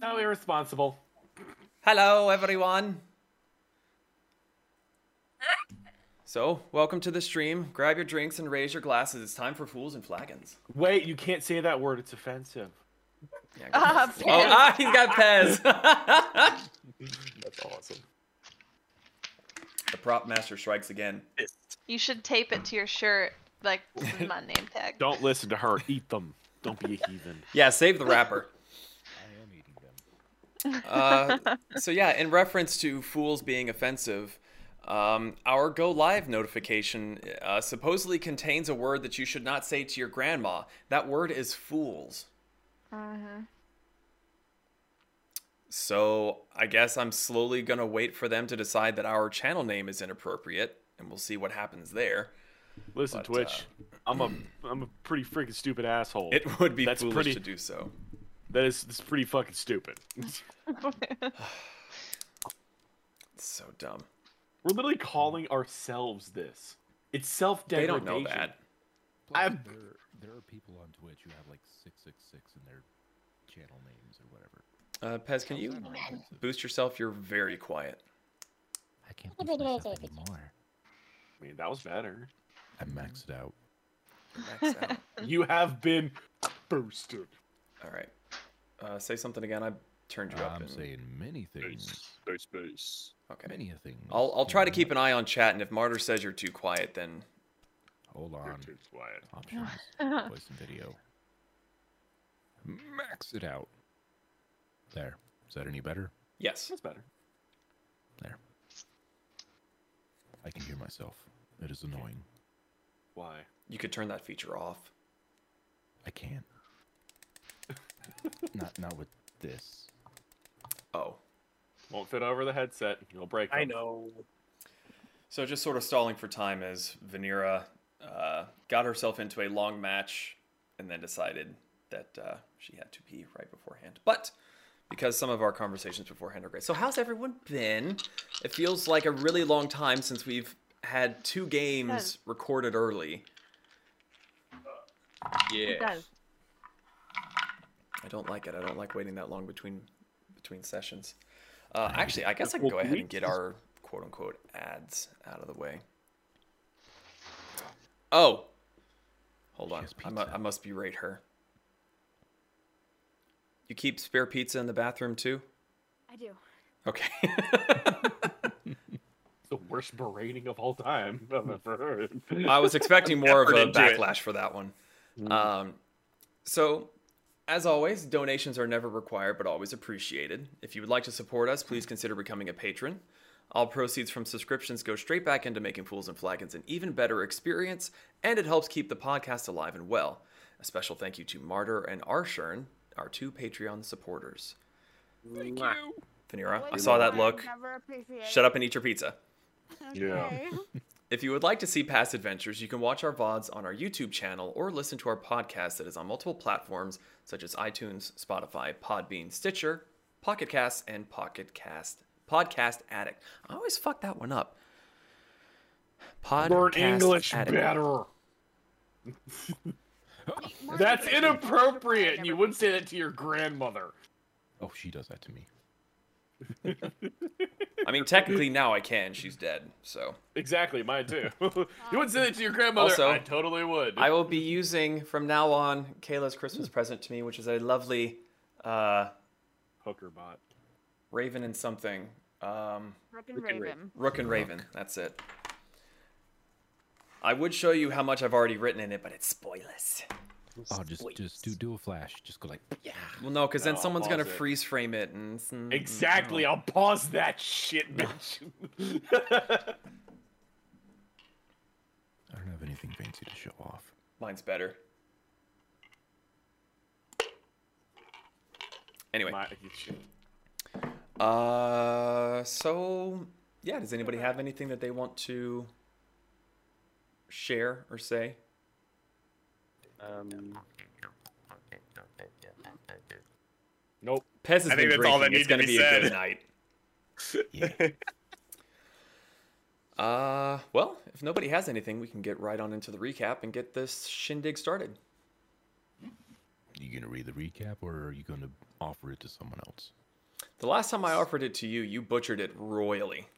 So irresponsible. Hello, everyone. So, welcome to the stream. Grab your drinks and raise your glasses. It's time for Fools and Flagons. Wait, you can't say that word. It's offensive. Yeah, Ah, oh, ah, he's got Pez. That's awesome. the prop master strikes again. You should tape it to your shirt. Like, my name tag. Don't listen to her. Eat them. Don't be a heathen. Yeah, save the rapper. I am eating them. Uh, so yeah, in reference to fools being offensive, um, our go live notification uh, supposedly contains a word that you should not say to your grandma. That word is fools. Mm-hmm. So I guess I'm slowly gonna wait for them to decide that our channel name is inappropriate, and we'll see what happens there. Listen, But, Twitch. I'm a I'm a pretty freaking stupid asshole. It would be That's foolish pretty- to do so. That is that's pretty fucking stupid. It's so dumb. We're literally calling ourselves this. It's self degradation. They don't know that. Plus, I'm- there, there are people on Twitch who have like 666 in their channel names or whatever. Uh, Pez, can you How's that not offensive? boost yourself? You're very quiet. I can't boost myself anymore. I mean, that was better. I maxed it out. Max out. You have been boosted. All right. Uh, say something again. I turned you up. I'm and- saying many things. Space, space. Okay. Many things. I'll I'll try to keep an eye on chat, and if Martyr says you're too quiet, then Hold You're on. too quiet. Options. Voice and video. Max it out. There. Is that any better? yes. That's better. There. I can hear myself. It is annoying. Why? You could turn that feature off. I can't. not not with this. Oh. Won't fit over the headset. You'll break. I know. So just sort of stalling for time as Vanera uh, got herself into a long match and then decided that uh, she had to pee right beforehand. But because some of our conversations beforehand are great. So how's everyone been? It feels like a really long time since we've had two games recorded early. It Yeah. does. I don't like it. I don't like waiting that long between between sessions. Uh, actually, I guess I can go ahead and get our quote unquote ads out of the way. Oh, hold on. I, mu- I must berate her. You keep spare pizza in the bathroom too? I do. Okay. the worst berating of all time I've ever heard. I was expecting more of a into it. backlash for that one. Um, so, as always, donations are never required but always appreciated. If you would like to support us, please consider becoming a patron. All proceeds from subscriptions go straight back into making Fools and Flagons an even better experience, and it helps keep the podcast alive and well. A special thank you to Martyr and Arshern, our two Patreon supporters. Thank you. Vanera, I saw that look. Never Shut up and eat your pizza. Yeah. Okay. If you would like to see past adventures, you can watch our VODs on our YouTube channel or listen to our podcast that is on multiple platforms such as iTunes, Spotify, Podbean, Stitcher, Pocket Cast, and Pocket Cast Podcast Addict. I always fuck that one up. Podcast Learn English Addict. better. Mark, That's you should- inappropriate. and You wouldn't say that to your grandmother. Oh, she does that to me. I mean, technically now I can. She's dead, so Exactly, mine too. you wouldn't say that to your grandmother. Also, I totally would. I will be using from now on Kayla's Christmas present to me, which is a lovely uh, Hooker bot. raven and something. Um, Rook and Rook and Raven. Rook and Raven. That's it. I would show you how much I've already written in it, but it's spoilers. Oh, just just do do a flash. Just go like yeah. Well, no, because then No, I'll someone's gonna it. freeze frame it and mm, Exactly. no. I'll pause that shit, bitch. I don't have anything fancy to show off. Mine's better. Anyway, My- uh, so yeah, does anybody have anything that they want to share or say? Um, nope. Pez has I been think that's all that drinking. It's needs to gonna be be a good said. night. Uh, well, if nobody has anything, we can get right on into the recap and get this shindig started. you gonna read the recap, or are you gonna offer it to someone else? The last time I offered it to you, you butchered it royally.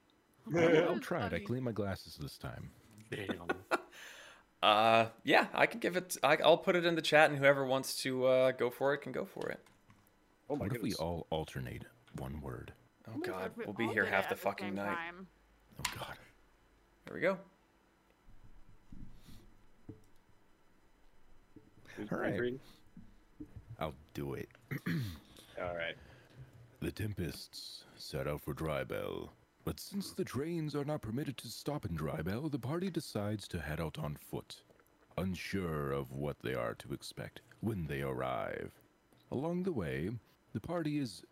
I'll, I'll try it. I cleaned my glasses this time. Damn. Uh, yeah, I can give it. I, I'll put it in the chat, and whoever wants to uh, go for it can go for it. Oh my what if we all alternate one word? Oh God, We we'll be here half the fucking same night. time. Oh God. There we go. All right. reading? I'll do it. All right. The Tempests set out for Drybell, but since the trains are not permitted to stop in Drybell, the party decides to head out on foot, unsure of what they are to expect when they arrive. Along the way, the party is.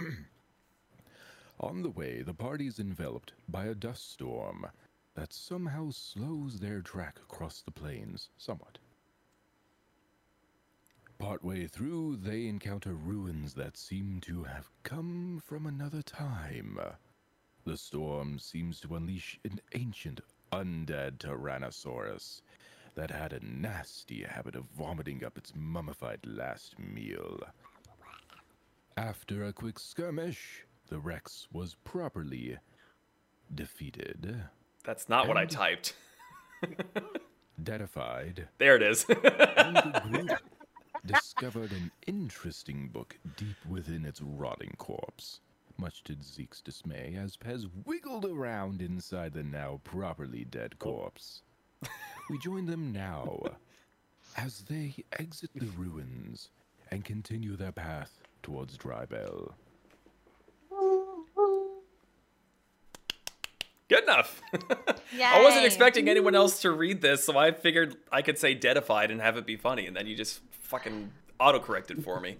on the way, the party is enveloped by a dust storm that somehow slows their track across the plains somewhat. Partway through, they encounter ruins that seem to have come from another time. The storm seems to unleash an ancient undead Tyrannosaurus that had a nasty habit of vomiting up its mummified last meal. After a quick skirmish, the Rex was properly defeated, That's not what I typed. deadified, There it is. the discovered an interesting book deep within its rotting corpse. Much to Zeke's dismay, as Pez wiggled around inside the now properly dead oh. corpse. We join them now as they exit the ruins and continue their path towards Drybell. Good enough. I wasn't expecting anyone else to read this, so I figured I could say deadified and have it be funny, and then you just fucking autocorrected for me.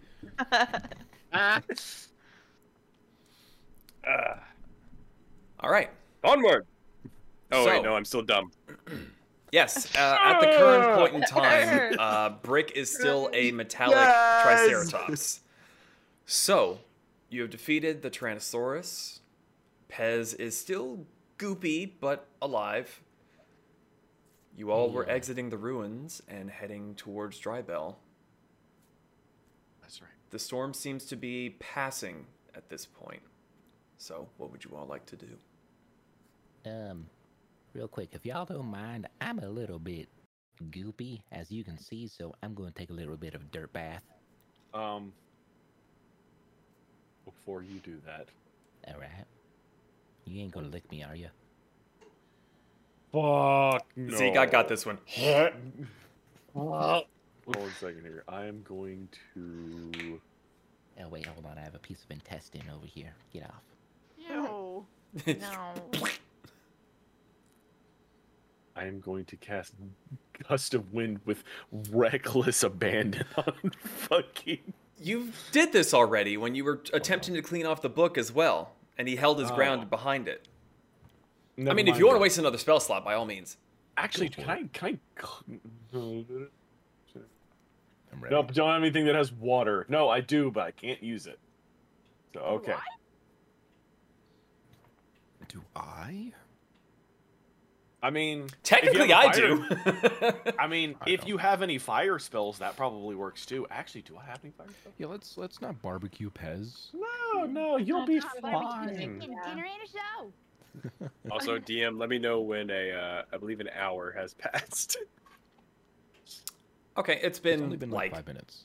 Ah, All right. onward. Oh So- wait, no, I'm still dumb. Yes, uh, at the current point in time, uh, Brick is still a metallic Triceratops. So, you have defeated the Tyrannosaurus. Pez is still goopy, but alive. You all were exiting the ruins and heading towards Drybell. That's right. The storm seems to be passing at this point. So, what would you all like to do? Um, real quick, if y'all don't mind, I'm a little bit goopy, as you can see, so I'm going to take a little bit of dirt bath. Um. Before you do that, All right. You ain't gonna lick me, are you? fuck. no. Zeke, I got this one. Hold on a second here. I am going to. Oh wait, hold on. I have a piece of intestine over here. Get off. No. No. I am going to cast gust of wind with reckless abandon on fucking. You did this already when you were attempting to clean off the book as well, and he held his Oh. ground behind it. I mean, if mind you want to waste another spell slot, by all means. Actually, can I? Can I? I'm ready. Nope, don't have anything that has water. No, I do, but I can't use it. So okay. What? Do I? I mean, Technically, have a I do. I mean, I if don't. you have any fire spells, that probably works too. Actually, do I have any fire spells? Yeah, let's let's not barbecue Pez. No, no, you'll No, be not Barbecue fine. chicken Yeah. dinner and a show. Also, DM, let me know when a, uh, I believe an hour has passed. okay, it's It's been, only been like, like, five minutes.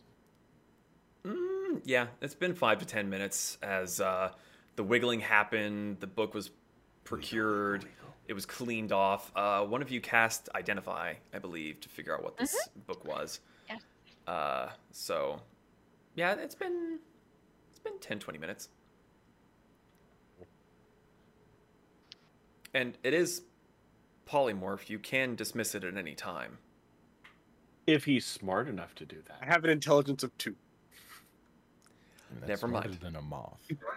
mm, yeah, it's been five to ten minutes as uh, the wiggling happened. The book was procured. It was cleaned off. Uh, one of you cast Identify, I believe, to figure out what this book was. Yeah. Uh, so, yeah, it's been it's been 10, 20 minutes. And it is polymorph. You can dismiss it at any time. If he's smart enough to do that. I have an intelligence of two. I mean, that's Never smarter mind. Than a moth.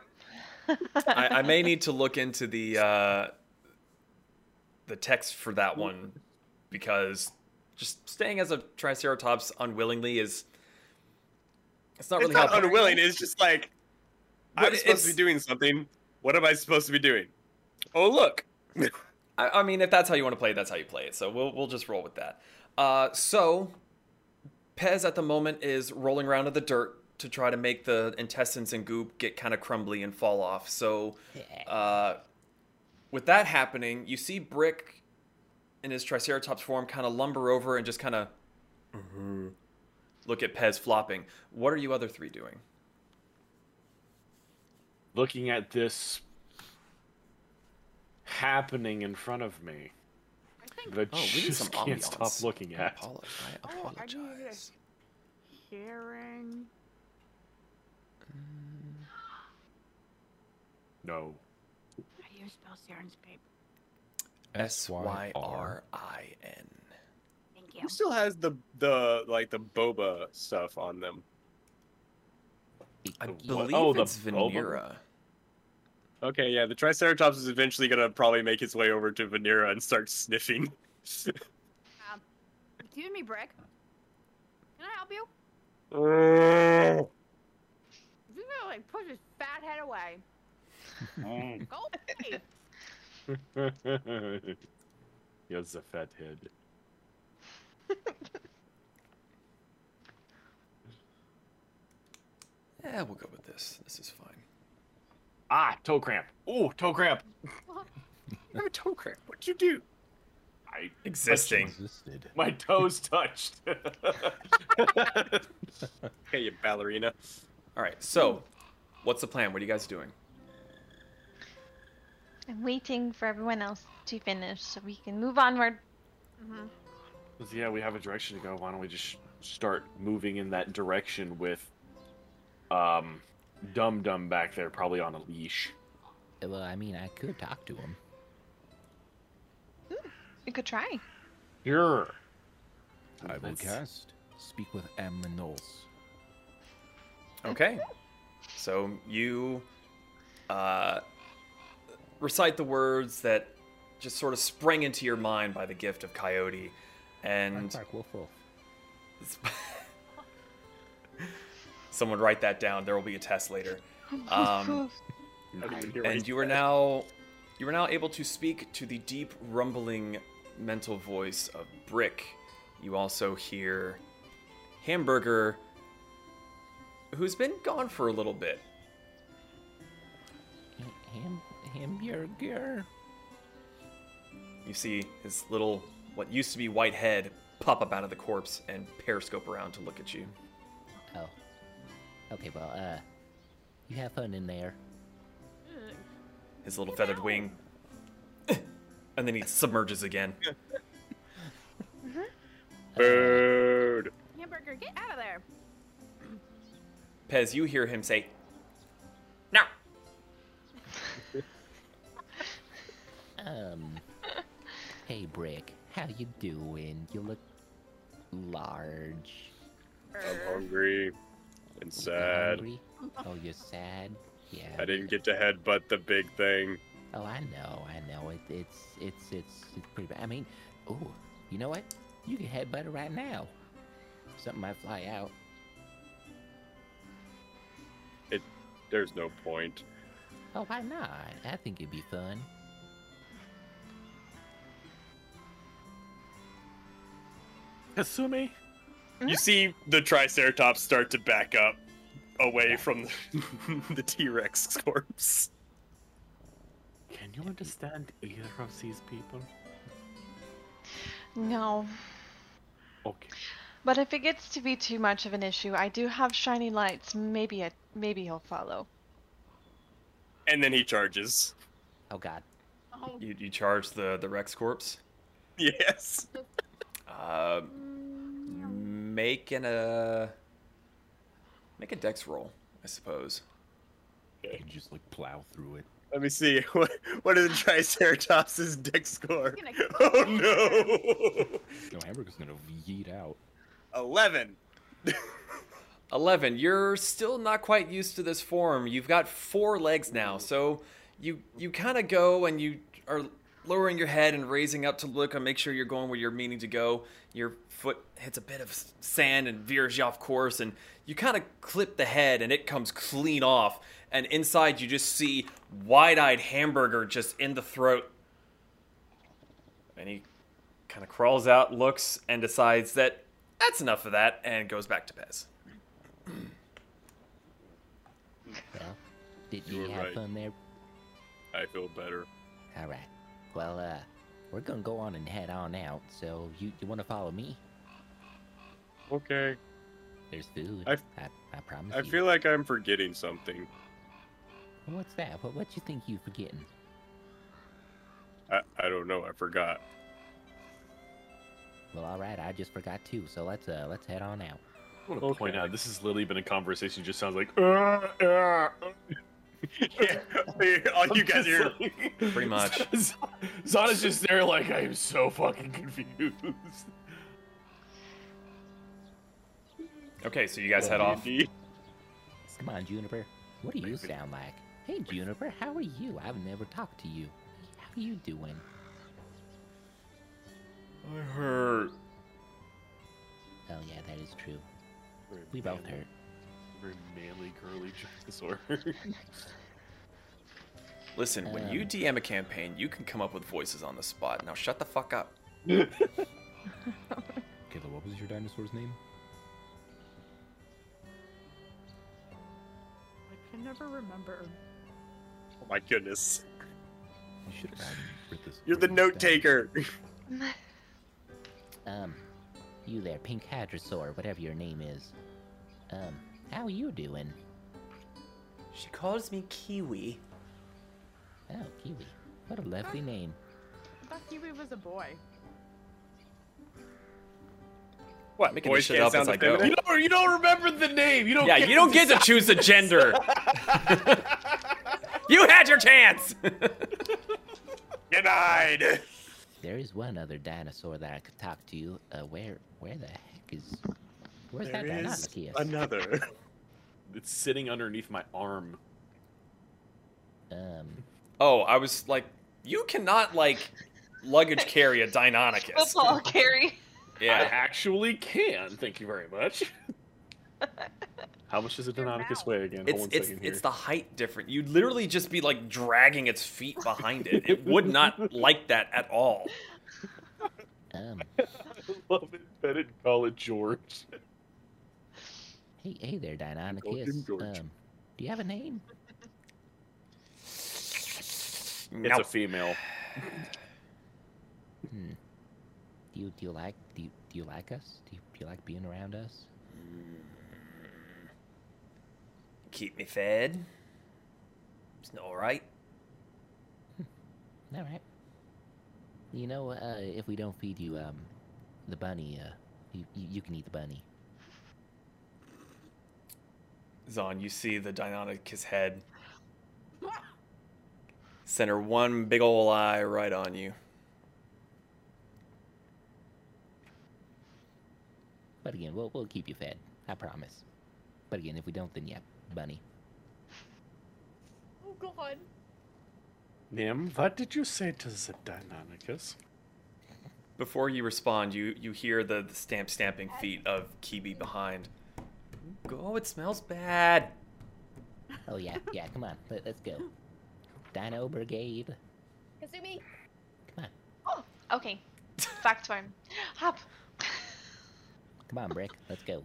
I, I may need to look into the uh, the text for that one because just staying as a Triceratops unwillingly is it's not really it's not how unwilling. It's just like I'm supposed to be doing something. What am I supposed to be doing? Oh look, I, I mean, if that's how you want to play it, that's how you play it. So we'll we'll just roll with that. Uh, so Pez at the moment is rolling around in the dirt to try to make the intestines and goop get kind of crumbly and fall off. So, uh, with that happening, you see Brick in his Triceratops form kind of lumber over and just kind of look at Pez flopping. What are you other three doing? Looking at this happening in front of me, I think. that I Oh, we need some just can't stop ambiance. looking I at. apologize. I Oh, are you apologize. Hearing. No. How do you spell Syrinscape? S Y R I N. Thank you. Who still has the the like the boba stuff on them? I The believe Oh, the it's boba? Venera. Okay, yeah, the Triceratops is eventually gonna probably make its way over to Venera and start sniffing. Um, excuse me, Brick. Can I help you? If you gonna like push his fat head away, go away. he has a fat head. Yeah, we'll go with this. This is fine. Ah, toe cramp. Ooh, toe cramp. I have a toe cramp. What'd you do? I Existing. Existed. my toes touched. Hey, you ballerina. All right. So, what's the plan? What are you guys doing? I'm waiting for everyone else to finish so we can move onward. Mm-hmm. yeah, we have a direction to go. Why don't we just start moving in that direction with um Dum Dum back there, probably on a leash. Well, I mean, I could talk to him. You could try. Sure. I will Let's- cast Speak with Animals. Okay. So you uh, recite the words that just sort of sprang into your mind by the gift of Coyote, and Bark, bark, woof, woof. someone write that down. There will be a test later. Um, I didn't even hear what and you are now you are now able to speak to the deep rumbling mental voice of brick you also hear hamburger who's been gone for a little bit hamburger. you see his little what used to be white head pop up out of the corpse and periscope around to look at you Oh. Okay, well, uh, you have fun in there. his little feathered wing and then he submerges again Bird. Hamburger, get out of there. pez you hear him say Um. hey, Brick. How you doing? You look large. I'm hungry and sad. hungry? Oh, you're sad. Yeah. I didn't get to headbutt the big thing. Oh, I know, I know. It, it's, it's, it's, it's pretty bad. I mean, oh, you know what? You can headbutt it right now. Something might fly out. It. There's no point. Oh, why not? I think it'd be fun. Kasumi? You see the Triceratops start to back up away from the, the T Rex corpse. Can you understand either of these people? No. Okay. But if it gets to be too much of an issue, I do have shiny lights. Maybe it, maybe he'll follow. And then he charges. Oh God. Oh, you, you charge the the rex corpse Yes. uh, make an uh make a dex roll i suppose You can just like plow through it. Let me see. What what is the Triceratops' dex score? Oh no! No, Hamburger's gonna yeet out. Eleven. 11 you're still not quite used to this form you've got four legs now so you you kind of go and you are lowering your head and raising up to look and make sure you're going where you're meaning to go your foot hits a bit of sand and veers you off course and you kind of clip the head and it comes clean off and inside you just see wide-eyed hamburger just in the throat and he kind of crawls out looks and decides that That's enough of that, and goes back to Pez. Well, did You you, have right. fun there? I feel better. All right. Well, uh, we're gonna go on and head on out. So you you want to follow me? Okay. There's food. I- I I promise I you. feel like I'm forgetting something. What's that? What what you think you're forgetting? I, I don't know. I forgot. Well, all right. I just forgot too. So let's uh let's head on out. I want to point out this has literally been a conversation. Just sounds like. Uh, uh, yeah, all you guys are. Pretty much. Zana's just there, like I am so fucking confused. Okay, so you guys head off. Come on, Juniper. What do you sound like? Hey, Juniper. How are you? I've never talked to you. How are you doing? I hurt. Oh yeah, that is true. We both hurt. Very manly, girly dinosaur. Listen, when you Um. DM a campaign, you can come up with voices on the spot. Now shut the fuck up. Kayla, what was your dinosaur's name? Can never remember. Oh my goodness. You should have written this. You're the note taker. Um, you there, Pink Hadrosaur, whatever your name is. Um, how are you doing? She calls me Kiwi. Oh, Kiwi. What a lovely name. I thought Kiwi was a boy. What? Making boys this shit can't up as I go. you don't. You don't remember the name. You don't. Yeah, get you don't get to choose the gender. you had your chance. Denied. There is one other dinosaur that I could talk to you. Uh, where, where the heck is, where's There that is Deinonychus? another. It's sitting underneath my arm. Um, oh, I was like, you cannot like luggage carry a Deinonychus. Football carry. I actually can. Thank you very much. How much does a Your Deinonychus weigh again? It's Hold one it's second here. it's the height different. You'd literally just be like dragging its feet behind it. It would not like that at all. um, I love it. Bet it. Call it George. hey, hey there, Go Deinonychus. George. Um, do you have a name? It's No. a female. Hmm. Do you do you like do you, do you like us? Do you, do you like being around us? Keep me fed. It's not all right. All right. You know, uh, if we don't feed you, um, the bunny, uh, you, you, you can eat the bunny. Zon, you see the Deinonychus head. Center one big ol' eye right on you. But again, we'll we'll keep you fed. I promise. But again, if we don't, then yeah, bunny. Oh god. Nim, what did you say to the Deinonychus? Before you respond, you you hear the, the stamp stamping feet of Kibi behind. Go, it smells bad. Oh yeah, yeah. Come on, let, let's go. Dino Brigade. Kasumi. Come on, Oh, okay. Back to him. Hop. Come on, Brick. Let's go.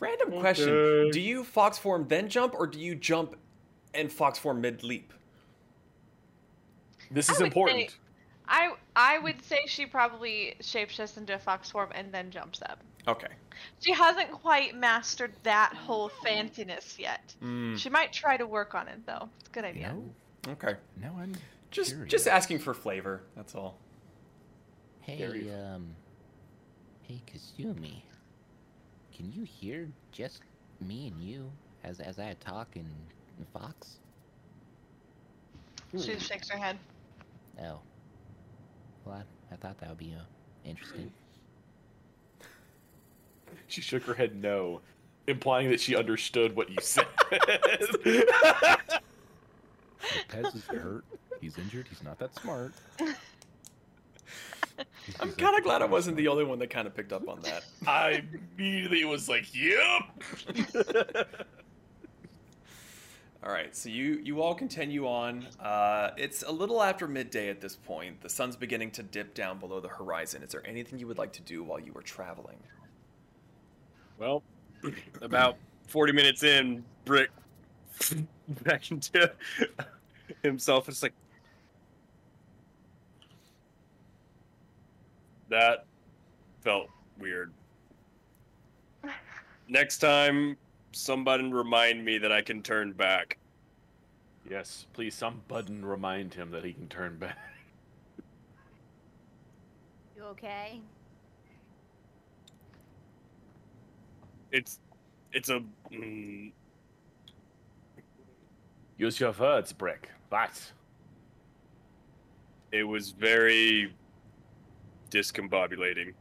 Random question: Do you fox form then jump, or do you jump and fox form mid leap? This is would important. say- I I would say she probably shapeshifts into a fox form and then jumps up. Okay. She hasn't quite mastered that whole fanciness yet. Mm, She might try to work on it though. It's a good idea. No, okay. now I'm Just curious. just asking for flavor. That's all. Hey, Very- um, hey, Kasumi. Can you hear just me and you as as I talk in Fox? She just shakes her head. Oh. Well, I, I thought that would be uh, interesting. She shook her head no, implying that she understood what you said. Pez is hurt. He's injured. He's not that smart. He's- I'm kind of glad I wasn't the only one that kind of picked up on that. I immediately was like, "Yep." All right, so you you all continue on. Uh, it's a little after midday at this point. The sun's beginning to dip down below the horizon. Is there anything you would like to do while you were traveling? Well, about 40 minutes in, Brick back into himself. It's like that felt weird. Next time, somebody remind me that I can turn back. Yes, please, some button remind him that he can turn back. You okay? It's, it's a. Mm, Use your words, Brick. But it was very discombobulating.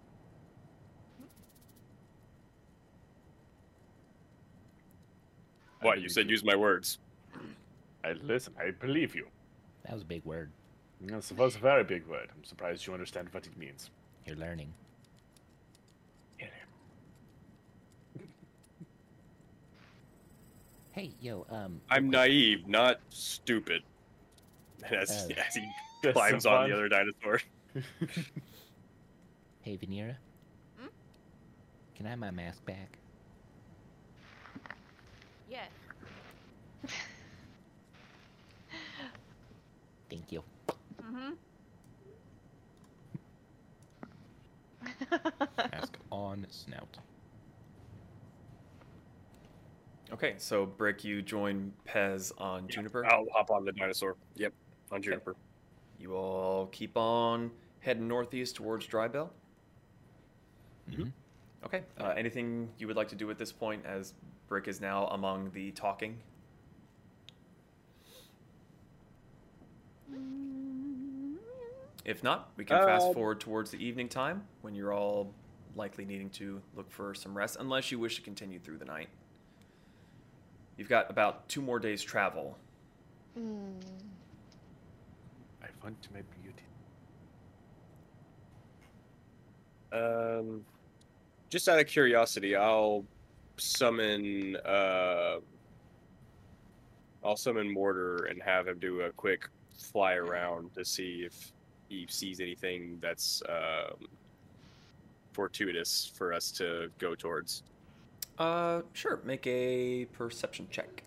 What you said? Use my words. I listen. I believe you. That was a big word. That was a very big word. I'm surprised you understand what it means. You're learning. Hey, yo, um. I'm naive, not stupid. As, Oh. as he climbs on the other dinosaur. Hey, Venera. Hmm? Can I have my mask back? Yeah. Thank you. Mm-hmm. Mask on snout. Okay, so Brick, you join Pez on Juniper. I'll hop on the dinosaur. Yep, on Juniper. You all keep on heading northeast towards Drybell. Mhm. Okay. Uh, anything you would like to do at this point, as Brick is now among the talking? If not, we can fast Uh, forward towards the evening time when you're all likely needing to look for some rest, unless you wish to continue through the night. You've got about two more days' travel. Mm. I want my beauty. Um, just out of curiosity, I'll summon. Uh, I'll summon Mortar and have him do a quick fly around to see if he sees anything that's um, fortuitous for us to go towards. Uh, sure. Make a perception check.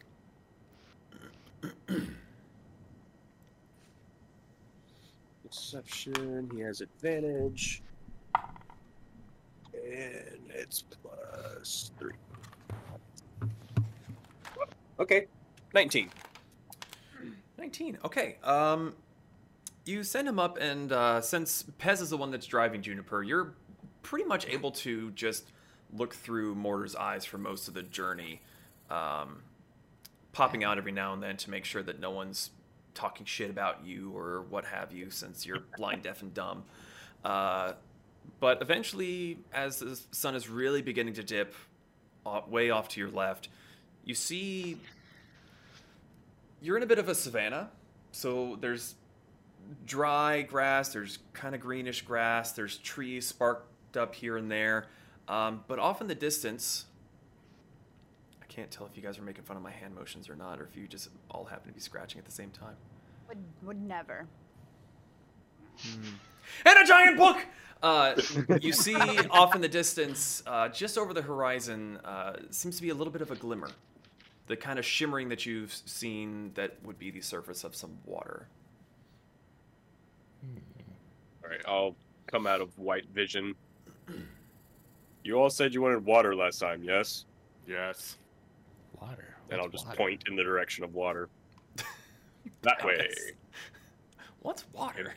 Perception. He has advantage, and it's plus three. Okay, nineteen. 19. Okay. Um, you send him up, and uh, since Pez is the one that's driving Juniper, you're pretty much able to just look through Mortar's eyes for most of the journey, um, popping out every now and then to make sure that no one's talking shit about you or what have you, since you're blind, deaf, and dumb. Uh, but eventually, as the sun is really beginning to dip uh, way off to your left, you see you're in a bit of a savanna. So there's dry grass, there's kind of greenish grass, there's trees sparked up here and there. Um, but off in the distance, I can't tell if you guys are making fun of my hand motions or not, or if you just all happen to be scratching at the same time. Would would never. And a giant book. Uh, you see off in the distance, uh, just over the horizon, uh, seems to be a little bit of a glimmer. The kind of shimmering that you've seen that would be the surface of some water. All right, I'll come out of white vision. You all said you wanted water last time, yes? Yes. Water. And I'll just water? point in the direction of water. That way. What's water?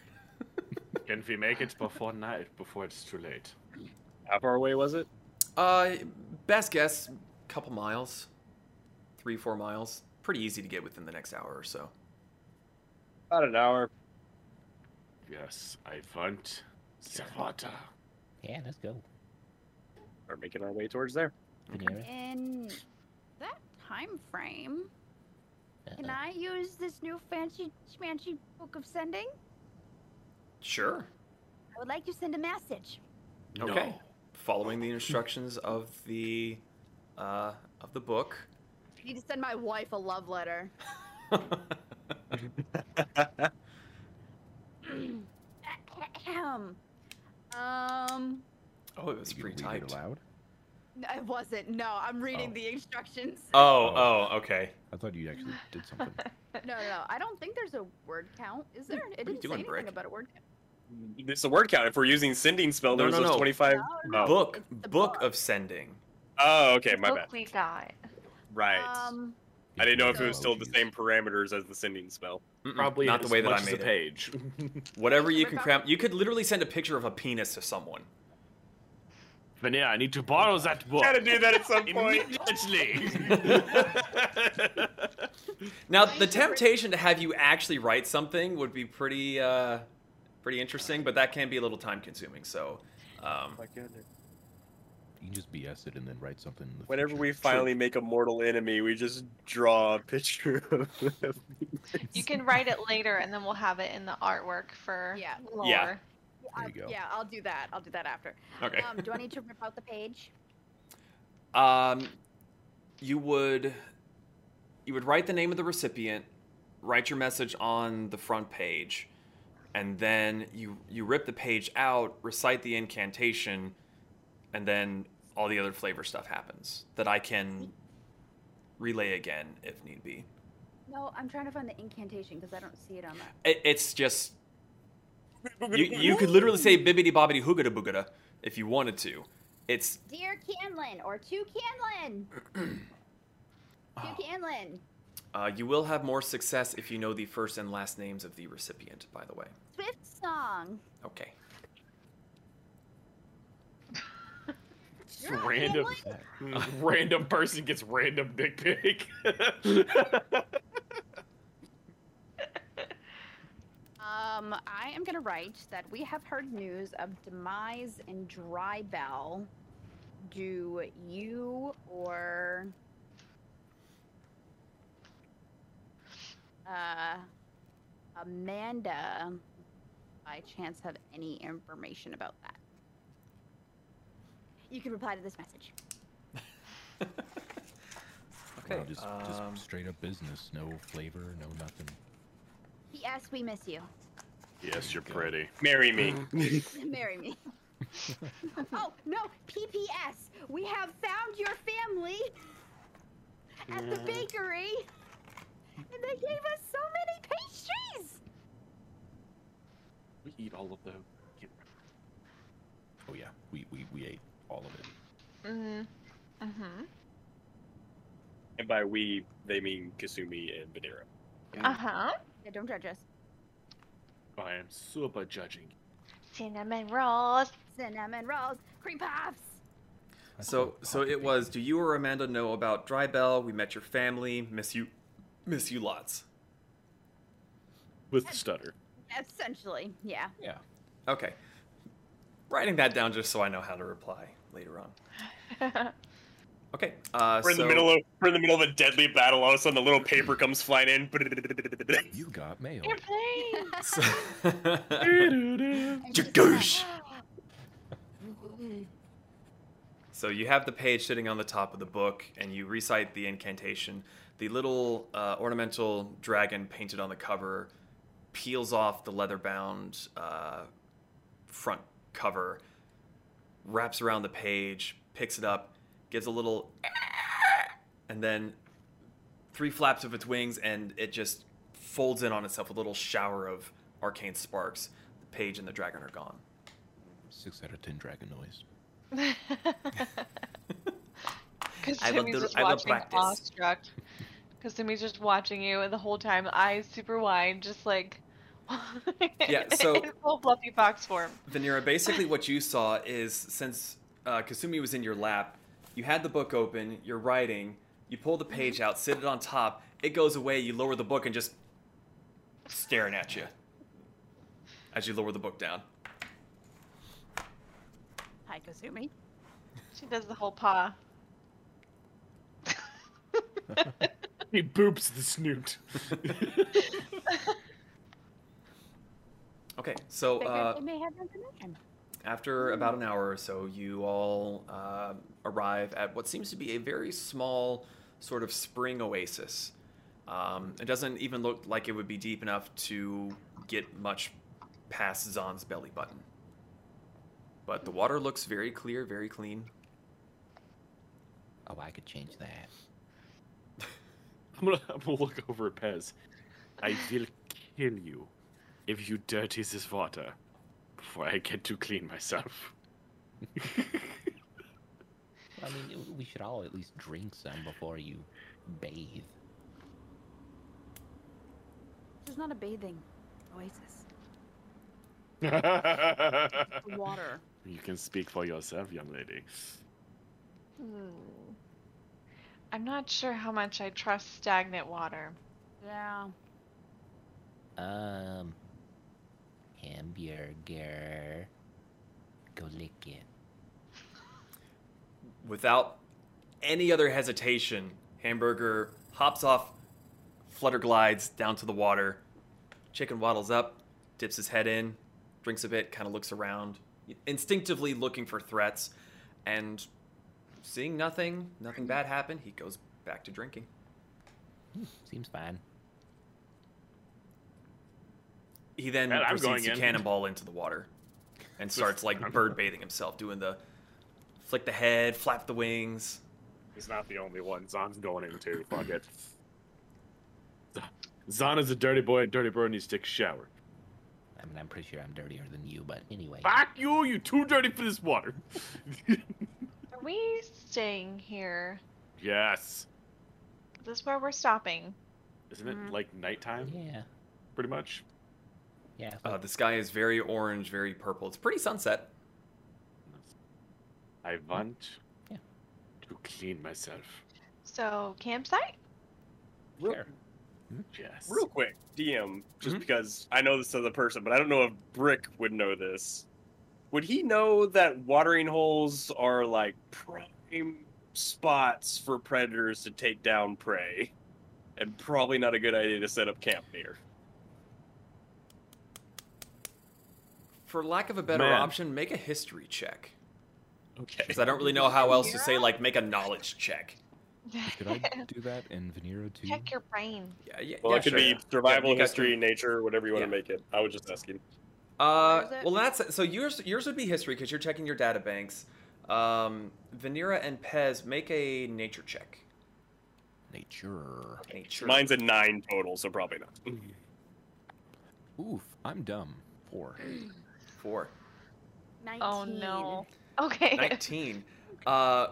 Can we make it before night, before it's too late? How far away was it? Uh, best guess, couple miles, three, four miles. Pretty easy to get within the next hour or so. About an hour. Yes, I want the water. Yeah, let's go. We're making our way towards there. Venera. In that time frame, can Uh-oh. I use this new fancy schmancy book of sending? Sure. I would like to send a message. Okay. No. Following the instructions of the uh, of the book. I need to send my wife a love letter. Ahem. um, Oh, it was You can it pre-typed. aloud. No, it wasn't. No, I'm reading Oh. the instructions. Oh, oh, okay. I thought you actually did something. No, no, no. I don't think there's a word count. Is there? It what didn't say anything Brick? about a word count. It's a word count. If we're using sending spell, No, there's no, those no. 25. No, Oh. Book, the book book. of sending. Oh, okay, my Book bad. we got. Right. Um, I didn't know if it was still the same parameters as the sending spell. Mm-mm, Probably not the way that much I as made a it. page. Whatever you can cram. You could literally send a picture of a penis to someone. Vanilla, I need to borrow that book. Gotta do that at some point. Immediately. Now, the temptation to have you actually write something would be pretty, uh, pretty interesting, but that can be a little time consuming. So, um, my goodness. You can just BS it and then write something. In the Whenever future. we finally make a mortal enemy, we just draw a picture of them. You can write it later, and then we'll have it in the artwork for Yeah. lore. Yeah. There I- you go. Yeah, I'll do that. I'll do that after. okay. Um, do I need to rip out the page? Um, you would you would write the name of the recipient, write your message on the front page, and then you you rip the page out, recite the incantation, and then all the other flavor stuff happens that I can relay again if need be. No, I'm trying to find the incantation because I don't see it on that. It, it's just you you could literally say bibbity bobbity hoogada boogada if you wanted to. It's Dear Canlin or to Canlin. to Canlin. Uh, you will have more success if you know the first and last names of the recipient. By the way. Swift song. Okay. Random, Canlin? random person gets random dick pic. Um, I am gonna write that we have heard news of demise and Drybell. Do you or uh, Amanda by chance have any information about that? You can reply to this message. Okay. Well, just, um, just straight up business. No flavor, no nothing. P.S. We miss you. yes, you're pretty. Marry me. Marry me. oh no! P.P.S. We have found your family at the bakery, and they gave us so many pastries. We eat all of them. Oh yeah, we, we, we ate all of it. Mm-hmm. Mm-hmm. and by we, they mean Kasumi and Badera. Uh-huh. Yeah, don't judge us. I am super judging. Cinnamon rolls. Cinnamon rolls, cream puffs. So so it was. Do you or Amanda know about Dry Bell? We met your family. Miss you, miss you lots. With the stutter. Essentially, yeah. Yeah. Okay. Writing that down just so I know how to reply later on. Okay. Uh, We're in so, the middle of we're in the middle of a deadly battle. All of a sudden, the little paper comes flying in. You got mail. You're. So, Jagoosh. so you have the page sitting on the top of the book, and you recite the incantation. The little uh, ornamental dragon painted on the cover peels off the leather-bound uh, front cover, wraps around the page, picks it up, gives a little, and then three flaps of its wings, and it just folds in on itself. A little shower of arcane sparks. The page and the dragon are gone. Six out of ten dragon noise. I will Kasumi's just I will watching practice. awestruck. Kasumi's just watching you, and the whole time, eyes super wide, just like. Yeah, so- in full fluffy fox form. Vanira, basically what you saw is since uh, Kasumi was in your lap, you had the book open, you're writing, you pull the page out, sit it on top, it goes away, you lower the book and just staring at you as you lower the book down. Hi, Kasumi. She does the whole paw. He boops the snoot. Okay, so uh, may have information. after about an hour or so, you all uh, arrive at what seems to be a very small sort of spring oasis. Um, it doesn't even look like it would be deep enough to get much past Zahn's belly button. But the water looks very clear, very clean. Oh, I could change that. I'm gonna, I'm gonna look over at Pez. I will kill you if you dirty this water before I get to clean myself. I mean, we should all at least drink some before you bathe. There's not a bathing oasis. Water. You can speak for yourself, young lady. Hmm. I'm not sure how much I trust stagnant water. Yeah. Um, hamburger. Go lick it. Without any other hesitation, Hamburger hops off, flutter glides down to the water. Chicken waddles up, dips his head in, drinks a bit, kind of looks around, instinctively looking for threats, and seeing nothing, nothing bad happen, he goes back to drinking. Seems fine. He then And I'm proceeds going to in. cannonball into the water and starts like bird bathing himself, doing the flick the head, flap the wings. He's not the only one. Zon's going in too. Fuck it. Zon is a dirty boy, and dirty boy needs to take a shower. I mean, I'm pretty sure I'm dirtier than you, but anyway. Fuck you! You too dirty for this water. Are we staying here? yes. This is this where we're stopping? Isn't it Mhm. like nighttime? Yeah, Pretty much. yeah. Uh, the sky is very orange, very purple. It's pretty sunset. I want Yeah. to clean myself. So, campsite? Real, Sure. Yes. real quick, DM, just Mhm. because I know this other person, but I don't know if Brick would know this. Would he know that watering holes are like prime spots for predators to take down prey? And probably not a good idea to set up camp near. For lack of a better Man. option, make a history check. Okay. Because I don't really know how else to say, like, make a knowledge check. Could I do that in Venera too? Check your brain. Yeah, yeah, Well, yeah, it could sure. be survival, Yeah, you guys history, nature, whatever you want Yeah. to make it. I was just asking. Uh, Where is it? well, that's so yours. Yours would be history because you're checking your data banks. Um, Venera and Pez make a nature check. Nature. Nature. Mine's a nine total, so probably not. Oof, I'm dumb. Four. four. 19. Oh no. Okay. 19. Uh,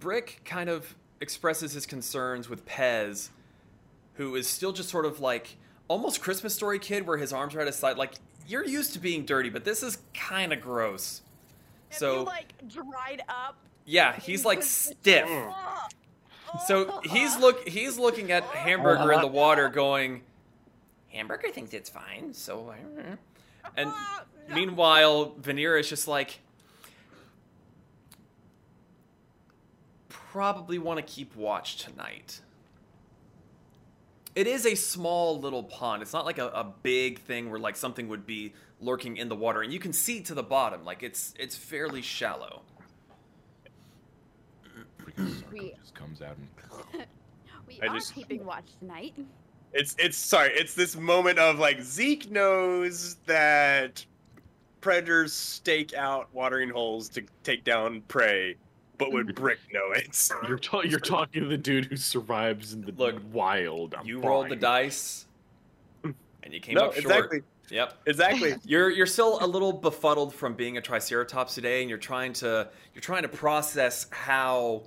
Brick kind of expresses his concerns with Pez, who is still just sort of like almost Christmas Story kid, where his arms are at his side. Like you're used to being dirty, but this is kind of gross. So you, like dried up. yeah, he's like stiff. So he's look he's looking at Hamburger in the water, going, Hamburger thinks it's fine. So, I don't know." and meanwhile, Veneer is just like, probably want to keep watch tonight. It is a small little pond. It's not like a, a big thing where like something would be lurking in the water, and you can see to the bottom. Like it's it's fairly shallow. Freaking We- just comes out and we I are just- keeping watch tonight. It's it's sorry, it's this moment of like Zeke knows that predators stake out watering holes to take down prey, but would Brick know it? You're, ta- you're talking to the dude who survives in the Look, wild. I'm you rolled the dice, and you came no, up short. exactly, Yep. exactly. You're you're still a little befuddled from being a Triceratops today, and you're trying to you're trying to process how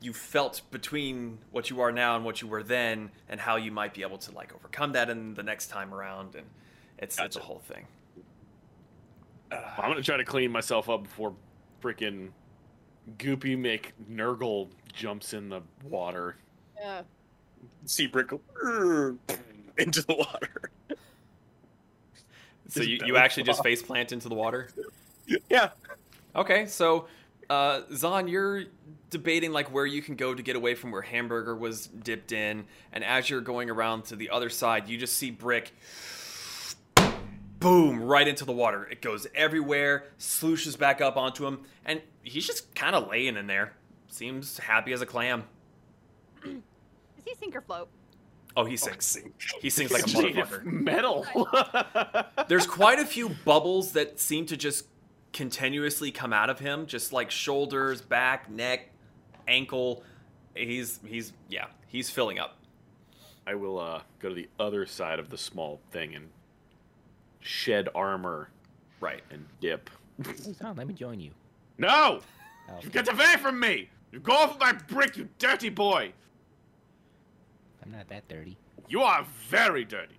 you felt between what you are now and what you were then, and how you might be able to like overcome that in the next time around. And it's it's a whole thing. Well, I'm gonna try to clean myself up before freaking Goopy McNurgle jumps in the water. Yeah. See Brick into the water. So you, you belly actually just face plant into the water. Yeah, Okay, so uh, Zon, you're debating like where you can go to get away from where Hamburger was dipped in, and as you're going around to the other side, you just see Brick, boom, right into the water. It goes everywhere, slooshes back up onto him, and he's just kind of laying in there. Seems happy as a clam. Does he sink or float? Oh, he sinks. He sinks like a It's motherfucker. Metal. There's quite a few bubbles that seem to just continuously come out of him, just like shoulders, back, neck, ankle. He's he's yeah, he's filling up. I will uh, go to the other side of the small thing and shed armor Right. and dip. Hey, Zon, let me join you. No! Oh, You get away from me! You go off my brick, you dirty boy! I'm not that dirty. You are very dirty.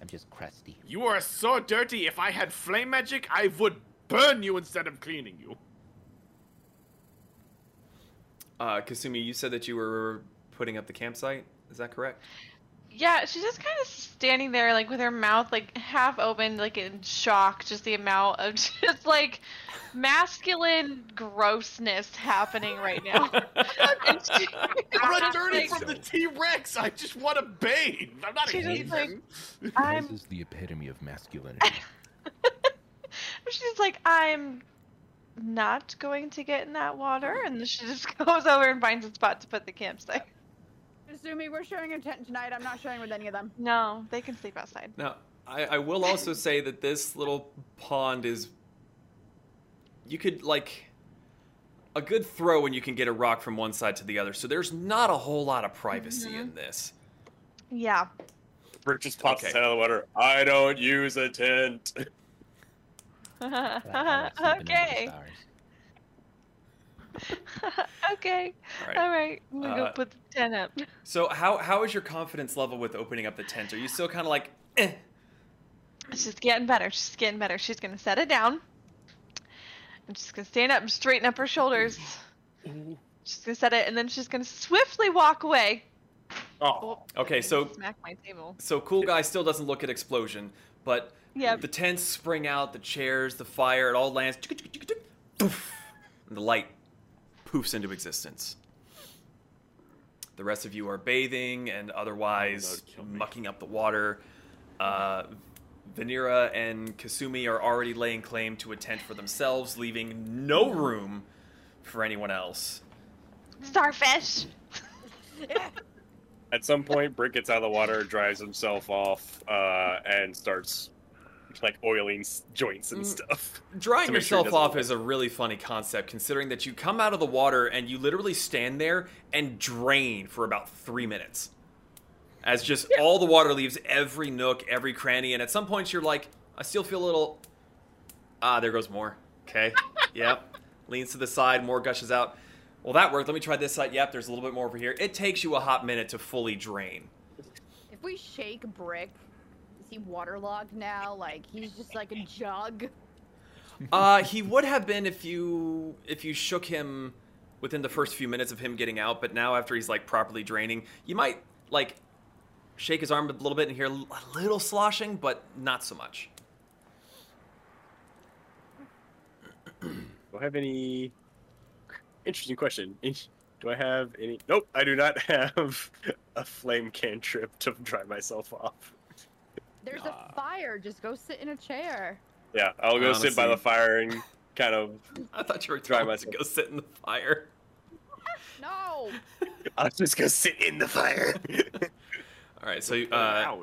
I'm just crusty. You are so dirty. If I had flame magic, I would burn you instead of cleaning you. Uh, Kasumi, you said that you were putting up the campsite. Is that correct? Yeah, she's just kind of standing there, like with her mouth like half open, like in shock. Just the amount of just like masculine grossness happening right now. I'm just, dirty like, from the T Rex. I just want to bathe. I'm not a She just, like. I'm This is the epitome of masculinity. She's like, I'm not going to get in that water, and she just goes over and finds a spot to put the campsite. Assuming we're sharing a tent tonight, I'm not sharing with any of them. No, they can sleep outside. Now, I, I will also say that this little pond is. You could, like. A good throw and you can get a rock from one side to the other, so there's not a whole lot of privacy Mhm. in this. Yeah. Brick just pops Okay. his head out of the water. I don't use a tent. But I- I like sleeping under the okay. Stars. okay. All right. All right. I'm gonna Uh, go put the tent up. So, how, how is your confidence level with opening up the tent? Are you still kind of like, eh? She's getting better. She's getting better. She's gonna set it down. And she's gonna stand up and straighten up her shoulders. She's gonna set it, and then she's gonna swiftly walk away. Oh, Okay, so smack my table. so cool guy still doesn't look at explosion, but Yep. the tents spring out, the chairs, the fire, it all lands, poof, and the light poofs into existence. The rest of you are bathing and otherwise Oh, mucking up the water. Uh, Vanira and Kasumi are already laying claim to a tent for themselves, leaving no room for anyone else. Starfish. At some point, Brick gets out of the water, dries himself off, uh, and starts like oiling joints and Mm. stuff. Drying To make sure yourself off leak. is a really funny concept, considering that you come out of the water and you literally stand there and drain for about three minutes. As just all the water leaves every nook, every cranny, and at some points you're like, I still feel a little. Ah, there goes more. Okay. yep. Leans to the side, more gushes out. Well, that worked. Let me try this side. Yep, there's a little bit more over here. It takes you a hot minute to fully drain. If we shake Brick, is he waterlogged now? Like he's just like a jug. Uh, he would have been if you if you shook him within the first few minutes of him getting out, but now after he's like properly draining, you might like shake his arm a little bit and hear a little sloshing, but not so much. Do I have any? Interesting question. Do I have any? Nope, I do not have a flame cantrip to dry myself off. There's a fire. Just go sit in a chair. Yeah, I'll go sit by the fire and kind of. I thought you were Dry trying to go sit in the fire. No. I'll just go sit in the fire. All right, so uh,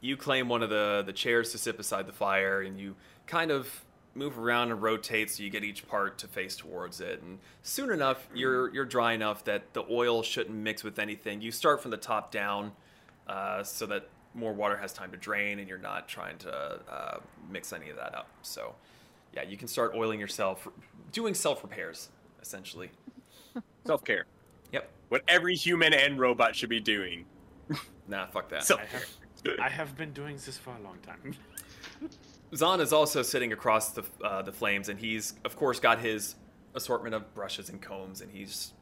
you claim one of the the chairs to sit beside the fire, and you kind of move around and rotate so you get each part to face towards it. And soon enough, you're you're dry enough that the oil shouldn't mix with anything. You start from the top down, uh, so that more water has time to drain, and you're not trying to uh, mix any of that up. So, yeah, you can start oiling yourself, doing self repairs essentially. Self care. Yep. What every human and robot should be doing. Nah, fuck that. Self I care. have, I have been doing this for a long time. Zahn is also sitting across the uh, the flames, and he's of course got his assortment of brushes and combs, and he's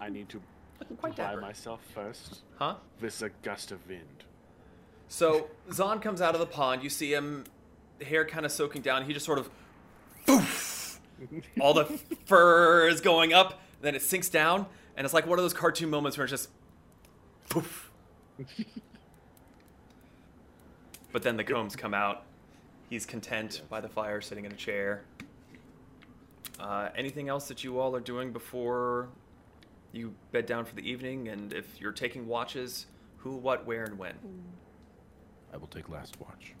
I need to looking quite dry dapper. myself first. Huh? This a gust of wind. So Zahn comes out of the pond. You see him, hair kind of soaking down. He just sort of, poof, all the fur is going up. Then it sinks down, and it's like one of those cartoon moments where it's just, poof. but then the combs come out. He's content by the fire, sitting in a chair. Uh, anything else that you all are doing before you bed down for the evening? And if you're taking watches, who, what, where, and when? I will take last watch.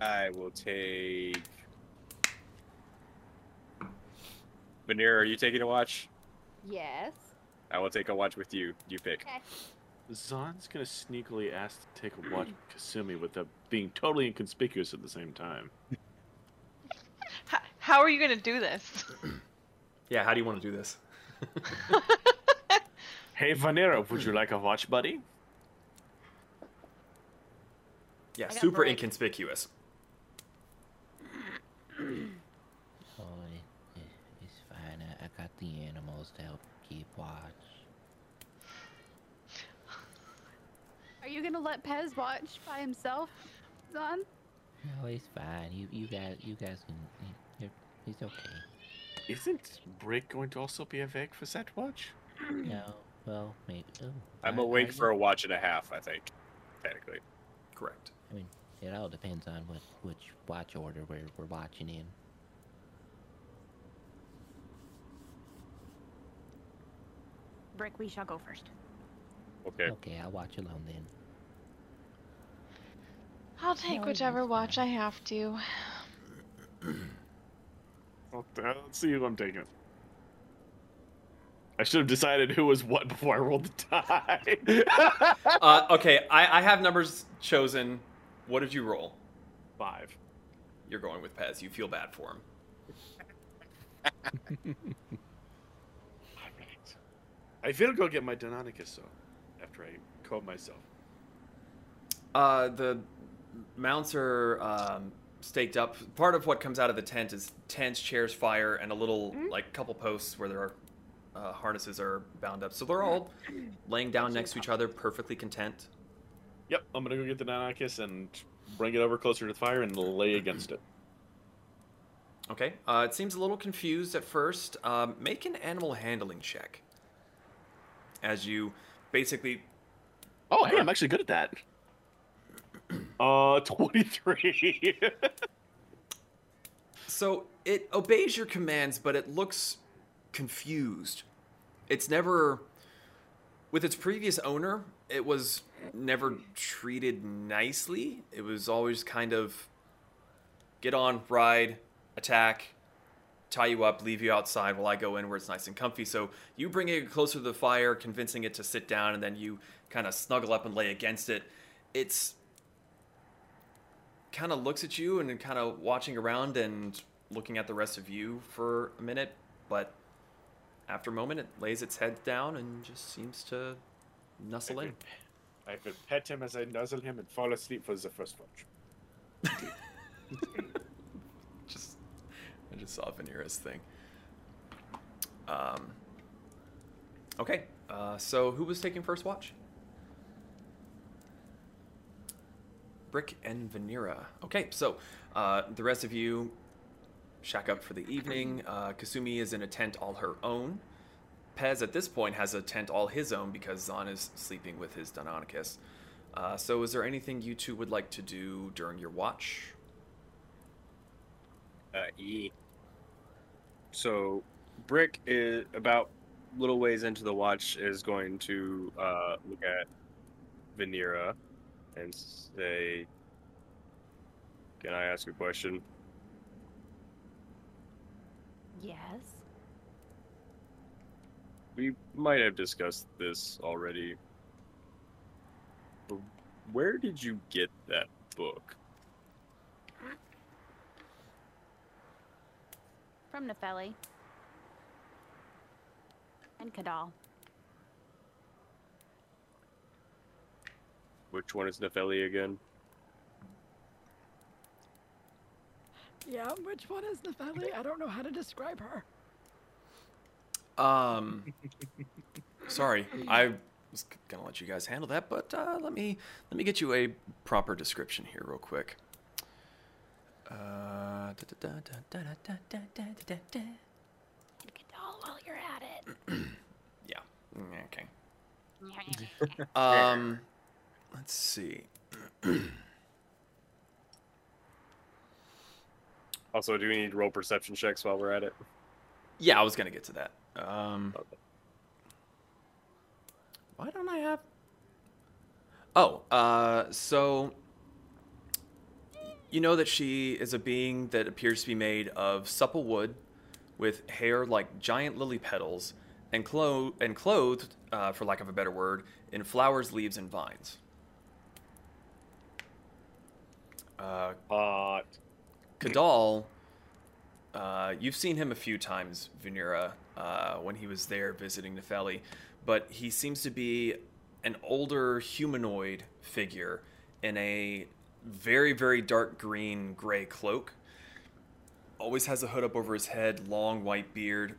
I will take. Vanira, are you taking a watch? Yes. I will take a watch with you. You pick. Okay. Zon's gonna sneakily ask to take a watch of Kasumi without being totally inconspicuous at the same time. H- how are you gonna do this? Yeah, how do you want to do this? Hey Vanera, would you like a watch, buddy? Yeah, I super break. inconspicuous. Oh, it, it, it's fine. I, I got the animals to help keep watch. Are you gonna let Pez watch by himself, Zon? No, he's fine. You you guys you guys can. You're, okay. Isn't Brick going to also be awake for that watch? No, well, maybe. Oh, I'm are- awake are for a watch and a half, I think. Technically. Correct. I mean, it all depends on what which watch order we're we're watching in. Brick, we shall go first. Okay. Okay, I'll watch alone then. I'll take No, whichever watch. I have to. Well, let's see who I'm taking. I should have decided who was what before I rolled the die. Uh, okay, I, I have numbers chosen. What did you roll? Five. You're going with Pez. You feel bad for him. Alright. I will go get my Deinonychus, though, after I comb myself. Uh, the mounts are um, staked up. Part of what comes out of the tent is tents, chairs, fire, and a little like couple posts where there are uh, harnesses are bound up. So they're all laying down next to each other, perfectly content. Yep, I'm gonna go get the Deinonychus and bring it over closer to the fire and lay against it. Okay. Uh, it seems a little confused at first. Um, make an animal handling check. As you basically Oh, hey, I'm actually good at that. Uh, 23. So it obeys your commands, but it looks confused. It's never, with its previous owner, it was never treated nicely. It was always kind of get on, ride, attack, tie you up, leave you outside while I go in where it's nice and comfy. So you bring it closer to the fire, convincing it to sit down, and then you kind of snuggle up and lay against it. It's kind of looks at you and kind of watching around and looking at the rest of you for a minute, but after a moment, it lays its head down and just seems to nuzzle in. I will pet him as I nuzzle him and fall asleep for the first watch. Just, I just saw Vanira's thing. Um. Okay, uh, so who was taking first watch? Brick and Vanira. Okay, so uh, the rest of you shack up for the evening. Uh, Kasumi is in a tent all her own. Pez at this point has a tent all his own because Zan is sleeping with his Deinonychus. Uh, so, is there anything you two would like to do during your watch? Uh, E. So, Brick is about little ways into the watch is going to uh, look at Vanira and say, "Can I ask a question?" Yes. We might have discussed this already. But where did you get that book? From Nefeli. And Cadall. Which one is Nefeli again? Yeah, which one is Nefeli? I don't know how to describe her. Um, sorry, I was gonna let you guys handle that, but uh, let me let me get you a proper description here, real quick. Uh, And Cadall while you're at it. yeah. mm, Okay. Um, let's see. Also, do we need roll perception checks while we're at it? Yeah, I was gonna get to that. Um, Okay. why don't I have? Oh, uh, so you know that she is a being that appears to be made of supple wood, with hair like giant lily petals and, clo- and clothed, uh, for lack of a better word, in flowers, leaves, and vines. Uh, Hot. Cadall, uh, you've seen him a few times, Venera, uh, when he was there visiting Nefeli, but he seems to be an older humanoid figure in a very, very dark green gray cloak. Always has a hood up over his head, long white beard,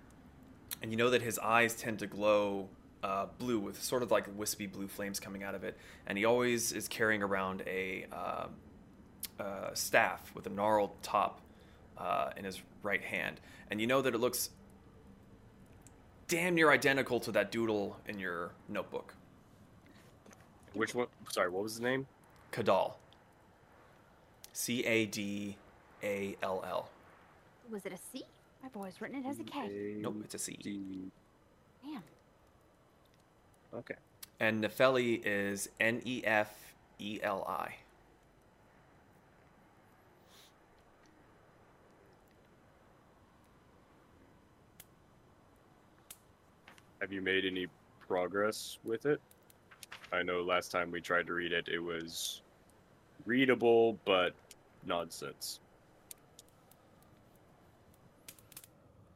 and you know that his eyes tend to glow uh, blue with sort of like wispy blue flames coming out of it. And he always is carrying around a uh, uh, staff with a gnarled top uh, in his right hand, and you know that it looks damn near identical to that doodle in your notebook. Which one? Sorry, what was the name? Cadall. C A D A L L. Was it a C? I've always written it as a K. Nope, it's a C. Damn. Okay. And Nefeli is N E F E L I. Have you made any progress with it? I know last time we tried to read it, it was readable but nonsense.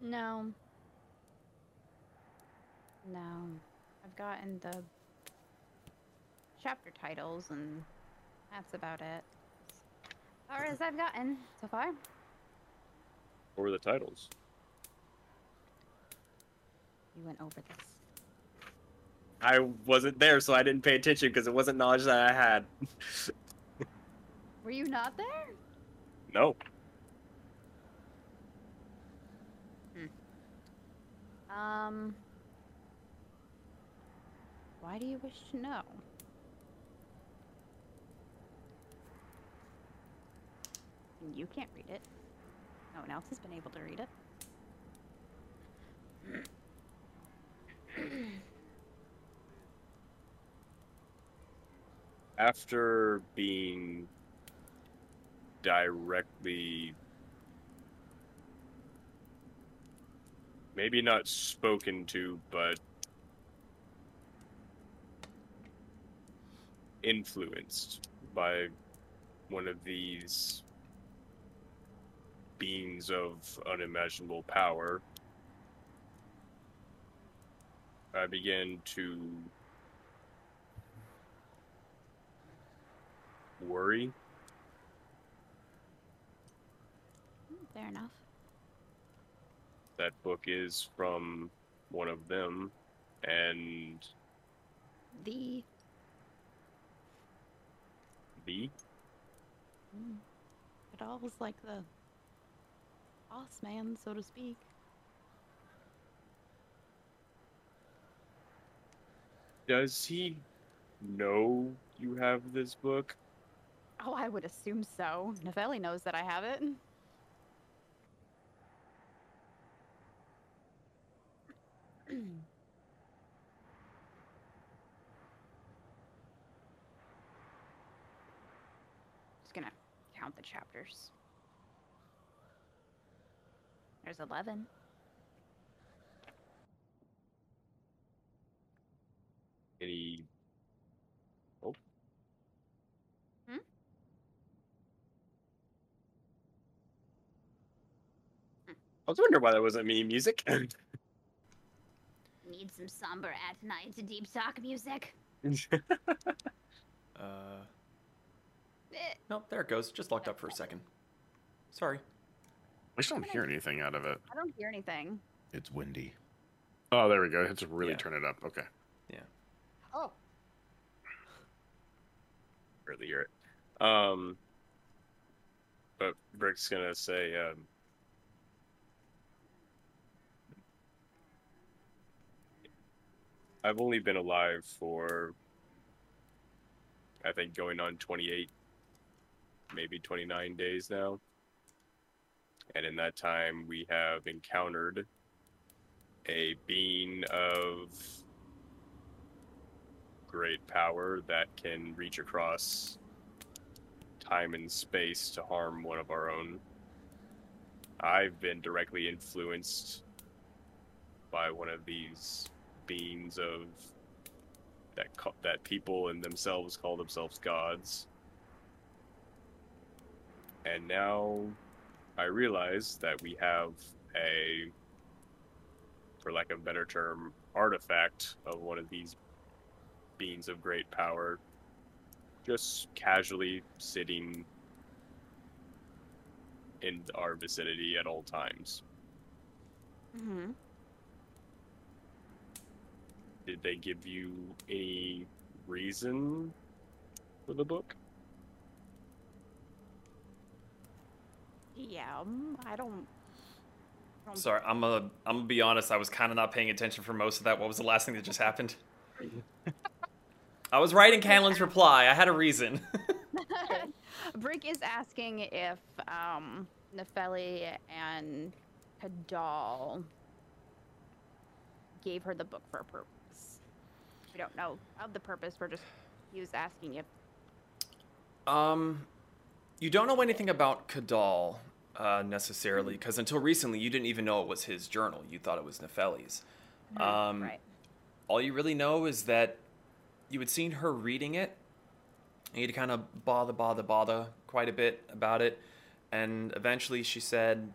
No. No. I've gotten the chapter titles, and that's about it. As far as I've gotten so far. What were the titles? You went over this. I wasn't there, so I didn't pay attention because it wasn't knowledge that I had. Were you not there? no. Um. Why do you wish to know? You can't read it. No one else has been able to read it. After being directly maybe not spoken to, but influenced by one of these beings of unimaginable power. I begin to worry. Fair enough. That book is from one of them, and The. the Mm. It all was like the boss man, so to speak. Does he know you have this book? Oh, I would assume so. Nefeli knows that I have it. Just gonna count the chapters. There's 11. Any? Oh. Hmm? I was wondering why that wasn't me music. Need some somber at night deep talk music. Uh, Eh, nope, there it goes. Just locked up for a second. Sorry. I just don't hear anything out of it. I don't hear anything. It's windy. Oh, there we go. I had to really Yeah. turn it up. Okay. Oh, Barely hear it. Um, but Brick's gonna say, um, I've only been alive for, I think, going on 28, maybe 29 days now. And in that time, we have encountered a being of great power that can reach across time and space to harm one of our own. I've been directly influenced by one of these beings of that that people and themselves call themselves gods. And now I realize that we have a for lack of a better term, artifact of one of these beings of great power just casually sitting in our vicinity at all times. Mm-hmm. Did they give you any reason for the book? Yeah, um, I don't. I don't- Sorry, I'm gonna I'm gonna be honest. I was kind of not paying attention for most of that. What was the last thing that just happened? I was writing Canlin's reply. I had a reason. Brick is asking if um, Nefeli and Cadall gave her the book for a purpose. We don't know of the purpose. We're just he was asking if Um, you don't know anything about Cadall uh, necessarily, because until recently you didn't even know it was his journal. You thought it was Nefeli's. Um, right. All you really know is that you had seen her reading it. And you'd kind of bother, bother, bother quite a bit about it, and eventually she said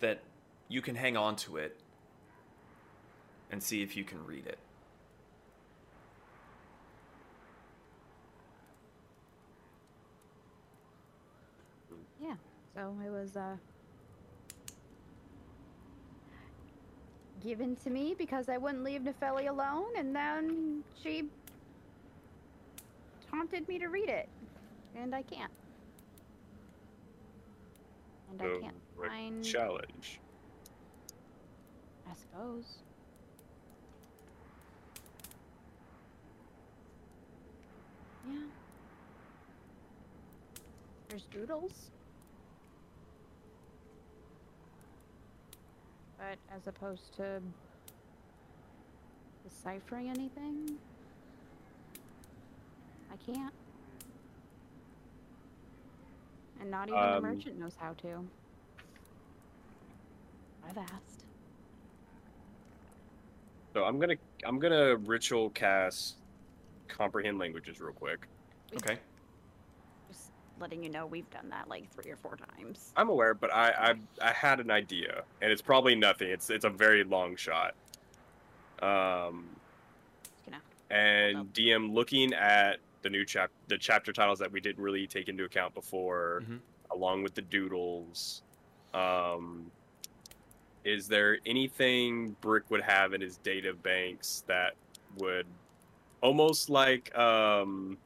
that you can hang on to it and see if you can read it. Yeah. So it was uh given to me because I wouldn't leave Nefeli alone, and then she taunted me to read it, and I can't. And I can't like, find. challenge. I suppose. Yeah. There's doodles. But as opposed to deciphering anything, I can't. And not even the Um, merchant knows how to. I've asked. So I'm gonna I'm gonna ritual cast comprehend languages real quick. Okay. Just letting you know we've done that like three or four times. I'm aware, but I, I I had an idea, and it's probably nothing. It's it's a very long shot. Um, Gonna and. DM looking at the new chap the chapter titles that we didn't really take into account before, Mhm. along with the doodles. Um, is there anything Brick would have in his data banks that would almost like um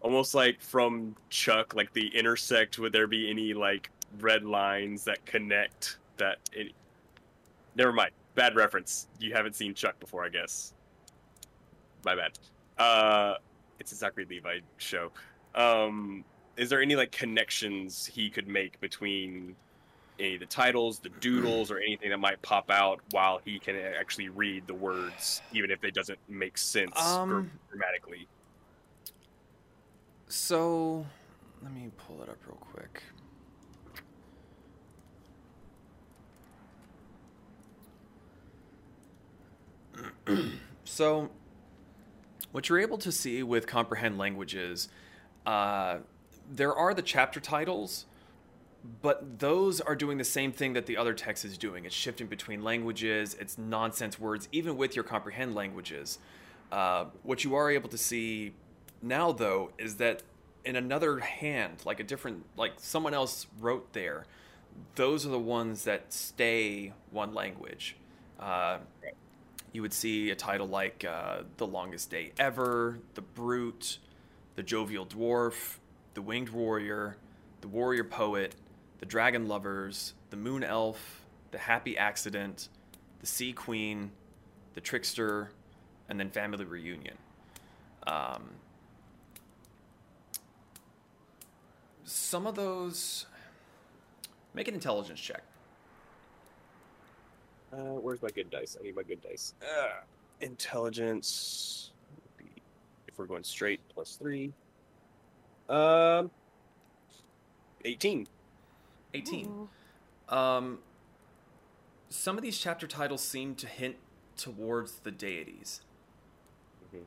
almost like from Chuck, like the intersect, would there be any like red lines that connect that any never mind. Bad reference. You haven't seen Chuck before, I guess. My bad. Uh it's a Zachary Levi show. Um is there any like connections he could make between any of the titles, the doodles, or anything that might pop out while he can actually read the words, even if it doesn't make sense Um, grammatically? So, let me pull it up real quick. so, what you're able to see with comprehend languages, uh, there are the chapter titles, but those are doing the same thing that the other text is doing. It's shifting between languages, it's nonsense words, even with your comprehend languages. Uh, what you are able to see now, though, is that in another hand, like a different, like someone else wrote there, those are the ones that stay one language. Uh, you would see a title like uh, The Longest Day Ever, The Brute, The Jovial Dwarf, The Winged Warrior, The Warrior Poet, The Dragon Lovers, The Moon Elf, The Happy Accident, The Sea Queen, The Trickster, and then Family Reunion. Um, some of those. Make an intelligence check. Uh, where's my good dice? I need my good dice. Uh, intelligence. If we're going straight, plus three. Um, eighteen. 18. Ooh. Um, some of these chapter titles seem to hint towards the deities. Mm-hmm.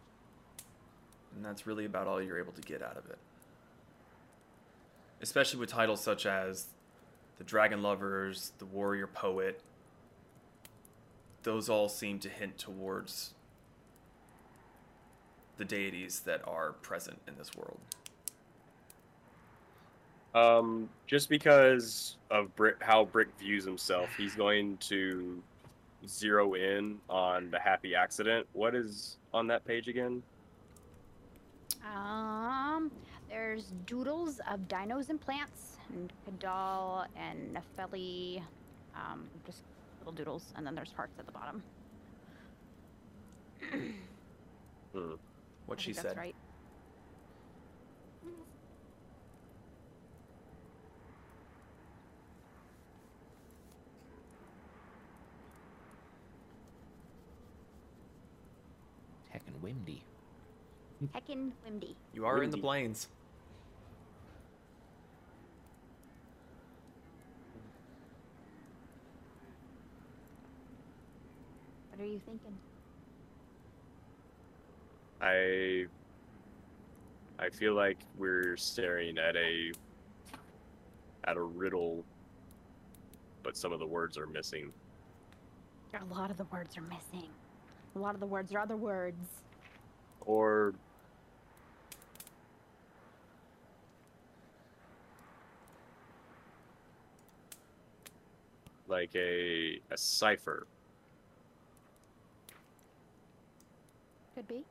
And that's really about all you're able to get out of it. Especially with titles such as The Dragon Lovers, The Warrior Poet. Those all seem to hint towards the deities that are present in this world. Um, just because of Brick, how Brick views himself, he's going to zero in on the happy accident. What is on that page again? Um, there's doodles of dinos and plants, and Cadall and Nefeli, um, just little doodles, and then there's hearts at the bottom. Hmm. What I she think said. That's right. Heckin' windy. Heckin' Wimdy. You are in the plains. Are you thinking? I I feel like we're staring at a at a riddle, but some of the words are missing. A lot of the words are missing. A lot of the words are other words. Or like a a cipher. Could be.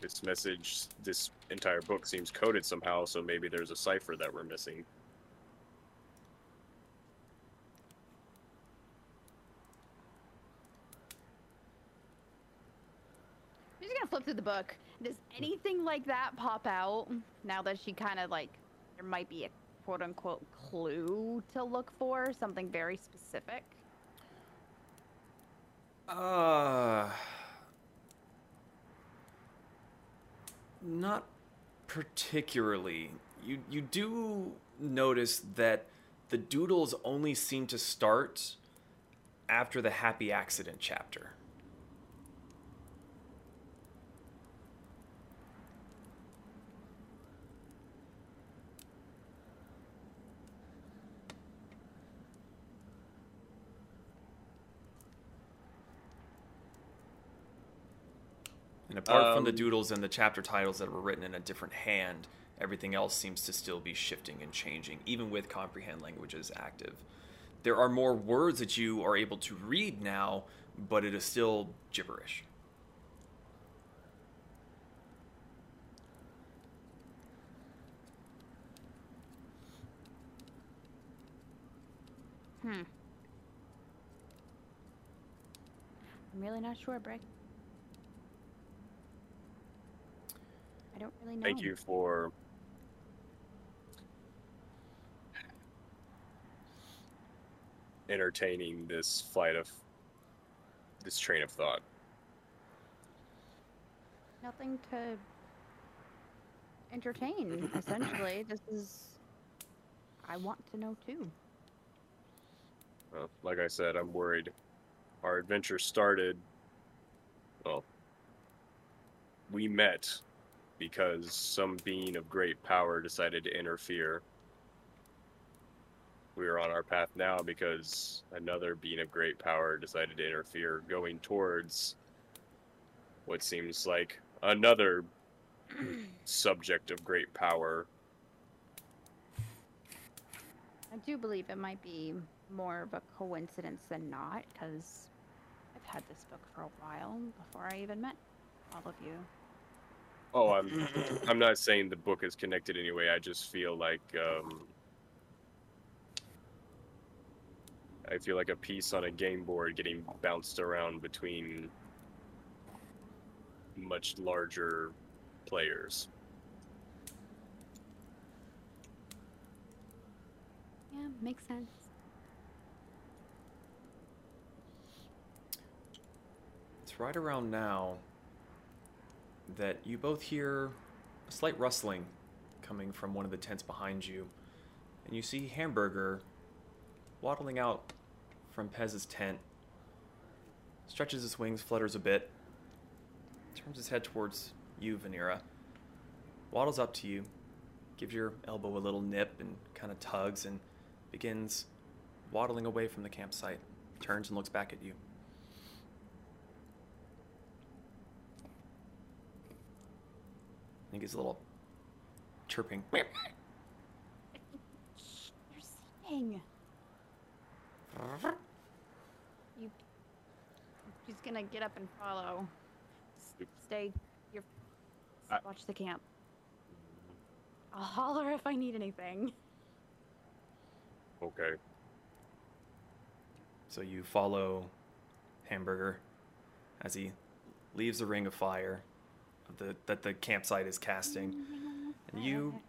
This message, this entire book seems coded somehow, so maybe there's a cipher that we're missing. I'm just gonna flip through the book. Does anything like that pop out now that she kind of like there might be a quote unquote clue to look for? Something very specific? Uh not particularly. You you do notice that the doodles only seem to start after the happy accident chapter. And apart from the Um, doodles and the chapter titles that were written in a different hand, everything else seems to still be shifting and changing, even with comprehend languages active. There are more words that you are able to read now, but it is still gibberish. Hmm. I'm really not sure, Brick. I don't really know. Thank you for entertaining this flight of this train of thought. Nothing to entertain, essentially. This is. I want to know too. Well, like I said, I'm worried. Our adventure started. Well, we met because some being of great power decided to interfere. We are on our path now because another being of great power decided to interfere, going towards what seems like another subject of great power. I do believe it might be more of a coincidence than not, because I've had this book for a while before I even met all of you. Oh, I'm I'm not saying the book is connected anyway. I just feel like um, I feel like a piece on a game board getting bounced around between much larger players. Yeah, makes sense. It's right around now that you both hear a slight rustling coming from one of the tents behind you, and you see Hamburger waddling out from Pez's tent, stretches his wings, flutters a bit, turns his head towards you, Vanera, waddles up to you, gives your elbow a little nip and kind of tugs, and begins waddling away from the campsite, turns and looks back at you. He gets a little chirping. You're sleeping. You. She's gonna get up and follow. S- Stay. You're. Watch the camp. I'll holler if I need anything. Okay. So you follow Hamburger as he leaves the ring of fire of the, that the campsite is casting, and you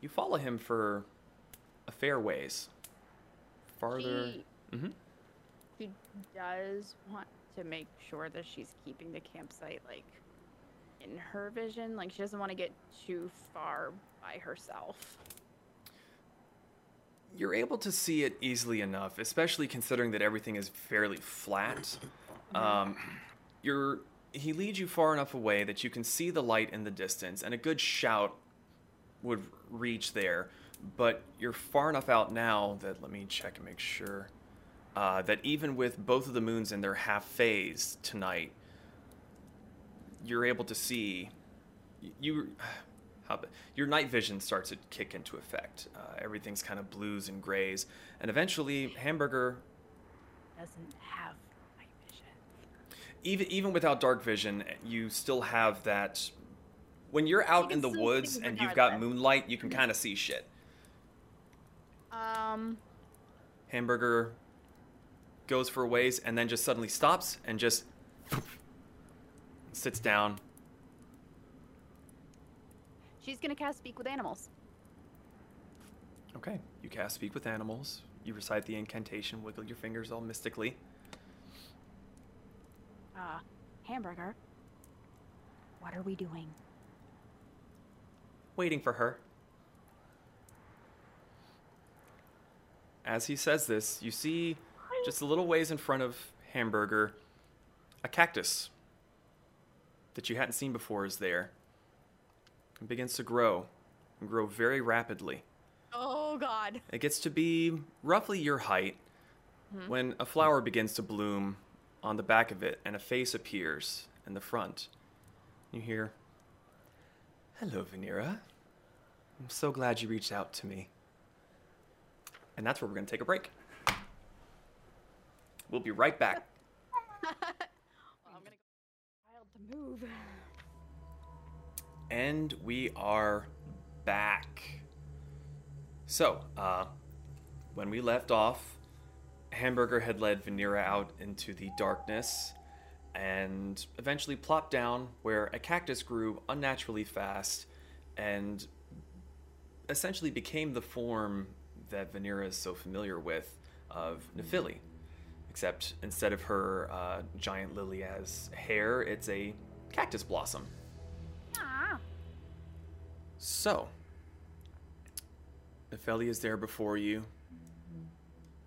you follow him for a fair ways. Farther. She, hmm she does want to make sure that she's keeping the campsite like in her vision. Like she doesn't want to get too far by herself. You're able to see it easily enough, especially considering that everything is fairly flat. Um, you're he leads you far enough away that you can see the light in the distance, and a good shout would reach there. But you're far enough out now that let me check and make sure uh, that even with both of the moons in their half phase tonight, you're able to see you. How, your night vision starts to kick into effect. Uh, everything's kind of blues and grays, and eventually, Hamburger Doesn't have. Even even without dark vision, you still have that. When you're out in the woods and you've got moonlight, you can kind of see shit. Um. Hamburger goes for a ways and then just suddenly stops and just sits down. She's gonna cast speak with animals. Okay, you cast speak with animals. You recite the incantation, wiggle your fingers all mystically. Uh, hamburger. What are we doing? waiting for her. As he says this, you see just a little ways in front of Hamburger a cactus that you hadn't seen before is there. It begins to grow and grow very rapidly. Oh God. It gets to be roughly your height when a flower begins to bloom on the back of it and a face appears in the front. You hear, Hello, Venera. I'm so glad you reached out to me. And that's where we're going to take a break. We'll be right back. Well, I'm gonna go wild to move. And we are back. So, uh, when we left off, Hamburger had led Venera out into the darkness and eventually plopped down where a cactus grew unnaturally fast and essentially became the form that Venera is so familiar with of Nefeli. Except instead of her uh, giant lily as hair, it's a cactus blossom. Ah. So, Nefeli is there before you,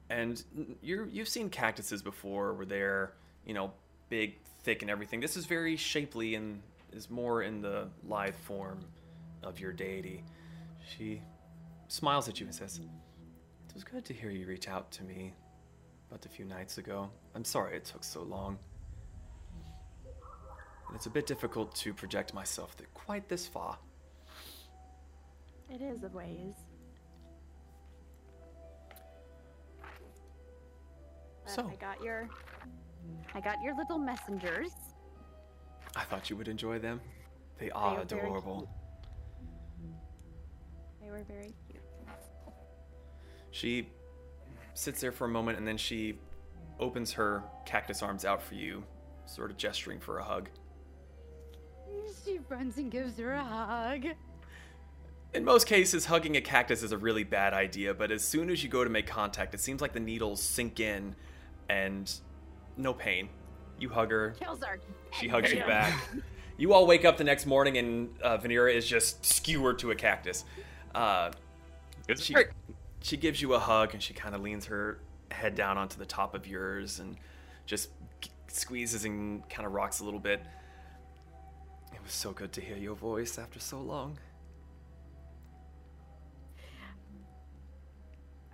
and you're you've seen cactuses before, where they're you know big, thick, and everything. This is very shapely and is more in the lithe form of your deity. She smiles at you and says, "It was good to hear you reach out to me about a few nights ago. I'm sorry it took so long." And it's a bit difficult to project myself quite this far. It is a ways. Uh, so- I got your I got your little messengers. I thought you would enjoy them. They are are very adorable. They were very cute. She sits there for a moment and then she opens her cactus arms out for you, sort of gesturing for a hug. She runs and gives her a hug. In most cases, hugging a cactus is a really bad idea, but as soon as you go to make contact, it seems like the needles sink in and no pain. You hug her, Kills her. she hugs you back. You all wake up the next morning and uh, Venera is just skewered to a cactus. Uh, It's she, great. she gives you a hug and she kind of leans her head down onto the top of yours and just squeezes and kind of rocks a little bit. It was so good to hear your voice after so long.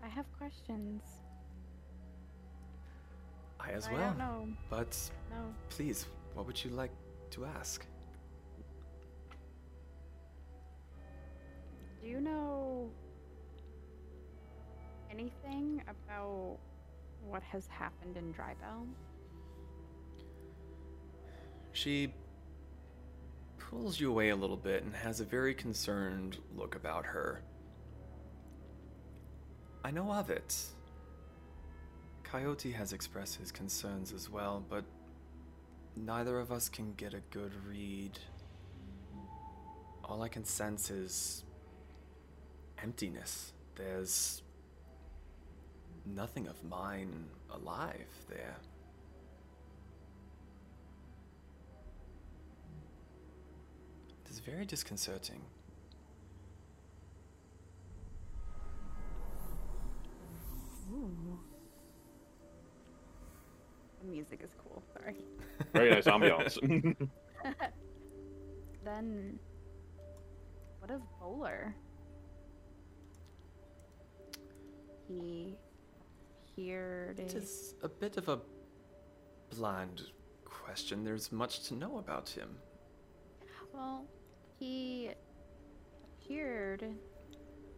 I have questions. I as I well. don't know. But No. please, what would you like to ask? Do you know anything about what has happened in Drybell? She pulls you away a little bit and has a very concerned look about her. I know of it. Coyote has expressed his concerns as well, but neither of us can get a good read. All I can sense is emptiness. There's nothing of mine alive there. It is very disconcerting. Ooh. The music is cool. Sorry. Very nice ambiance. then, what of Bowler? He appeared. It is a bit of a bland question. There's much to know about him. Well, he appeared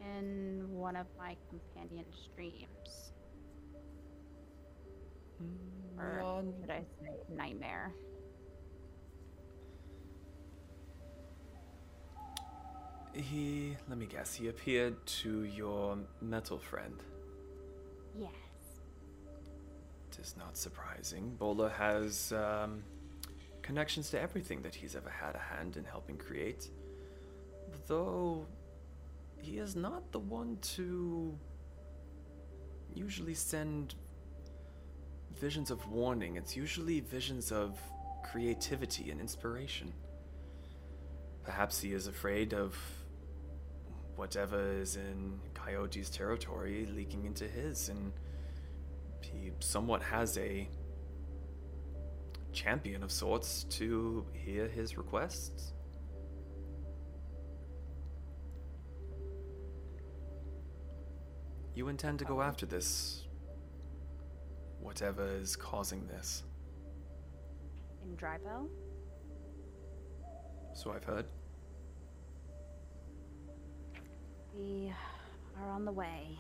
in one of my companion streams. Or One- should I say nightmare? He, let me guess, he appeared to your metal friend. Yes. It is not surprising. Bowler has um, connections to everything that he's ever had a hand in helping create. Though he is not the one to usually send visions of warning. It's usually visions of creativity and inspiration. Perhaps he is afraid of whatever is in Coyote's territory leaking into his, and he somewhat has a champion of sorts to hear his requests. You intend to go um, after this, whatever is causing this. In Drybell? So I've heard. We are on the way.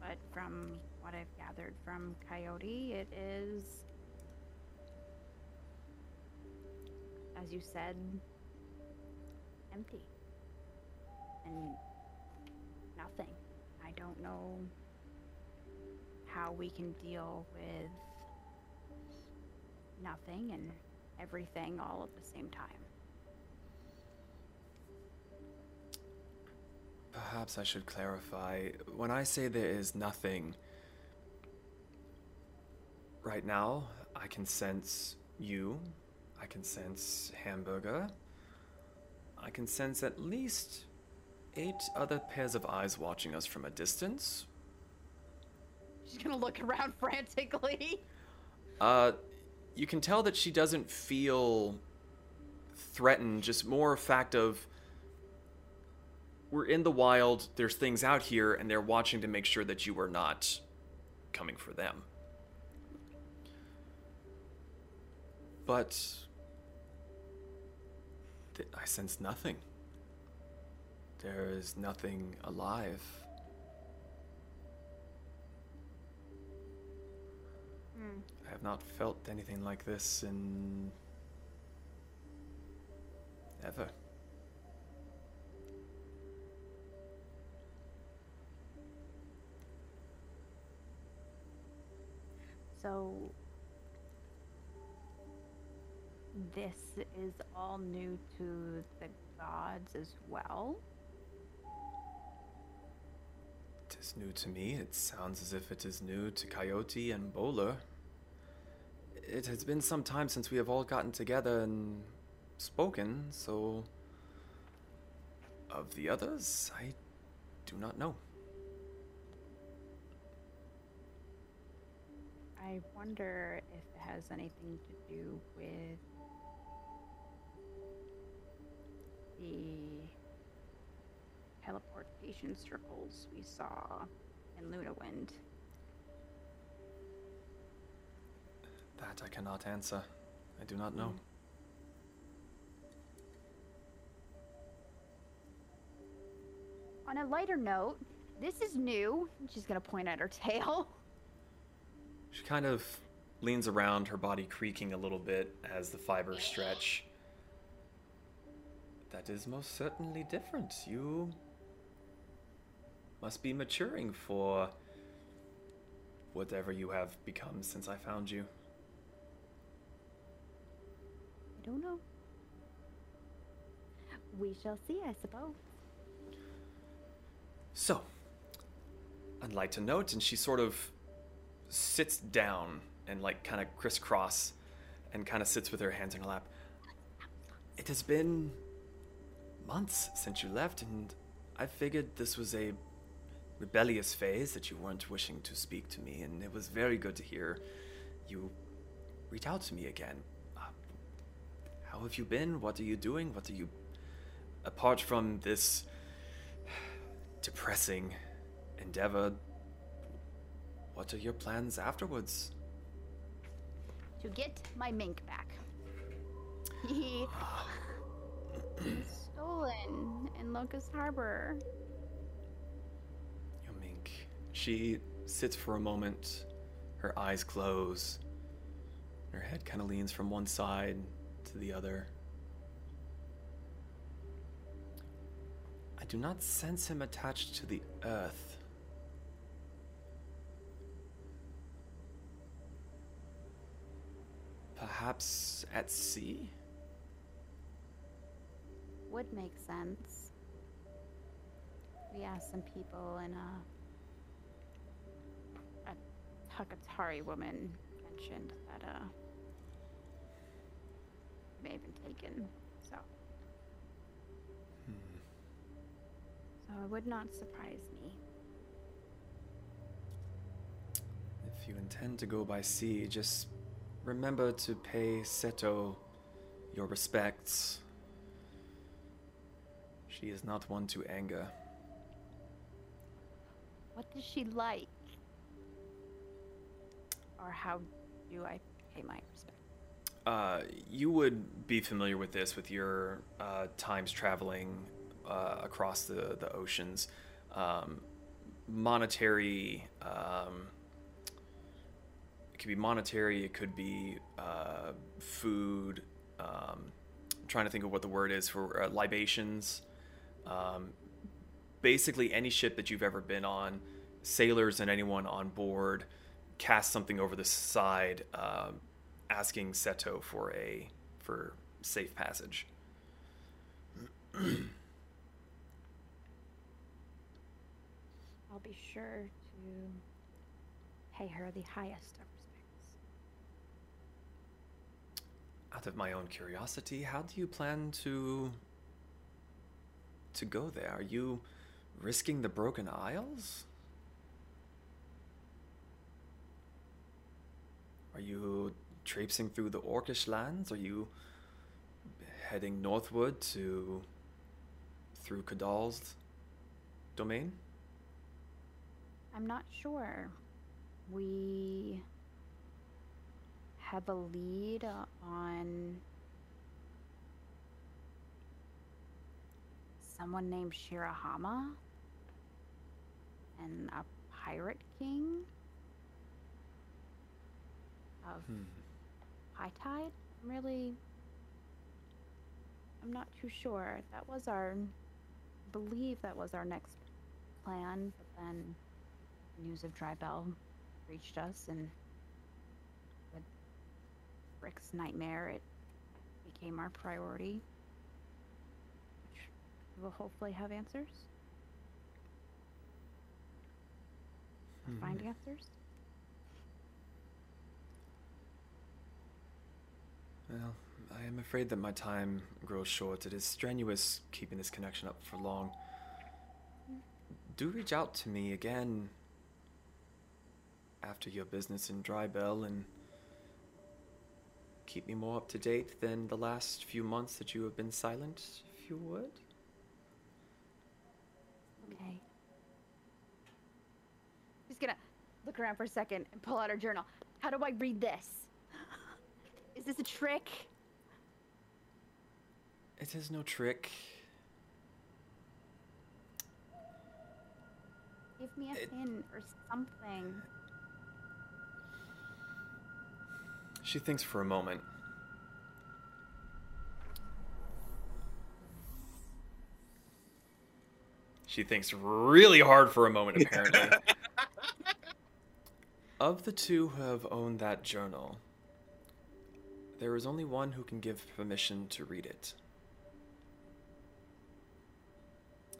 But from what I've gathered from Coyote, it is, as you said, empty. And nothing. Don't know how we can deal with nothing and everything all at the same time. Perhaps I should clarify. When I say there is nothing, right now, I can sense you. I can sense Hamburger. I can sense at least eight other pairs of eyes watching us from a distance. She's gonna look around frantically. Uh, you can tell that she doesn't feel threatened, just more a fact of we're in the wild, there's things out here, and they're watching to make sure that you are not coming for them. But I sense nothing. There is nothing alive. Hmm. I have not felt anything like this in. ever. So this is all new to the gods as well. is new to me. It sounds as if it is new to Coyote and Bowler. It has been some time since we have all gotten together and spoken, so. Of the others, I do not know. I wonder if it has anything to do with the teleportation circles we saw in Lunawind. That I cannot answer. I do not know. Hmm. On a lighter note, this is new. She's gonna point at her tail. She kind of leans around, her body creaking a little bit as the fibers stretch. That is most certainly different. You must be maturing for whatever you have become since I found you. I don't know. We shall see, I suppose. So, I'd like to note, and she sort of sits down and like kind of crisscross and kind of sits with her hands in her lap. It has been months since you left, and I figured this was a rebellious phase that you weren't wishing to speak to me, and it was very good to hear you reach out to me again. Uh, how have you been? What are you doing? What are you. Apart from this depressing endeavor, what are your plans afterwards? To get my mink back. He stolen in Locust Harbor. She sits for a moment, her eyes close, her head kind of leans from one side to the other. I do not sense him attached to the earth. Perhaps at sea? Would make sense. We asked some people, uh, a Takatari woman mentioned that uh, may have been taken. So, so it would not surprise me. If you intend to go by sea, just remember to pay Seto your respects. She is not one to anger. What does she like? Or how do I pay my respect? Uh, you would be familiar with this with your uh, times traveling uh, across the, the oceans. Um, monetary, um, it could be monetary, it could be uh, food. Um, I'm trying to think of what the word is for uh, libations. Um, basically, any ship that you've ever been on, sailors and anyone on board cast something over the side, um, asking Seto for a for safe passage. I'll be sure to pay her the highest of respects. Out of my own curiosity, how do you plan to to go there? Are you risking the Broken Isles? Are you traipsing through the Orcish lands? Are you heading northward to through Cadall's domain? I'm not sure. We have a lead on someone named Shirahama and a pirate king of Hmm. High Tide. I'm really. I'm not too sure. That was our. I believe that was our next plan, but then news of Drybell reached us, and with Brick's nightmare, it became our priority. Which we will hopefully have answers. Or Find Hmm. answers. Well, I am afraid that my time grows short. It is strenuous keeping this connection up for long. Do reach out to me again after your business in Drybell and keep me more up to date than the last few months that you have been silent, if you would. Okay. Just gonna look around for a second and pull out her journal. How do I read this? Is this a trick? It is no trick. Give me a It- pin or something. She thinks for a moment. She thinks really hard for a moment, apparently. of the two who have owned that journal, there is only one who can give permission to read it.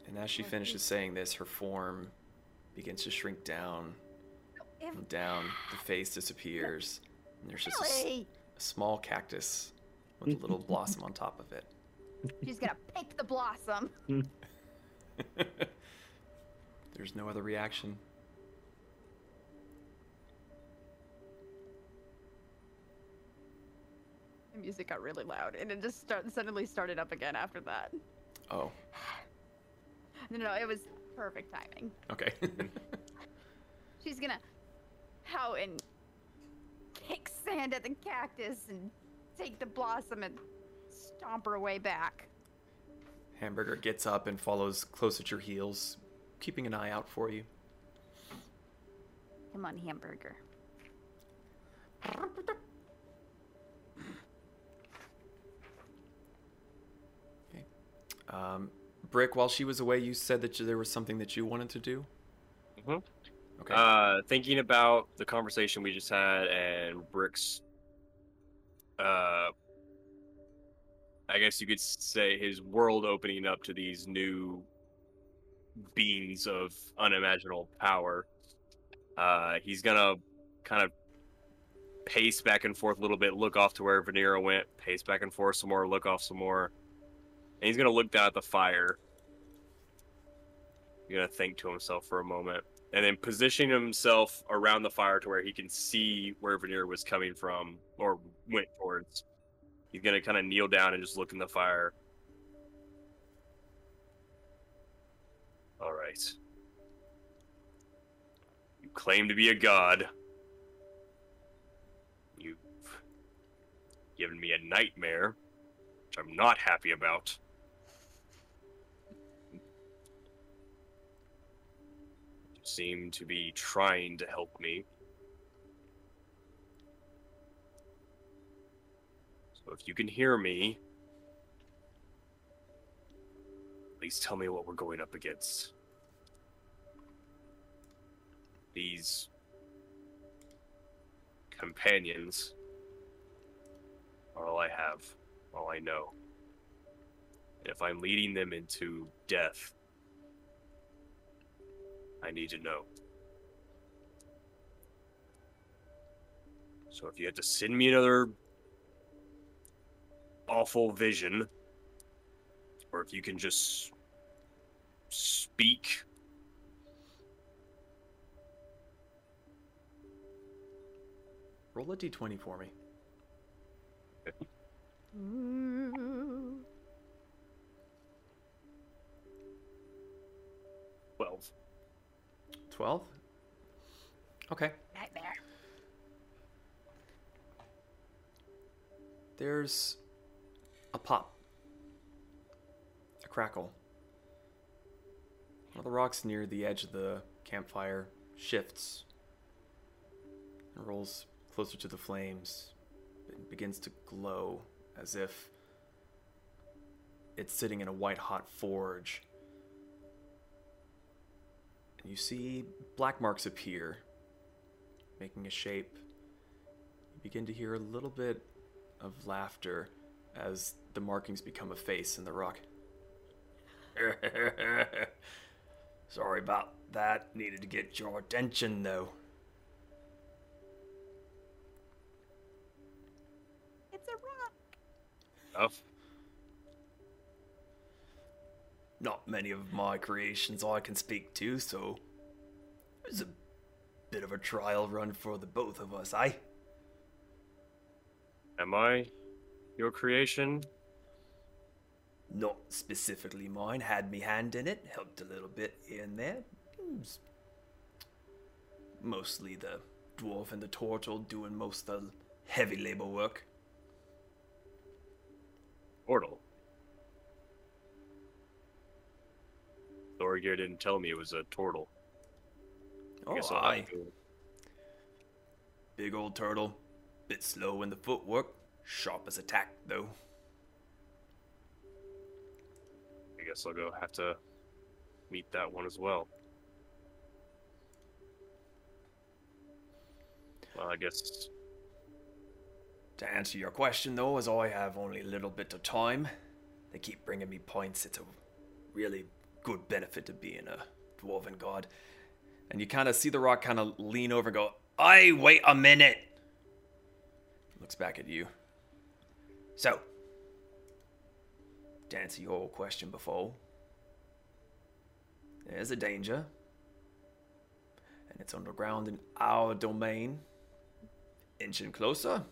And as she finishes saying this, her form begins to shrink down and down. The face disappears. And there's just a a small cactus with a little blossom on top of it. She's gonna pick the blossom. There's no other reaction. The music got really loud, and it just start, suddenly started up again after that. Oh, No, no, it was perfect timing. okay. She's gonna pout and kick sand at the cactus and take the blossom and stomp her way back. Hamburger gets up and follows close at your heels, keeping an eye out for you. Come on, hamburger. Um, Brick, while she was away, you said that there was something that you wanted to do. Mhm. Okay. Uh, thinking about the conversation we just had and Brick's, uh, I guess you could say his world opening up to these new beings of unimaginable power. Uh, he's gonna kind of pace back and forth a little bit, look off to where Venera went, pace back and forth some more, look off some more, and he's gonna look down at the fire. He's gonna think to himself for a moment and then positioning himself around the fire to where he can see where Venera was coming from or went towards. He's gonna kind of kneel down and just look in the fire. All right. You claim to be a god. You've given me a nightmare, which I'm not happy about. Seem to be trying to help me. So if you can hear me, please tell me what we're going up against. These companions are all I have, all I know. And if I'm leading them into death, I need to know. So if you had to send me another awful vision, or if you can just speak. Roll a d20 for me. Twelve. 12? Okay. Nightmare. There's a pop, a crackle. One of the rocks near the edge of the campfire shifts and rolls closer to the flames. It begins to glow as if it's sitting in a white hot forge. And you see black marks appear, making a shape. You begin to hear a little bit of laughter as the markings become a face in the rock. Sorry about that. Needed to get your attention, though. It's a rock. Tough. Not many of my creations I can speak to, so it was a bit of a trial run for the both of us, I. Am I your creation? Not specifically mine. Had me hand in it. Helped a little bit here and there. Hmm, mostly the dwarf and the turtle doing most of the heavy labor work. Portal. Thorgir didn't tell me it was a turtle. I Oh, I'll have aye. to- Big old turtle. Bit slow in the footwork. Sharp as a tack, though. I guess I'll go have to meet that one as well. Well, I guess To answer your question, though, as I have only a little bit of time, they keep bringing me points. It's a really good benefit to being a dwarven god. And you kind of see the rock kind of lean over and go, I wait a minute. Looks back at you. So, to answer your question before, there's a danger, and it's underground in our domain. Inching closer,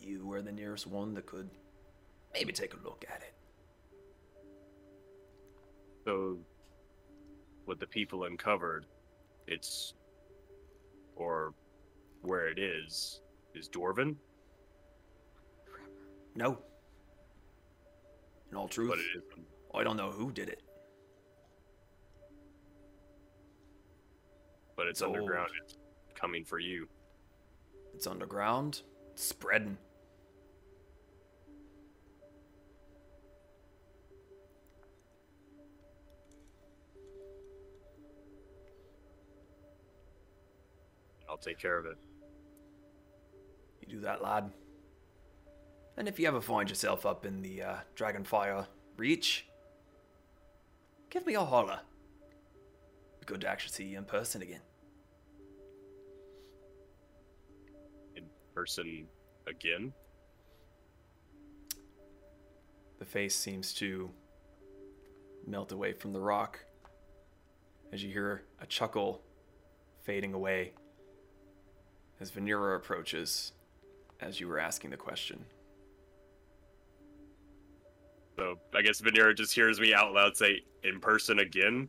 you were the nearest one that could maybe take a look at it. So. With the people uncovered, it's or where it is is Dwarven, No. In all truth, but it is I don't know who did it. but it's It's old. underground. It's coming for you. It's underground, spreading. Take care of it. You do that, lad. And if you ever find yourself up in the uh, Dragonfire Reach, give me a holler. Be good to actually see you in person again. In person again. The face seems to melt away from the rock as you hear a chuckle fading away as Venera approaches as you were asking the question. So I guess Venera just hears me out loud say in person again.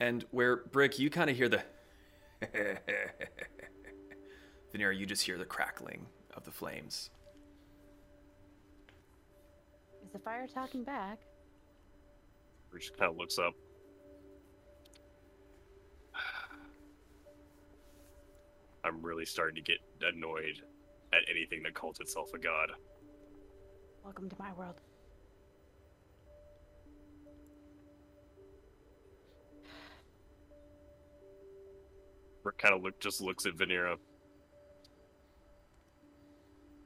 And where Brick, you kind of hear the Venera, you just hear the crackling of the flames. Is the fire talking back? He just kind of looks up. I'm really starting to get annoyed at anything that calls itself a god. Welcome to my world. Brick kind of look just looks at Venera.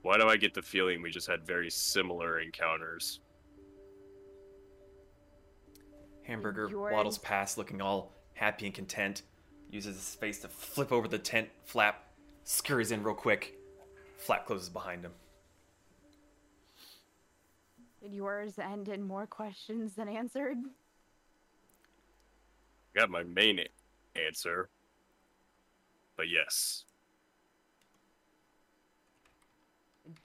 Why do I get the feeling we just had very similar encounters? Hamburger Yours- waddles past looking all happy and content, uses his face to flip over the tent flap, scurries in real quick. Flap closes behind him. Did yours end in more questions than answered? I got my main answer. But yes,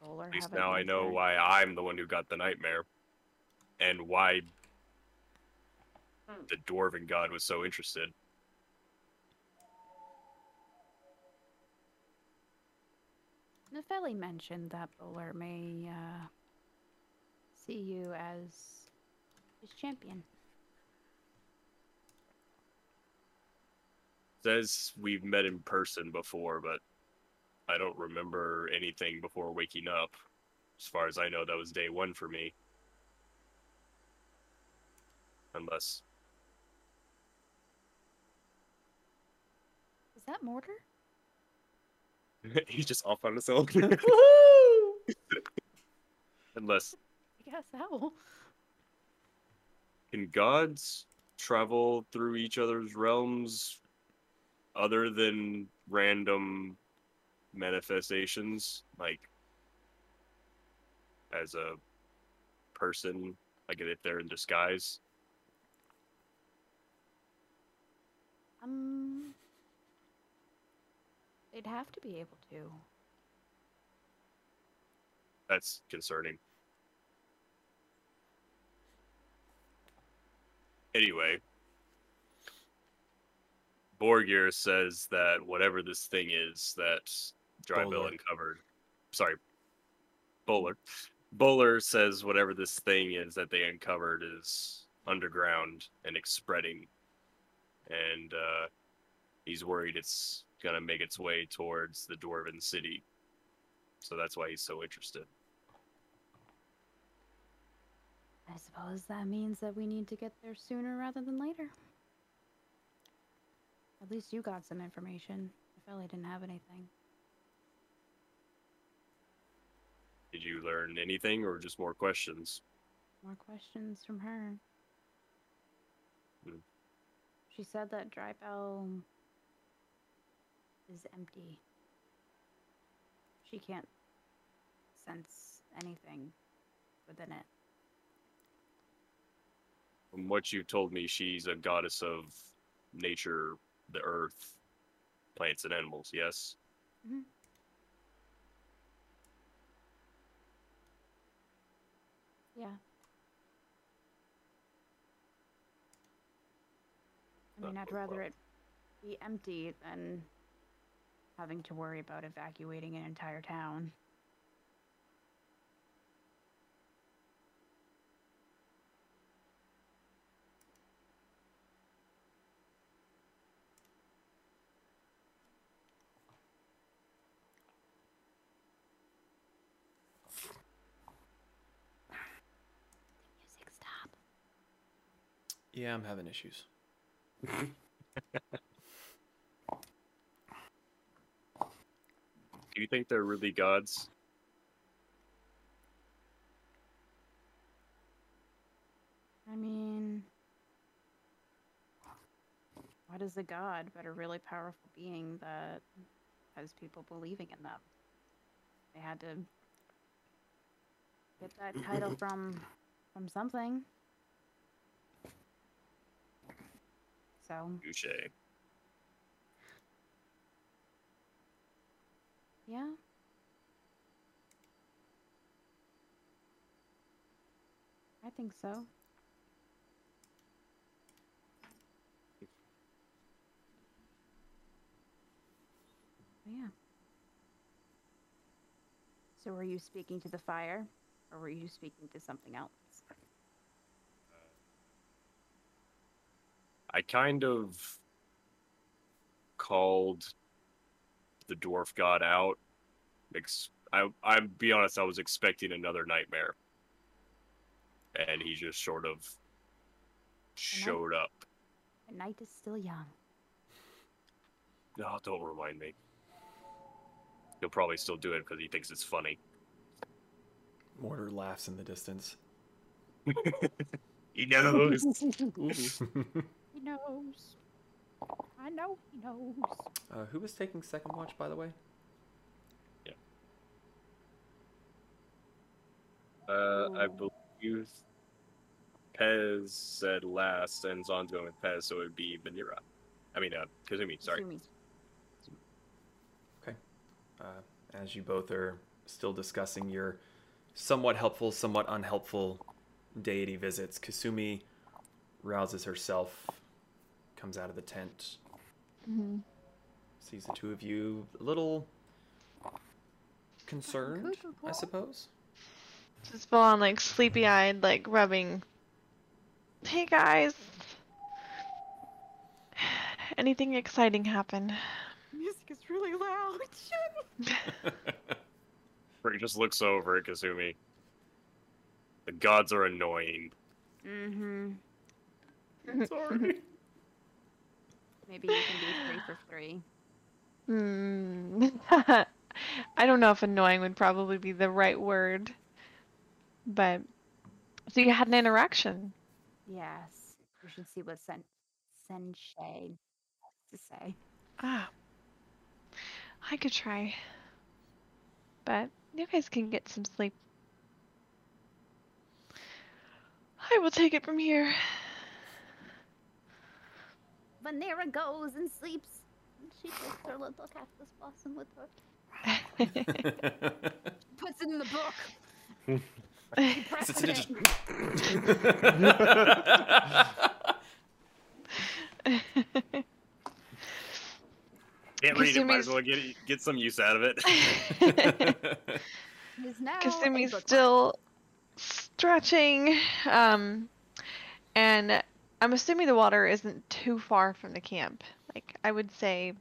at least now I know why I'm the one who got the nightmare. And why hmm. the dwarven god was so interested. Nefeli mentioned that Bowler may uh, see you as his champion. Says we've met in person before, but I don't remember anything before waking up. As far as I know, that was day one for me. Unless Is that Mortar? he's just off on his own. Unless I guess so. can gods travel through each other's realms other than random manifestations like as a person like if they're in disguise Um, they'd have to be able to. That's concerning. Anyway, Borgir says that whatever this thing is that Drybell Bowler. uncovered, sorry, Bowler. Bowler says whatever this thing is that they uncovered is underground and it's spreading, and uh, he's worried it's gonna make its way towards the Dwarven city. So that's why he's so interested. I suppose that means that we need to get there sooner rather than later. At least you got some information. Nefeli didn't have anything. Did you learn anything or just more questions? More questions from her. Hmm. She said that Drybell is empty. She can't sense anything within it. From what you've told me, she's a goddess of nature, the earth, plants, and animals, yes? Mhm. Yeah. I mean, I'd rather it be empty than having to worry about evacuating an entire town. Yeah, I'm having issues. Do you think they're really gods? I mean, what is a god but a really powerful being that has people believing in them? They had to get that title from from something. So, Touche. Yeah. I think so. Oh, yeah. So were you speaking to the fire or were you speaking to something else? I kind of called the dwarf god out. Ex- I, I'll be honest, I was expecting another nightmare. And he just sort of showed up. The night is still young. No, don't remind me. He'll probably still do it because he thinks it's funny. Mortar laughs in the distance. He knows. He knows. I know he knows. Uh, who was taking second watch, by the way? Yeah. Uh, I believe Pez said last, and Zon's going with Pez, so it would be Venera. I mean, uh, Kazumi, sorry. Okay. Uh, as you both are still discussing your somewhat helpful, somewhat unhelpful deity visits, Kasumi rouses herself, comes out of the tent, Mm-hmm. sees the two of you a little concerned, I cuckoo. suppose. Just full on like sleepy eyed, like rubbing. Hey guys. Anything exciting happen? Music is really loud. Brick just looks over at Kazumi. The gods are annoying. mm-hmm. Sorry. Maybe you can do three for three. Hmm. I don't know if annoying would probably be the right word. But so you had an interaction. Yes. We should see what Sen Sensei has to say. Ah. I could try. But you guys can get some sleep. I will take it from here. Venera goes and sleeps. And she takes her little cactus blossom with her. Puts it in the book. She presses Sits in it. it. Can't read it. Might Kasumi's- as well get get some use out of it. It is now Kasumi's still stretching. Um, and I'm assuming the water isn't too far from the camp. Like, I would say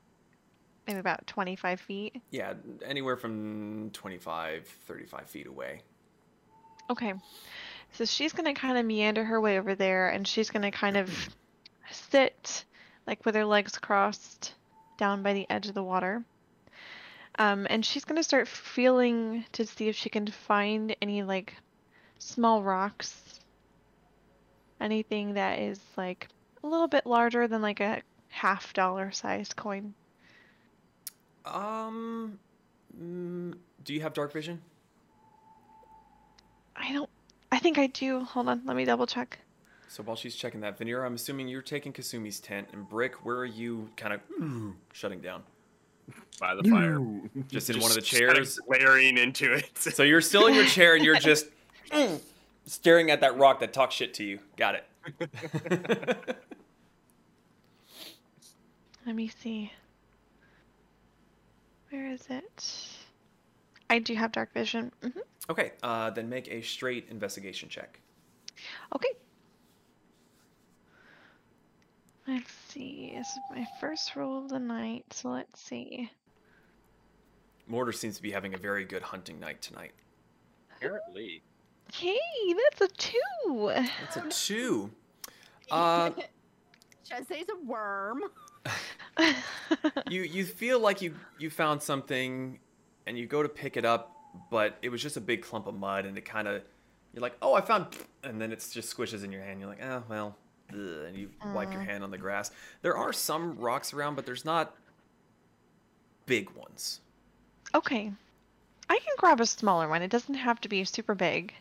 maybe about 25 feet. yeah, anywhere from 25, 35 feet away. Okay. So she's going to kind of meander her way over there and she's going to kind of sit, like with her legs crossed, down by the edge of the water. Um, and she's going to start feeling to see if she can find any, like, small rocks. Anything that is, like, a little bit larger than, like, a half dollar sized coin. Um, mm, do you have dark vision? I don't. I think I do. Hold on. Let me double check. So while she's checking that, Venera, I'm assuming you're taking Kasumi's tent, and Brick, where are you kind of shutting down? By the fire. Just in one of the kind of chairs? glaring into it. So you're still in your chair, and you're just staring at that rock that talks shit to you. Got it. Let me see. Where is it? I do have dark vision. hmm okay, uh, then make a straight investigation check. Okay. Let's see. This is my first roll of the night, so let's see. Mortar seems to be having a very good hunting night tonight. Apparently. Hey, that's a two. That's a two. Uh, Shazay's a worm. you you feel like you you found something, and you go to pick it up, but it was just a big clump of mud, and it kind of you're like, oh, I found, and then it just squishes in your hand. You're like, oh well, and you wipe your hand on the grass. There are some rocks around, but there's not big ones. okay. I can grab a smaller one. It doesn't have to be super big.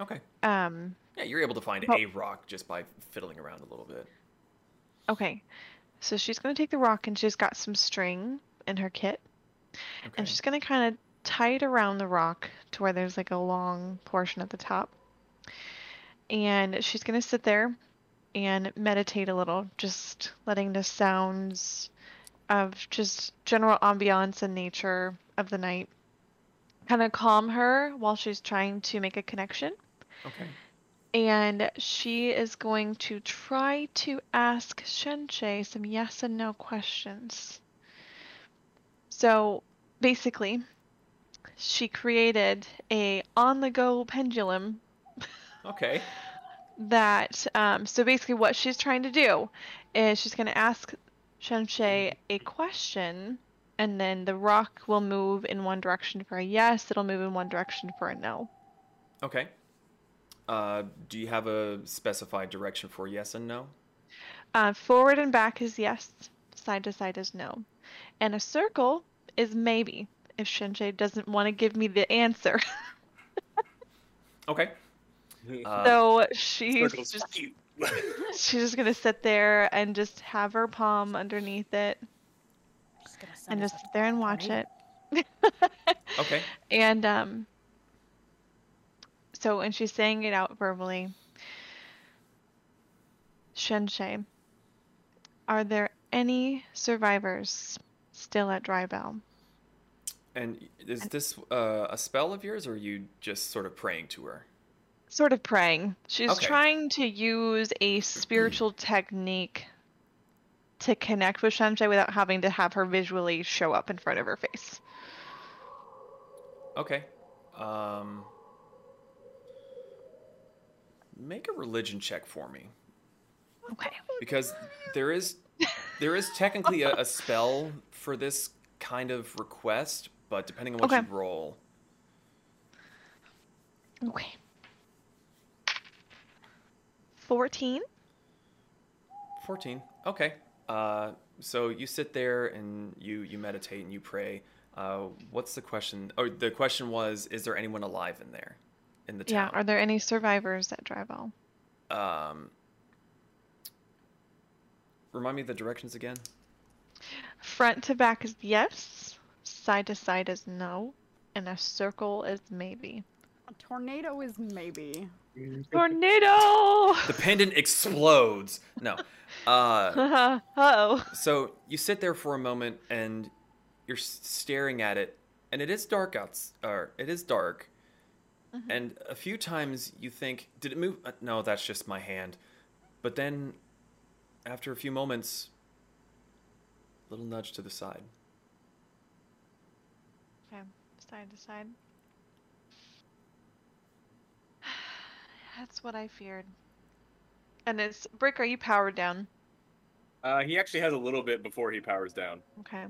Okay. Um, Yeah, you're able to find Well- a rock just by fiddling around a little bit. okay. So she's going to take the rock and she's got some string in her kit. Okay. And she's going to kind of tie it around the rock to where there's like a long portion at the top. And she's going to sit there and meditate a little, just letting the sounds of just general ambiance and nature of the night kind of calm her while she's trying to make a connection. Okay. And she is going to try to ask Shenche some yes and no questions. So basically, she created a on-the-go pendulum Okay. that um, so basically what she's trying to do is she's going to ask Shenche a question and then the rock will move in one direction for a yes it'll move in one direction for a no Okay. Uh, do you have a specified direction for yes and no? uh, forward and back is yes side to side is no and a circle is maybe if Shenche doesn't want to give me the answer Okay. Uh, so she's just she's just gonna sit there and just have her palm underneath it Just gonna and just sit there and watch right? it okay. And um so when she's saying it out verbally, Shenshei, are there any survivors still at Drybell? And is this uh, a spell of yours, or are you just sort of praying to her? Sort of praying. She's Okay. trying to use a spiritual technique to connect with Shenshei without having to have her visually show up in front of her face. Okay. Um, make a religion check for me, Okay. because there is there is technically a, a spell for this kind of request, but depending on what Okay. you roll, Okay. 14. 14 okay uh, so you sit there and you you meditate and you pray uh, what's the question oh the question was is there anyone alive in there in the town. Yeah, are there any survivors at Drybell? um, remind me the directions again. Front to back is yes, side to side is no, and a circle is maybe. A tornado is maybe. Tornado! The pendant explodes. No. Uh, oh. so you sit there for a moment and you're staring at it, and it is dark outs. Or it is dark. And a few times you think, did it move? Uh, no, that's just my hand. But then, after a few moments, little nudge to the side. Okay, side to side. That's what I feared. And it's Brick, are you powered down? Uh, he actually has a little bit before he powers down. Okay.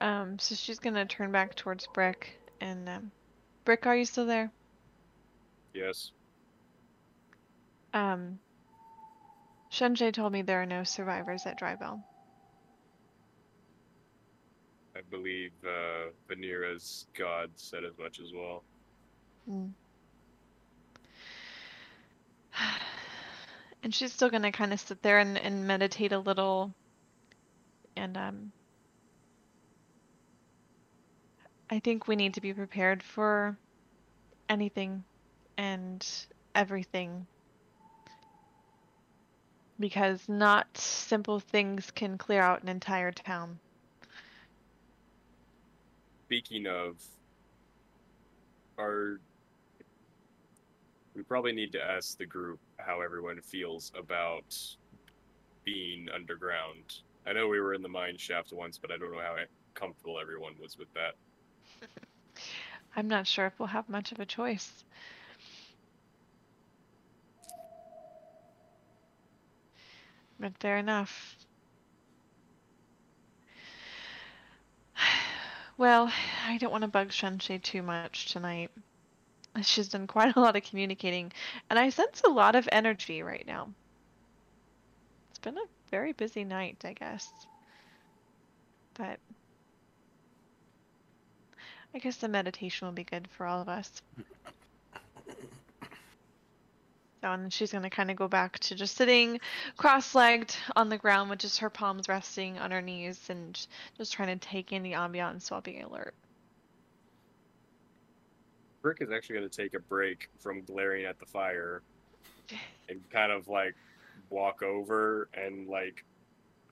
Um, so she's gonna turn back towards Brick and um Brick, are you still there? Yes. Um Shenjie told me there are no survivors at Drybell. I believe uh, Venera's god said as much as well. Mm. And she's still gonna kind of sit there and, and meditate a little. And um, I think we need to be prepared for anything and everything. Because not simple things can clear out an entire town. Speaking of, our we probably need to ask the group how everyone feels about being underground. I know we were in the mine shaft once, but I don't know how comfortable everyone was with that. I'm not sure if we'll have much of a choice. But fair enough. Well, I don't want to bug Shenshei too much tonight. She's done quite a lot of communicating, and I sense a lot of energy right now. It's been a very busy night, I guess. But I guess the meditation will be good for all of us. So, and she's going to kind of go back to just sitting cross legged on the ground with just her palms resting on her knees and just trying to take in the ambiance while being alert. Brick is actually going to take a break from glaring at the fire and kind of like walk over and like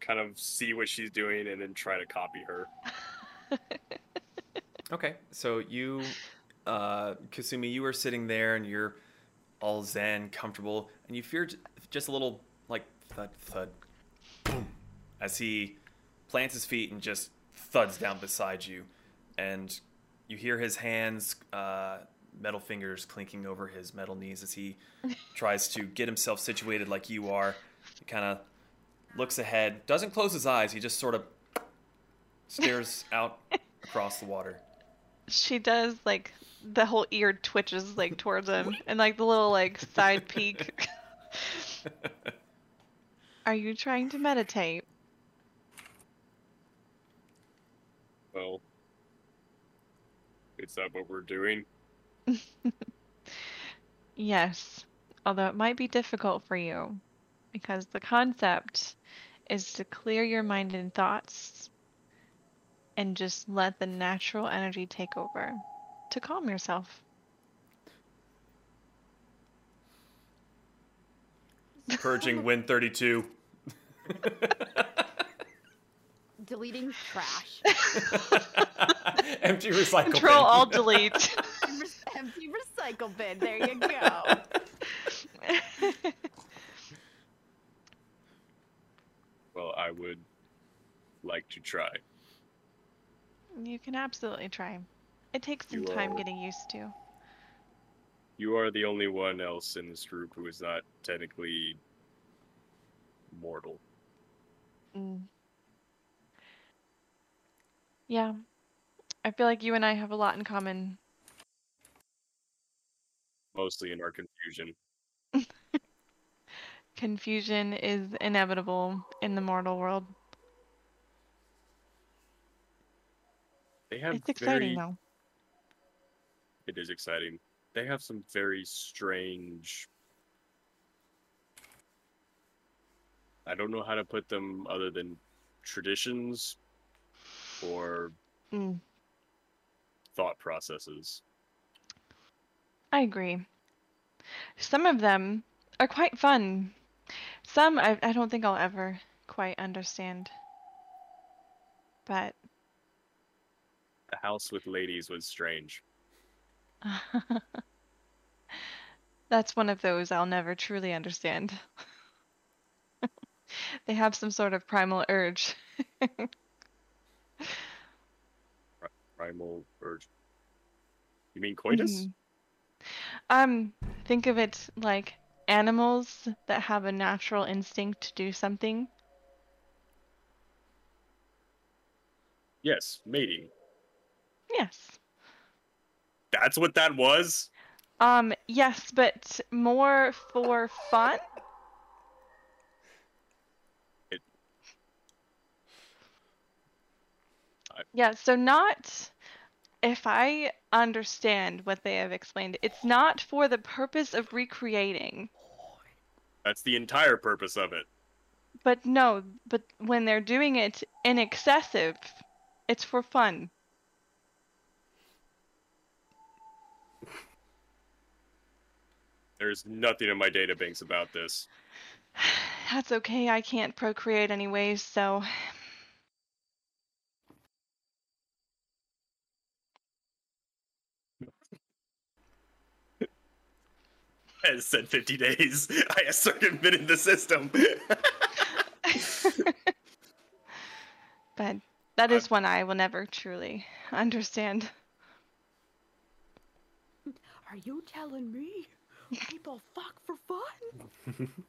kind of see what she's doing and then try to copy her. Okay, so you, uh, Kasumi, you were sitting there and you're all zen, comfortable, and you fear just a little like thud, thud, boom, as he plants his feet and just thuds down beside you, and you hear his hands, uh, metal fingers clinking over his metal knees as he tries to get himself situated like you are. He kind of looks ahead, doesn't close his eyes. He just sort of stares out across the water. She does like the whole ear twitches like towards him and like the little like side peek. Are you trying to meditate? Well, is that what we're doing? Yes, although it might be difficult for you because the concept is to clear your mind and thoughts and just let the natural energy take over to calm yourself. Purging Win 32. Deleting trash. Empty recycle Control bin. Alt Delete. Empty recycle bin. There you go. Well, I would like to try. You can absolutely try. It takes some You time are- getting used to. You are the only one else in this group who is not technically mortal. Mm. Yeah. I feel like you and I have a lot in common. Mostly in our confusion. Confusion is inevitable in the mortal world. They have It's exciting very, though. It is exciting. They have some very strange I don't know how to put them other than traditions or Mm, thought processes. I agree. Some of them are quite fun. Some I, I don't think I'll ever quite understand. But The house with ladies was strange. that's one of those I'll never truly understand. they have some sort of primal urge. Primal urge. You mean coitus? Mhm. Um, think of it like animals that have a natural instinct to do something. Yes, mating. Yes. That's what that was? Um, yes, but more for fun. It- I- Yeah, so not if I understand what they have explained, it's not for the purpose of recreating. That's the entire purpose of it. But no, but when they're doing it in excessive, it's for fun. There's nothing in my databanks about this. That's okay, I can't procreate anyways, so I said 50 days. I have circumvented the system. but that is one I will never truly understand. Are you telling me people fuck for fun?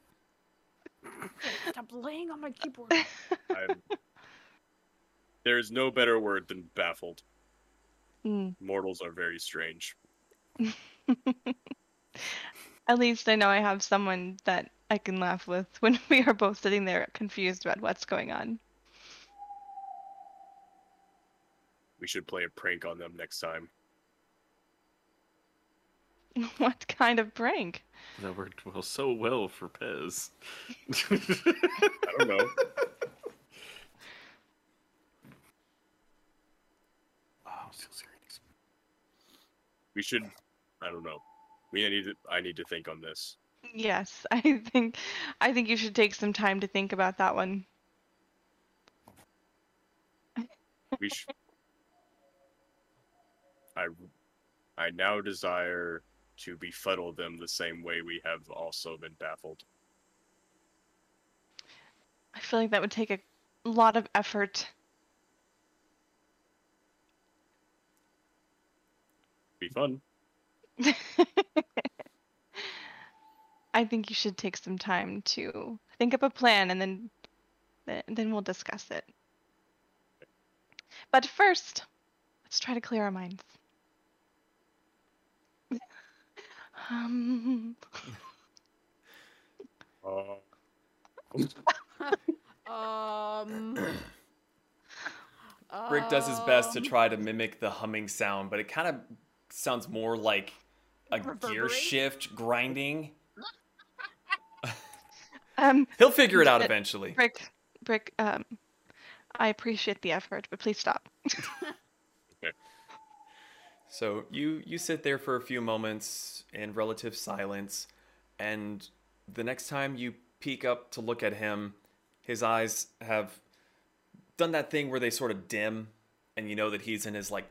Stop laying on my keyboard. I'm... There's no better word than baffled. Mm. Mortals are very strange. At least I know I have someone that I can laugh with when we are both sitting there confused about what's going on. We should play a prank on them next time. what kind of prank? That worked well so well for Pez. I don't know. Oh, still serious. We should. I don't know. We need to. I need to think on this. Yes, I think I think you should take some time to think about that one. We should. I. I now desire to befuddle them the same way we have also been baffled. I feel like that would take a lot of effort. Be fun. I think you should take some time to think up a plan and then then, then we'll discuss it. But first, let's try to clear our minds. Um, Uh, Um. Brick does his best to um, try to mimic the humming sound, but it kind of sounds more like a gear shift grinding. um, He'll figure it out eventually. Brick, Brick, um, I appreciate the effort, but please stop. So you you sit there for a few moments in relative silence, and the next time you peek up to look at him, his eyes have done that thing where they sort of dim, and you know that he's in his like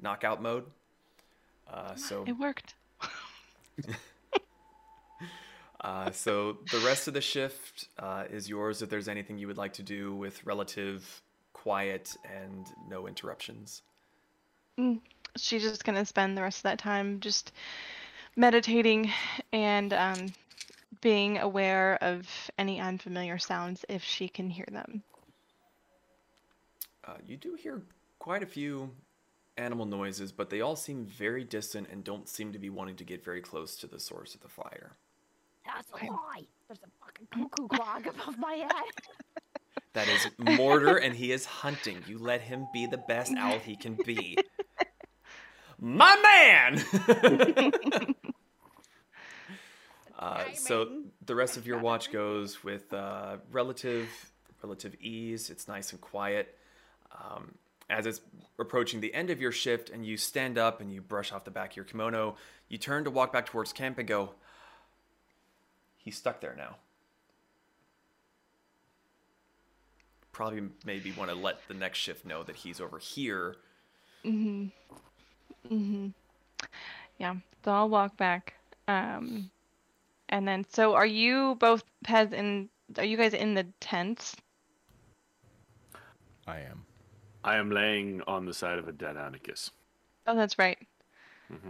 knockout mode. Uh, so It worked. Uh, so the rest of the shift uh, is yours if there's anything you would like to do with relative quiet and no interruptions. She's just gonna spend the rest of that time just meditating and um, being aware of any unfamiliar sounds if she can hear them. Uh, you do hear quite a few animal noises, but they all seem very distant and don't seem to be wanting to get very close to the source of the fire. That's a lie. There's a fucking cuckoo clock above my head. That is Mortar, and he is hunting. You let him be the best owl he can be. My man! uh, So the rest of your watch goes with uh, relative relative ease. It's nice and quiet. Um, as it's approaching the end of your shift, and you stand up and you brush off the back of your kimono, you turn to walk back towards camp and go. He's stuck there now. Probably maybe want to let the next shift know that he's over here. Mm Mhm. Mhm. Yeah. So I'll walk back. Um, and then so are you both Pez in? Are you guys in the tents? I am. I am laying on the side of a dead Anarchus. Oh, that's right.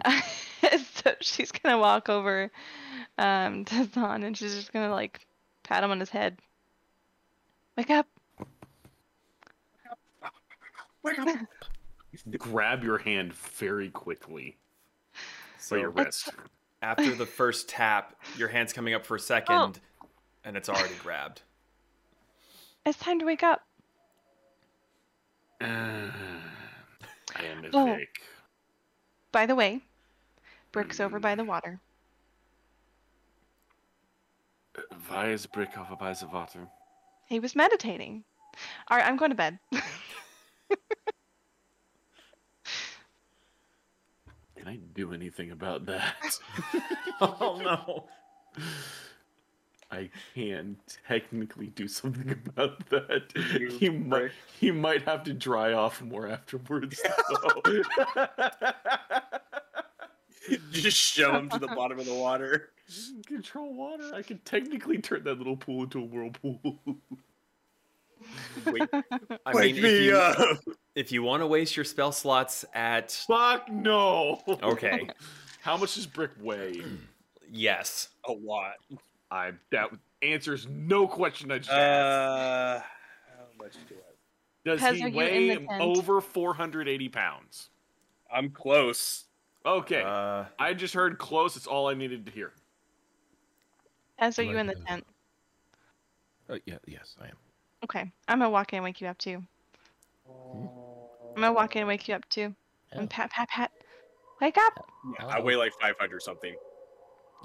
so she's gonna walk over um, to Zahn and she's just gonna like pat him on his head. Wake up. Wake up! Grab your hand very quickly. So your wrist. after the first tap, your hand's coming up for a second, and it's already grabbed. It's time to wake up. Uh, I am a Oh. Vic. By the way, Brick's over by the water. Why is Brick over by the water? He was meditating. All right, I'm going to bed. Can I do anything about that? oh no. I can technically do something about that. You He might prick. he might have to dry off more afterwards. though. Just shove him to the bottom of the water. Control water. I can technically turn that little pool into a whirlpool. Wait, I wake mean, if me you, up. if you want to waste your spell slots at Fuck no. okay, How much does Brick weigh? yes, A lot. I that answers no question I just asked. Uh, how much do I? Does Pez, he are you in weigh over 480 pounds? I'm close. Okay. uh, I just heard close. It's all I needed to hear. As are you in the uh, tent? Uh, yeah, yes, I am. Okay, I'm gonna walk in and wake you up too. I'm gonna walk in and wake you up too. Oh, And pat, pat, pat. Wake up! Yeah, I weigh like 500 something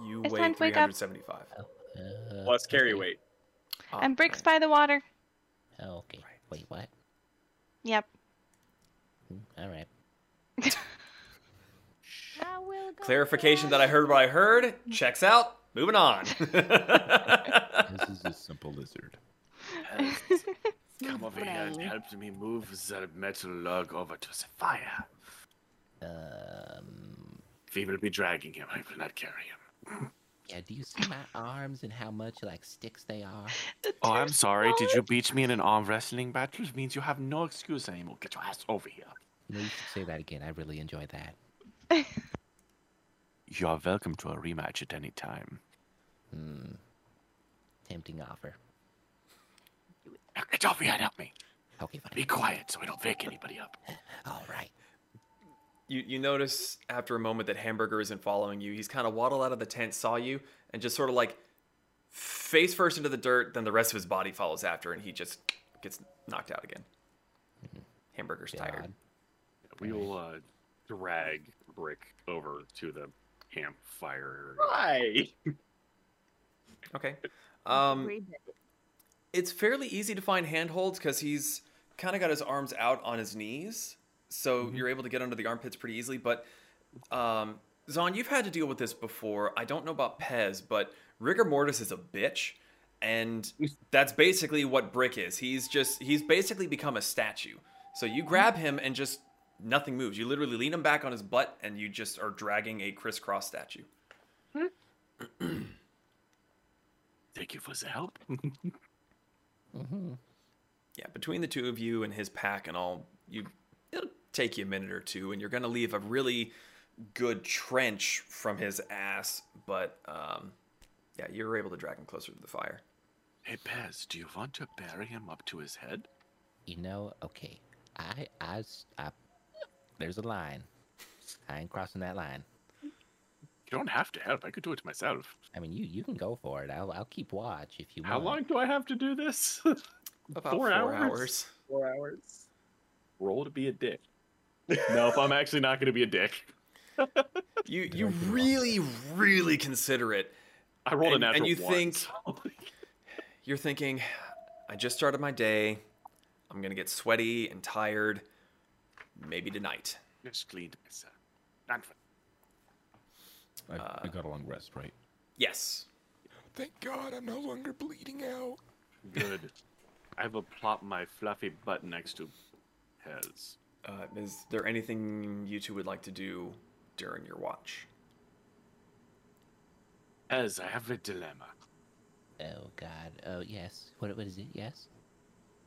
you It's weigh time to wake up. 375. uh, plus carry okay. weight. Oh, and Brick's right. by the water. Oh, okay. Wait, what? Yep. Hmm, All right. I will go Clarification that I heard what I heard. Checks out. Moving on. This is a simple lizard. Come over here and Brain. help me move the metal log over to the fire. Um. We will be dragging him. I will not carry him. Yeah. Do you see my arms and how much like sticks they are? Oh, I'm sorry. Did you beat me in an arm wrestling battle? It means you have no excuse anymore. Get your ass over here. You know, you should say that again. I really enjoy that. You are welcome to a rematch at any time. Hmm. Tempting offer. Now get over here and help me. Okay, fine. Be quiet so we don't wake anybody up. All right. you you notice after a moment that Hamburger isn't following you. He's kind of waddled out of the tent, saw you, and just sort of like face first into the dirt. Then the rest of his body follows after, and he just gets knocked out again. Hamburger's tired. We will uh, drag Brick over to the campfire. Why? Okay. Um, Read it. It's fairly easy to find handholds because he's kind of got his arms out on his knees, so mm-hmm. you're able to get under the armpits pretty easily. But um, Zon, you've had to deal with this before. I don't know about Pez, but rigor mortis is a bitch, and that's basically what Brick is. He's just he's basically become a statue. So you mm-hmm. grab him and just nothing moves. You literally lean him back on his butt, and you just are dragging a crisscross statue. Hmm. Thank you for the help. Mm-hmm. yeah, between the two of you and his pack and all, you it'll take you a minute or two, and you're gonna leave a really good trench from his ass. But um, yeah, you're able to drag him closer to the fire. hey, Pez, do you want to bury him up to his head? You know, okay. I, I, there's a line. I ain't crossing that line. You don't have to help. I could do it myself. I mean, you, you can go for it. I'll, I'll keep watch if you want. How long do I have to do this? About Four four, hours? hours. Four hours. Roll to be a dick. no, if I'm actually not going to be a dick. You you really really consider it, I rolled And- a and you one, think- oh so- You're thinking, I just started my day. I'm gonna get sweaty and tired. Maybe tonight. Just cleaned myself. Not fun. I, I got a long rest, right? Yes. Thank God I'm no longer bleeding out. Good. I will plop my fluffy butt next to Pez. Uh, is there anything you two would like to do during your watch? Pez, I have a dilemma. Oh God. Oh yes. What? What is it? Yes.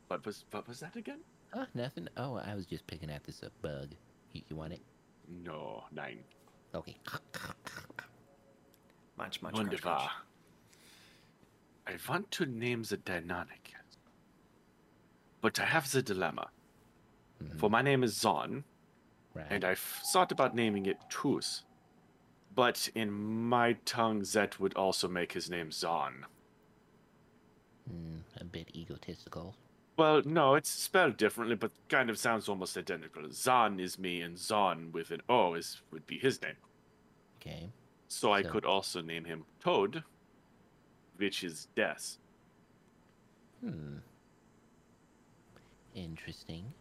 What was what was that again? Oh, nothing. Oh, I was just picking out this uh, bug. You, you want it? No, nine. Okay. Munch, munch, Wunderbar. crunch. I want to name the dynamic, but I have the dilemma. For my name is Zon, Right. and I've thought about naming it Tus. But in my tongue, that would also make his name Zon. Mm, a bit egotistical. Well, no, it's spelled differently, but kind of sounds almost identical. Zan is me, and Zon with an O is would be his name. Okay. So I could also name him Toad, which is death. Hmm. Interesting.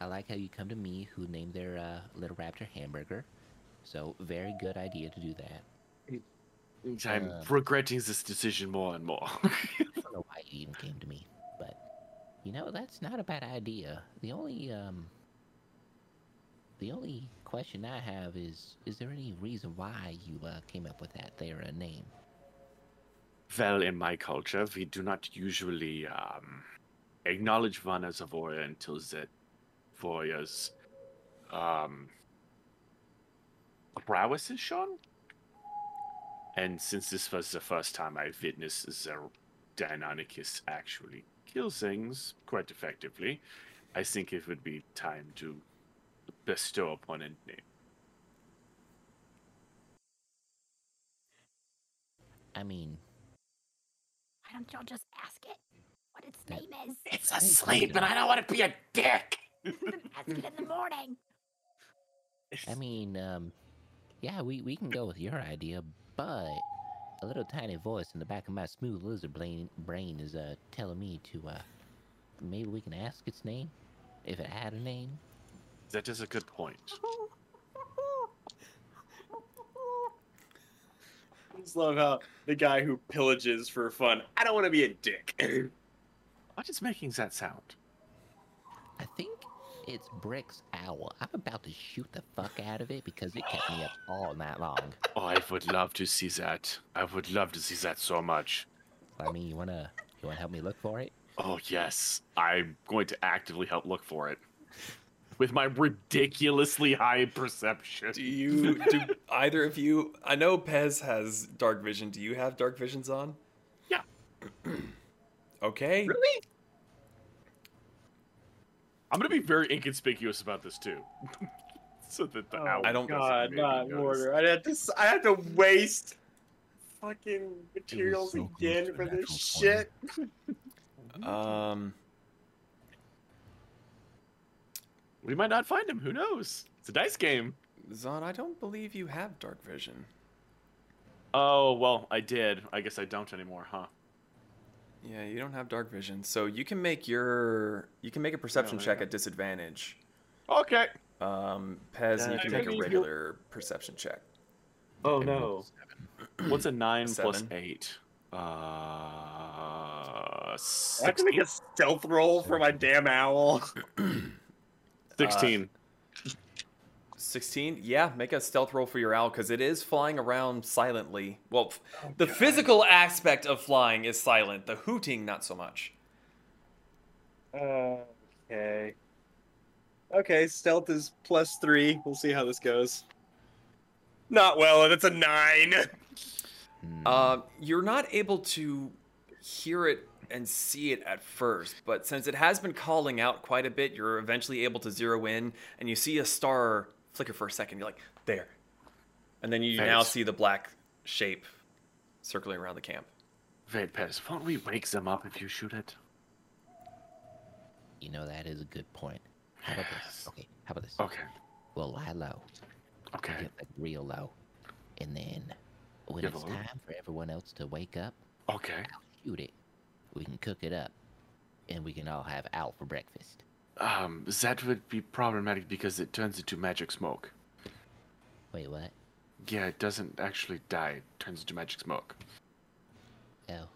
I like how you come to me, who named their uh, little raptor hamburger. So very good idea to do that. I'm Uh. regretting this decision more and more. I don't know why you even came to me, you know that's not a bad idea. The only um, the only question I have is: Is there any reason why you uh, came up with that there uh, name? well, in my culture, we do not usually um, acknowledge one as a warrior until that warrior's um, prowess is shown. And since this was the first time I witnessed the Deinonychus actually kill things quite effectively, I think it would be time to bestow upon a name. I mean, Why don't y'all just ask it what its name is? It's asleep, and I don't want to be a dick. Ask it in the morning. I mean, um, yeah, we we can go with your idea, but a little tiny voice in the back of my smooth lizard brain brain is uh telling me to uh maybe we can ask its name if it had a name. That is a good point. I just love how the guy who pillages for fun. I don't want to be a dick. What is making that sound? I think it's Brick's owl. I'm about to shoot the fuck out of it because it kept me up all night long. Oh, I would love to see that. I would love to see that so much. I mean, you wanna you wanna help me look for it? Oh, yes. I'm going to actively help look for it. With my ridiculously high perception. Do you? Do either of you? I know Pez has dark vision. Do you have dark visions on? Yeah. okay. really? I'm going to be very inconspicuous about this, too. so that the owl I don't- doesn't God, not notice. mortar. I'd have to. s- I have to waste fucking materials so again for this shit. Um. We might not find him. Who knows? It's a dice game. Zon, I don't believe you have dark vision. Oh, well, I did. I guess I don't anymore, huh? Yeah, you don't have dark vision, so you can make your you can make a perception Oh, check at disadvantage. Okay. Um, Pez, you can make a mean, you- regular perception check. Oh Okay, no. What's a 9 plus Seven. 8? Uh, I have to make a stealth roll for my damn owl. 16. 16 yeah make a stealth roll for your owl because it is flying around silently well Oh, the physical aspect of flying is silent the hooting not so much okay. Okay, stealth is plus three. We'll see how this goes. Not well, and it's a nine. Hmm. uh, you're not able to hear it and see it at first but since it has been calling out quite a bit you're eventually able to zero in and you see a star flicker for a second you're like there and then you now see the black shape circling around the camp Wait, Pez, won't we wake them up if you shoot it? You know that is a good point. How about this? Okay, how about this? Okay. We'll lie low, Okay. get like real low, and then when Give it's a little- time for everyone else to wake up, Okay. shoot it. We can cook it up, and we can all have out for breakfast. Um, that would be problematic because it turns into magic smoke. Wait, what? Yeah, it doesn't actually die. It turns into magic smoke. Oh.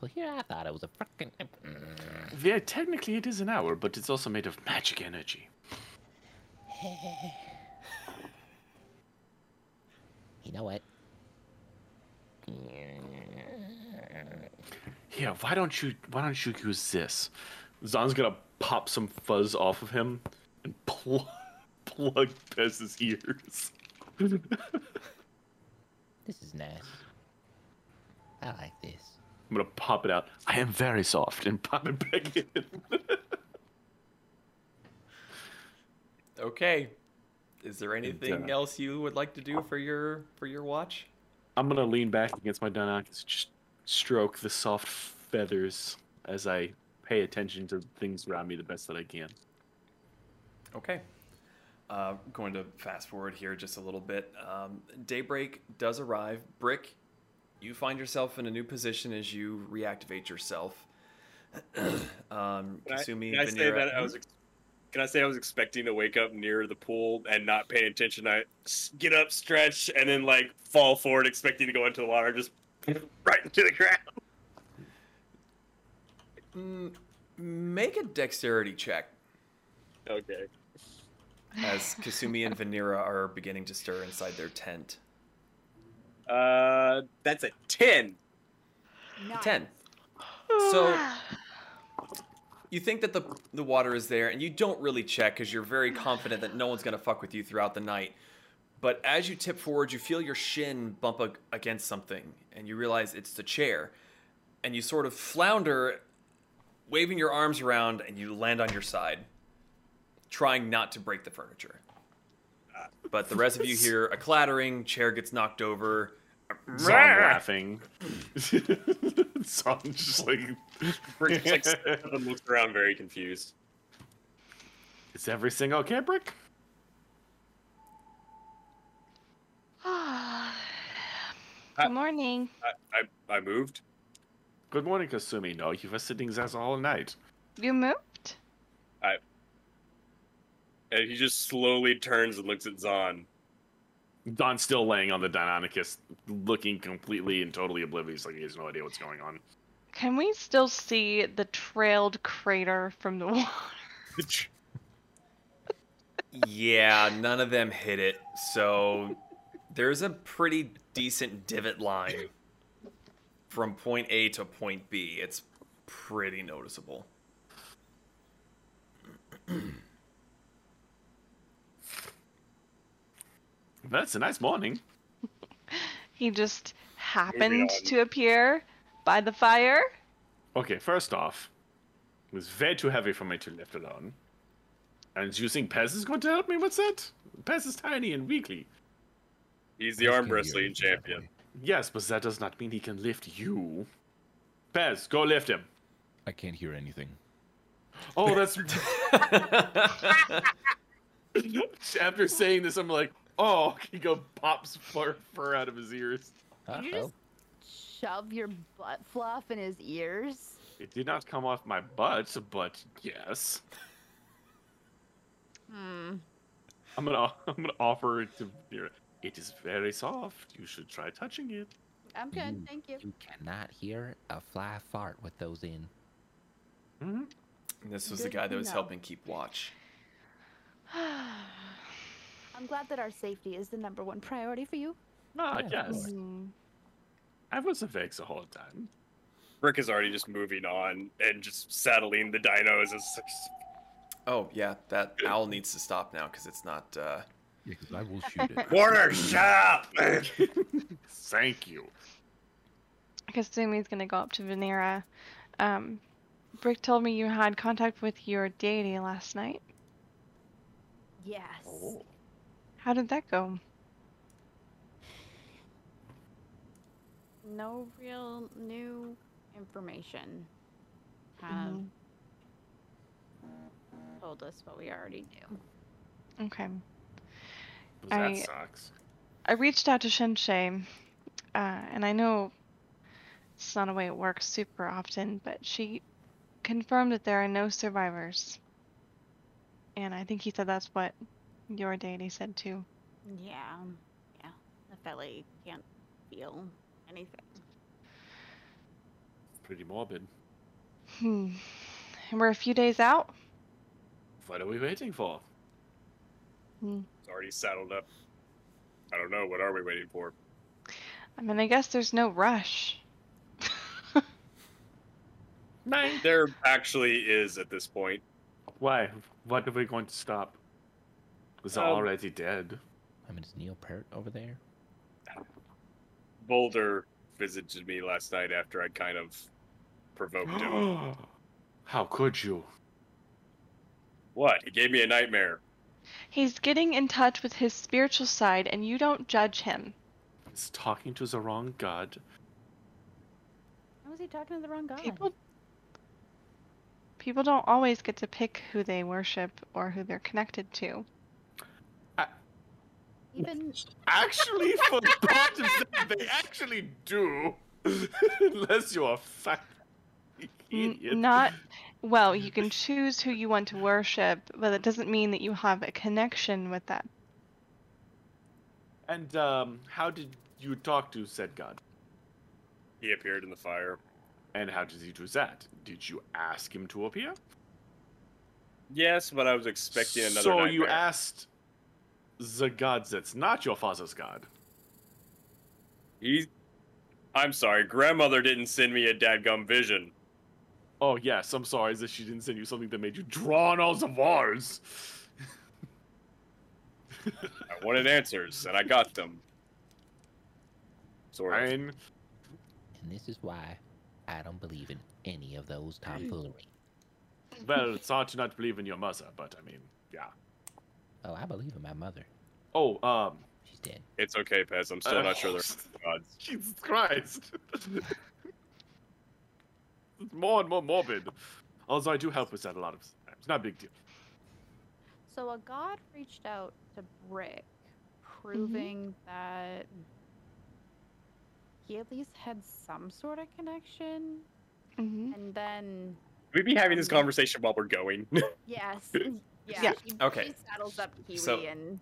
Well, here I thought it was a frickin' Yeah, technically it is an hour, but it's also made of magic energy. You know what? Yeah, why don't you why don't you use this? Zon's gonna pop some fuzz off of him and pl- plug Pez's ears. This is nice. I like this. I'm gonna pop it out. I am very soft and pop it back in. Okay. Is there anything uh, else you would like to do for your for your watch? I'm gonna lean back against my Deinonychus, just stroke the soft feathers as I pay attention to things around me the best that I can. Okay. Uh, going to fast forward here just a little bit. Um, daybreak does arrive. Brick, you find yourself in a new position as you reactivate yourself. um, Can I, Kasumi, can I say that I was? ex- Can I say I was expecting to wake up near the pool and not pay attention? I s- get up, stretch, and then like fall forward, expecting to go into the water, just right into the ground. Mm, make a dexterity check Okay. as Kasumi and Venera are beginning to stir inside their tent. Uh, that's a ten. Nice. 10. So you think that the the water is there, and you don't really check because you're very confident that no one's gonna fuck with you throughout the night. But as you tip forward, you feel your shin bump against something, and you realize it's the chair, and you sort of flounder, waving your arms around, and you land on your side, trying not to break the furniture. Uh, but the rest of you hear a clattering, chair gets knocked over. Zon laughing. Zon just like Brick just, like stands up and looks around, very confused. Is everything okay, Brick? Good morning. I, I, I moved. Good morning, Kasumi. No, you were sitting there all night. You moved? I. And he just slowly turns and looks at Zon. Zon's still laying on the Deinonychus, looking completely and totally oblivious, like he has no idea what's going on. Can we still see the trailed crater from the water? Yeah, none of them hit it. So there's a pretty decent divot line from point A to point B. It's pretty noticeable. That's a nice morning. He just happened to appear by the fire. Okay, first off, it was way too heavy for me to lift alone. And you think Pez is going to help me? What's that? Pez is tiny and weakly. He's the arm get here wrestling champion. Exactly. Yes, but that does not mean he can lift you. Pez, go lift him. I can't hear anything. Oh, that's. After saying this, I'm like, oh, he go pops fur, fur out of his ears. You just shove your butt fluff in his ears. It did not come off my butt, but yes. Hmm. I'm gonna I'm gonna offer it to Vera. It is very soft. You should try touching it. I'm good, You- thank you. You cannot hear a fly fart with those in. hmm And this was the guy that was know. helping keep watch. I'm glad that our safety is the number one priority for you. Ah, Yeah, of yes. course. Mm. I was awake the whole time. Brick is already just moving on and just saddling the dinos. It's Oh yeah, that owl needs to stop now because it's not. Uh... Yeah, because I will shoot it. Warner, shut up! Thank you. Kasumi's gonna go up to Venera. Um, Brick told me you had contact with your deity last night. Yes. Oh. How did that go? No real new information. Kind of told us what we already knew. Okay. That I- sucks. I reached out to Shinsei. uh, and I know it's not a way it works super often, but she confirmed that there are no survivors. And I think he said that's what your deity said too. Yeah, yeah. Nefeli can't feel anything. Pretty morbid. Hmm. And we're a few days out. What are we waiting for? It's already saddled up. I don't know. What are we waiting for? I mean, I guess there's no rush. There actually is at this point. Why? What are we going to stop? Was Um, already dead. I mean, is Neil Peart over there? Bowler visited me last night after I kind of provoked him. How could you? what? He gave me a nightmare. He's getting in touch with his spiritual side, and you don't judge him. He's talking to the wrong god. How was he talking to the wrong guy? People People don't always get to pick who they worship or who they're connected to. Even Actually, for part of that, they actually do. Unless you're a fat idiot. not well, you can choose who you want to worship, but it doesn't mean that you have a connection with that. And um, how did you talk to said god? He appeared in the fire. And how did he do that? Did you ask him to appear? Yes, but I was expecting another So nightmare. you asked the god that's not your father's god. He... I'm sorry, grandmother didn't send me a dadgum vision. Oh yes, I'm sorry that she didn't send you something that made you draw on all the walls. I wanted answers, and I got them. Sort of. And this is why I don't believe in any of those tomfoolery. well, it's hard to not believe in your mother, but I mean, yeah. Oh, I believe in my mother. Oh, um, She's dead. It's okay, Pez. I'm still Uh, not sure they're gods. Jesus Christ. it's more and more morbid. Although I do help with that a lot of times. It's not a big deal. so a god reached out to Brick, proving that he at least had some sort of connection, hmm and then We'd be having this conversation while we're going. yes, yeah, Yeah. She, Okay. she saddles up Kiwi So- and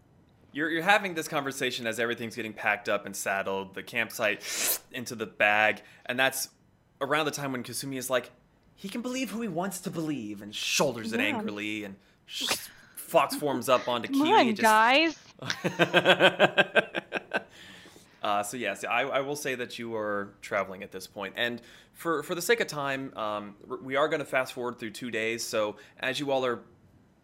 You're, you're having this conversation as everything's getting packed up and saddled, the campsite into the bag, and that's around the time when Kasumi is like, he can believe who he wants to believe, and shoulders it angrily, and sh- Fox forms up onto Come Kiwi. on, just- guys. uh, so yes, I, I will say that you are traveling at this point, and for for the sake of time, um, we are going to fast forward through two days. So as you all are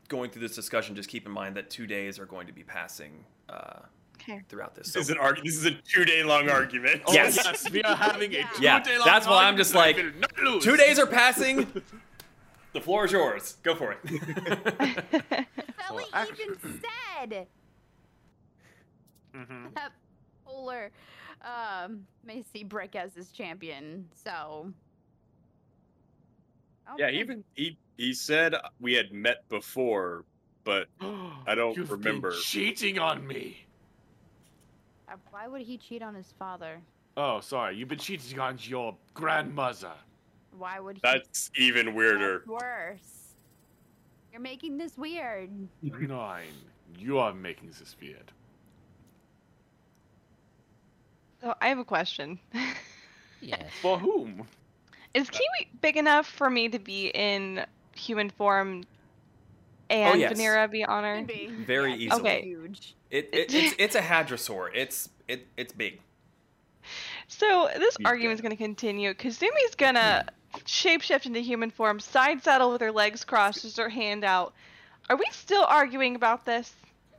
going through this discussion, just keep in mind that two days are going to be passing uh, Okay. throughout this. this is an arg- This is a two day long argument. Oh, Yes. yes, we are having a two Yeah, day long that's why I'm just like, argument. I will not lose. two days are passing. The floor is yours. Go for it. Felly actually- even said Mhm. that Polar um, may see Brick as his champion. So Yeah, even he he said we had met before, but I don't You've been remember. cheating on me. Uh, why would he cheat on his father? Oh, sorry. You've been cheating on your grandmother. Why would he? that's even weirder. That's worse. You're making this weird. Nine. You are making this weird. So I have a question. Yes. For whom? Is Kiwi big enough for me to be in human form Oh, and Oh, yes. Venera be honored? Be. Very Yeah, easily. Okay. Huge. It, it, it's it's a hadrosaur. It's it it's big. So this He's argument's dead. gonna continue. Kasumi's gonna shapeshift into human form, side saddle with her legs crossed, just her hand out. Are we still arguing about this?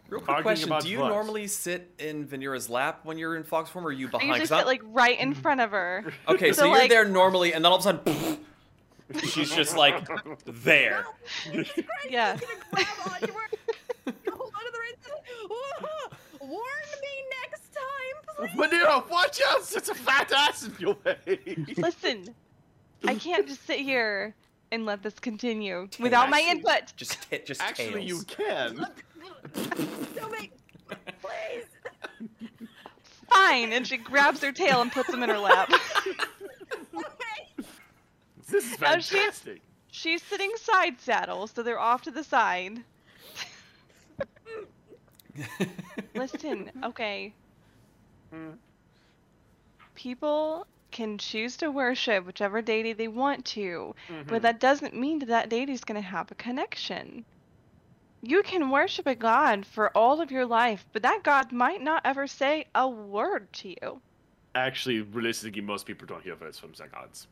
Real quick question: Do you what? normally sit in Venera's lap when you're in fox form, or are you I behind? usually 'Cause sit I'm- like right in front of her. okay, so, so, you're like- there normally, and then all of a sudden, she's just like there. Yeah. Grab onto her. Hold on to the right side. Warn me next time, please. Vanilla, watch out! It's a fat ass in your way. Listen, I can't just sit here and let this continue without my input. Just hit, just Actually, you can. Don't make. Please. Fine. fine. And she grabs her tail and puts him in her lap. This is Now she- fantastic. She's sitting side saddle, so they're off to the side. Listen, okay. Hmm. People can choose to worship whichever deity they want to, Mhm. but that doesn't mean that that deity's going to have a connection. You can worship a god for all of your life, but that god might not ever say a word to you. Actually, realistically, most people don't hear voice from their gods.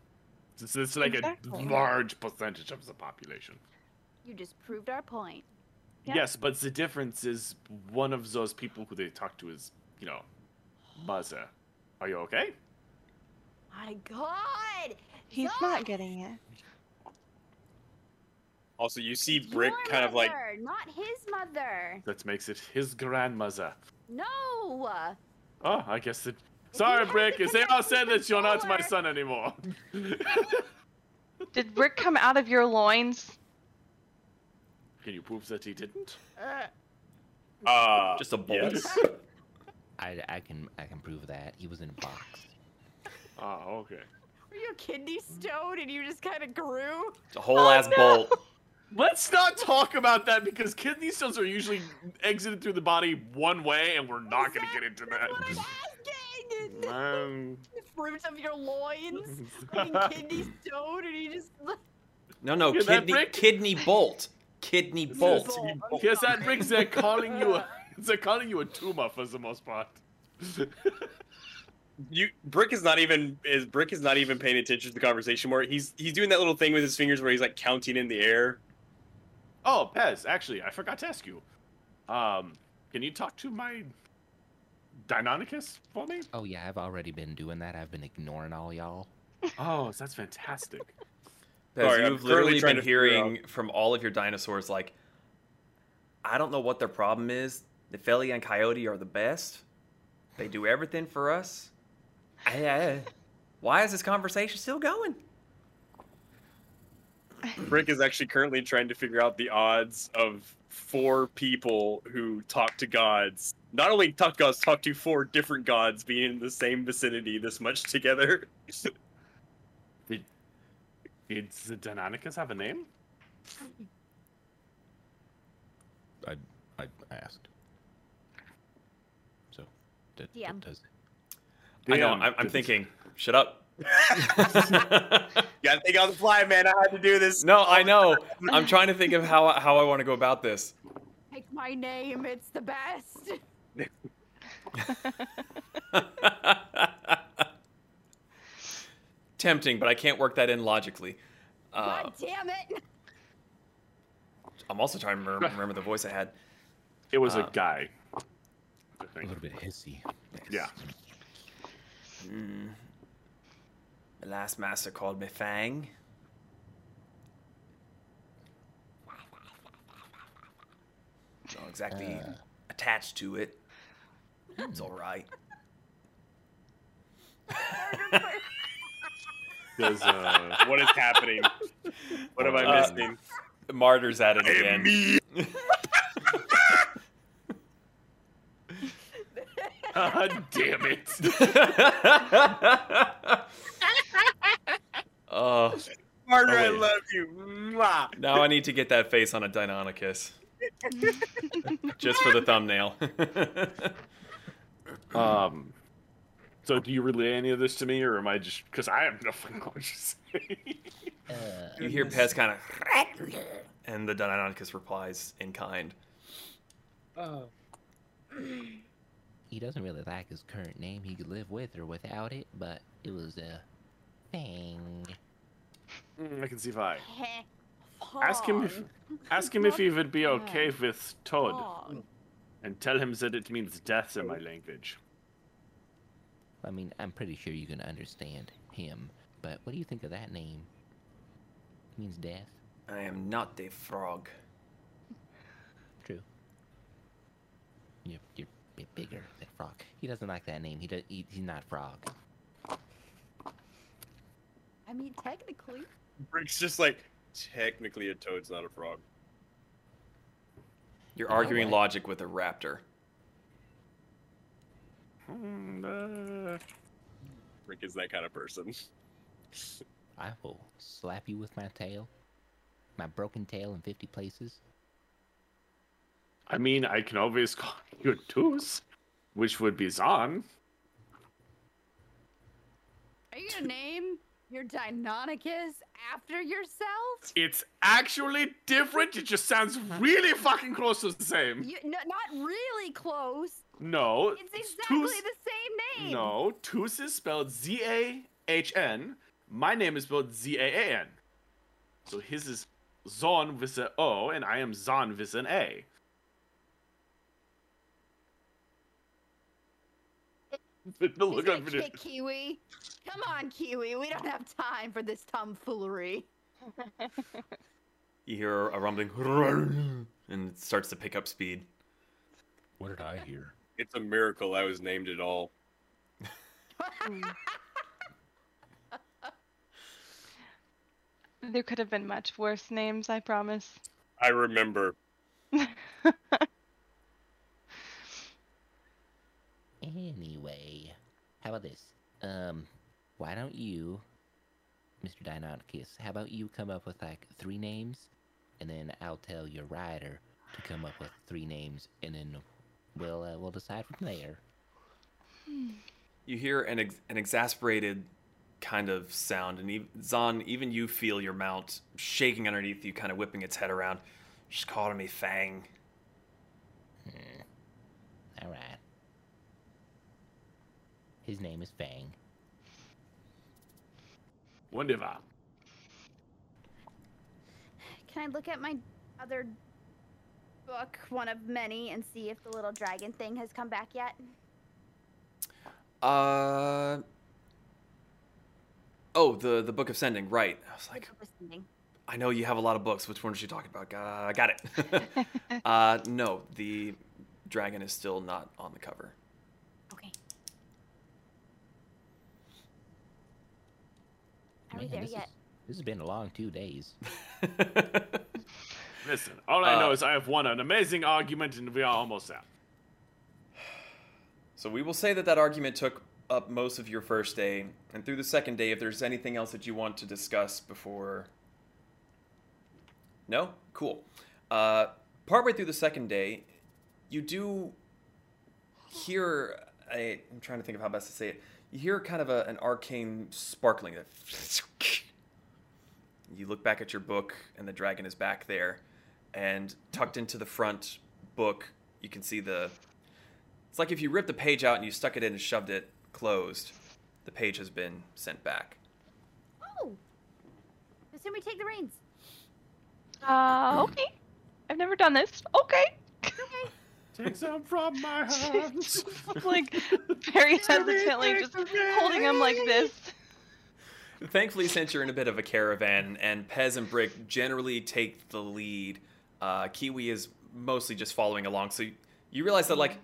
It's, it's like Exactly. a large percentage of the population. You just proved our point. Yeah. Yes, but the difference is one of those people who they talk to is, you know, mother. Are you okay? My God! He's not getting it. Also, you see Your Brick kind of like not his mother. That makes it his grandmother. No. Oh, I guess it. Sorry, Brick. to Is they all said that you're not my son anymore? Did Brick come out of your loins? Can you prove that he didn't? uh Just a bolt. yes. I, I can I can prove that he was in a box. Oh, okay. Were you a kidney stone and you just kind of grew? It's a whole ass no. bolt. Let's not talk about that because kidney stones are usually exited through the body one way, and we're not going to get into that. That's what I'm asking. Um, the fruits of your loins, like a kidney stone, and he just. No, no, Hear kidney kidney bolt. Kidney bolt. Bolt. here's that Brick. They're calling you. A, they're calling you a tumor for the most part. You Brick is not even is Brick is not even paying attention to the conversation more. He's he's doing that little thing with his fingers where he's like counting in the air. oh, Pez. Actually, I forgot to ask you. Um, can you talk to my Deinonychus for me? Oh yeah, I've already been doing that. I've been ignoring all y'all. Oh, that's fantastic. Pez, Sorry, you've currently literally been hearing from all of your dinosaurs like, I don't know what their problem is. Nefeli and Coyote are the best. They do everything for us. Eh, eh. Why is this conversation still going? Brick is actually currently trying to figure out the odds of four people who talk to gods. Not only talk to gods, talk to four different gods being in the same vicinity this much together. Did did the Deinonychus have a name? I I asked. So, d- d- DM. does I know. Damn, I'm, I'm thinking. Shut up. Gotta think on the fly, man. I had to do this. no, I know. I'm trying to think of how how I want to go about this. Take my name, it's the best. Tempting, but I can't work that in logically. Uh, God damn it! I'm also trying to remember, remember the voice I had. It was Uh, a guy. A little bit hissy. Yeah. Mm. The last master called me Fang. Not exactly Uh. attached to it. It's all right. There's uh, What is happening? What am I Uh, missing? Martyr's at it again. God damn it. Oh, Martyr, I Oh, wait. love you. Mwah. now I need to get that face on a Deinonychus. Just for the thumbnail. Um, so do you relay any of this to me, or am I just because I have no fucking clue what you're saying? Uh, you hear Pez kind of, and the Deinonychus replies in kind. He doesn't really like his current name. He could live with or without it, but it was a thing. Mm, I can see why. Ask him if ask him if he would be okay with Todd, Fog. and tell him that it means death in my language. I mean, I'm pretty sure you can understand him, but what do you think of that name? It means death. I am not a frog. True. You're, you're a bit bigger than Frog. He doesn't like that name. He, does, he he's not Frog. I mean, technically. Brick's just like, technically a toad's not a frog. You're You arguing what? logic with a raptor. Hmm, Uh, Brick is that kind of person. I will slap you with my tail. My broken tail in 50 places. I mean, I can always call you Toos, which would be Zon. Are you gonna name your Deinonychus after yourself? It's actually different. It just sounds really fucking close to the same. You, no, not really close. No. It's exactly Toos- the same name. No, Toos is spelled Z A H N. My name is spelled Z A A N. So his is Zon with an O, and I am Zon with an A. the He's look gonna on video. kick Kiwi. Come on, Kiwi. We don't have time for this tomfoolery. You hear a rumbling, and it starts to pick up speed. What did I hear? It's a miracle I was named at all. There could have been much worse names, I promise. I remember. Anyway, how about this? Um, why don't you, Mr. Deinonychus, how about you come up with like three names, and then I'll tell your rider to come up with three names, and then we'll uh, we'll decide from there. You hear an ex- an exasperated kind of sound, and even, Zon, even you feel your mount shaking underneath you, kind of whipping its head around. She's calling me Fang. All right. His name is Fang. Wunderbar. Can I look at my other book, one of many, and see if the little dragon thing has come back yet? Uh. Oh, the the Book of Sending, right? I was like, Listening. I know you have a lot of books. Which one is she talking about? Uh, got it. uh, no, the dragon is still not on the cover. Okay. Are we Man, there this, yet? is, this has been a long two days. Listen, all I know Uh, is I have won an amazing argument, and we are almost out. So we will say that that argument took up most of your first day, and through the second day, if there's anything else that you want to discuss before. No, cool. Uh, partway through the second day, you do hear a. I'm trying to think of how best to say it. You hear kind of a, an arcane sparkling. You look back at your book, and the dragon is back there, and tucked into the front book, you can see the it's like if you ripped the page out and you stuck it in and shoved it closed, the page has been sent back. Oh! Assume we take the reins. Uh, okay. I've never done this. Okay. Okay. Take some from my hands. like very hesitantly, just holding him like this. Thankfully, since you're in a bit of a caravan and Pez and Brick generally take the lead, uh, Kiwi is mostly just following along. So you, you realize that, like,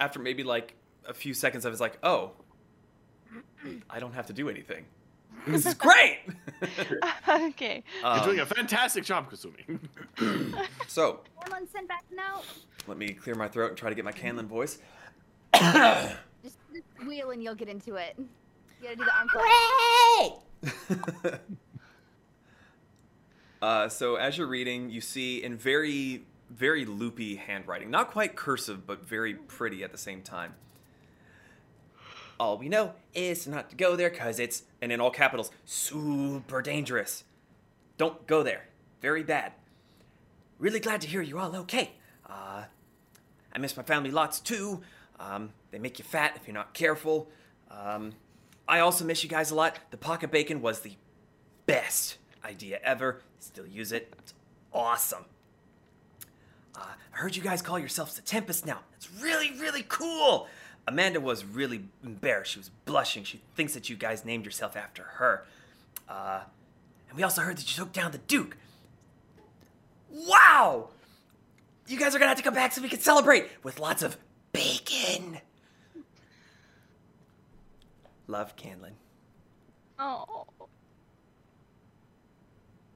after maybe like a few seconds of it's like, oh, I don't have to do anything. This is great! okay. You're Um, doing a fantastic job, Kasumi. so, Someone send back the note. let me clear my throat and try to get my Canlin voice. Just, just wheel and you'll get into it. You gotta do the arm clap. Uh, so as you're reading, you see in very, very loopy handwriting, not quite cursive, but very pretty at the same time. All we know is not to go there because it's, and in all capitals, super dangerous. Don't go there. Very bad. Really glad to hear you're all okay. Uh, I miss my family lots too. Um, they make you fat if you're not careful. Um, I also miss you guys a lot. The pocket bacon was the best idea ever. Still use it. It's awesome. Uh, I heard you guys call yourselves the Tempest now. It's really, really cool. Amanda was really embarrassed. She was blushing. She thinks that you guys named yourself after her. Uh, and we also heard that you took down the Duke. Wow! You guys are gonna have to come back so we can celebrate with lots of bacon. Love, Canlin. Oh.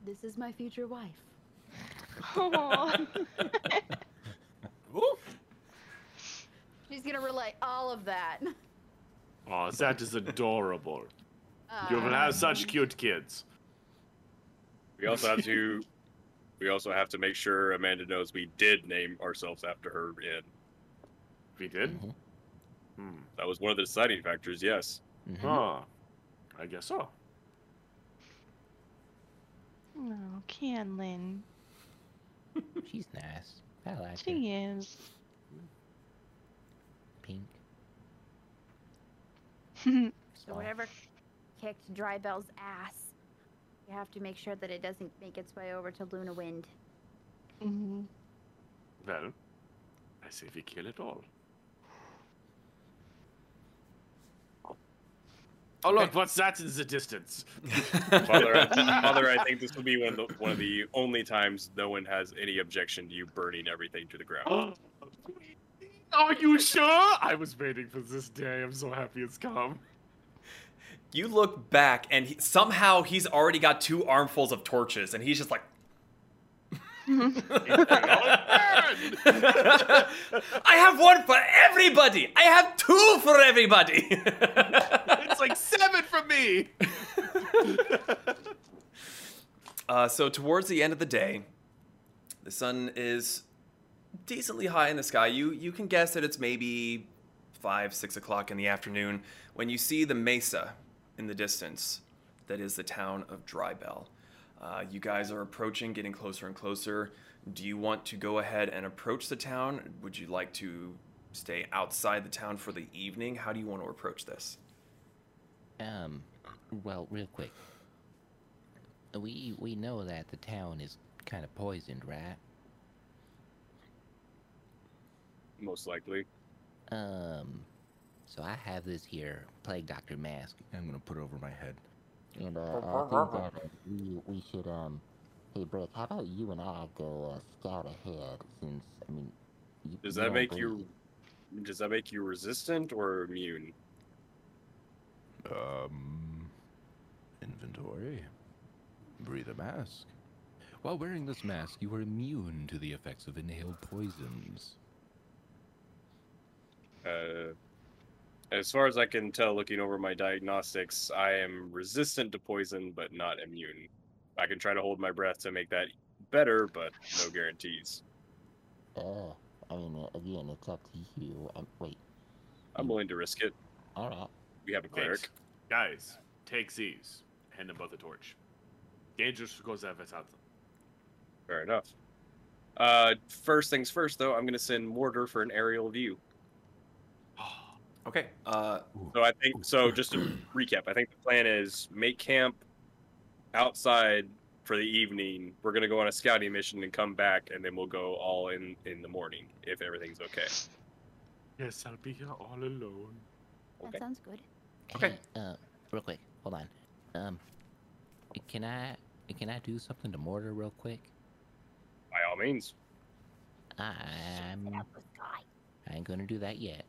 This is my future wife. oh. She's gonna relay all of that. Oh, that is adorable. You will have such cute kids. We also have to. We also have to make sure Amanda knows we did name ourselves after her. In We did? Mhm. Hmm. that was one of the deciding factors. Yes. Mhm. Oh, I guess so. Oh, Canlin. She's nice. I like her. She is. Pink. So whatever kicked Drybell's ass, you have to make sure that it doesn't make its way over to Luna Wind. Mhm. Well, I say we kill it all. Oh look, what's that in the distance? Father, I, Father, I think this will be one of the one of the only times no one has any objection to you burning everything to the ground. Are you sure? I was waiting for this day. I'm so happy it's come. You look back, and he, somehow he's already got two armfuls of torches, and he's just like, I have one for everybody. I have two for everybody. it's like seven for me. uh, so towards the end of the day, the sun is decently high in the sky. You you can guess that it's maybe five six o'clock in the afternoon when you see the mesa in the distance. That is the town of Drybell. Uh, you guys are approaching, getting closer and closer. Do you want to go ahead and approach the town? Would you like to stay outside the town for the evening? How do you want to approach this? Um, well, real quick. We we know that the town is kind of poisoned, right? Most likely. Um, so I have this here plague doctor mask, I'm gonna put it over my head. and uh, I think that we we should um. Hey, Brick, how about you and I go uh, scout ahead? Since I mean, you, Does you that don't make you? bleed. Does that make you resistant or immune? Um, inventory. Breathe a mask. While wearing this mask, you are immune to the effects of inhaled poisons. Uh, as far as I can tell, looking over my diagnostics, I am resistant to poison, but not immune. I can try to hold my breath to make that better, but no guarantees. Uh, I mean, uh, again, it's up to you. Um, wait, I'm willing to risk it. all right. We have a cleric. Thanks. Guys, take these. Hand them both a torch. Dangerous goes out. Fair enough. Uh, first things first, though, I'm going to send Mortar for an aerial view. Okay. Uh, So I think so. Just to recap, I think the plan is make camp outside for the evening. We're gonna go on a scouting mission and come back, and then we'll go all in in the morning if everything's okay. Yes, I'll be here all alone. That Okay. sounds good. Okay. Hey, uh, real quick, hold on. Um, can I can I do something to Mortar real quick? By all means. I'm That was guy. I ain't gonna do that yet.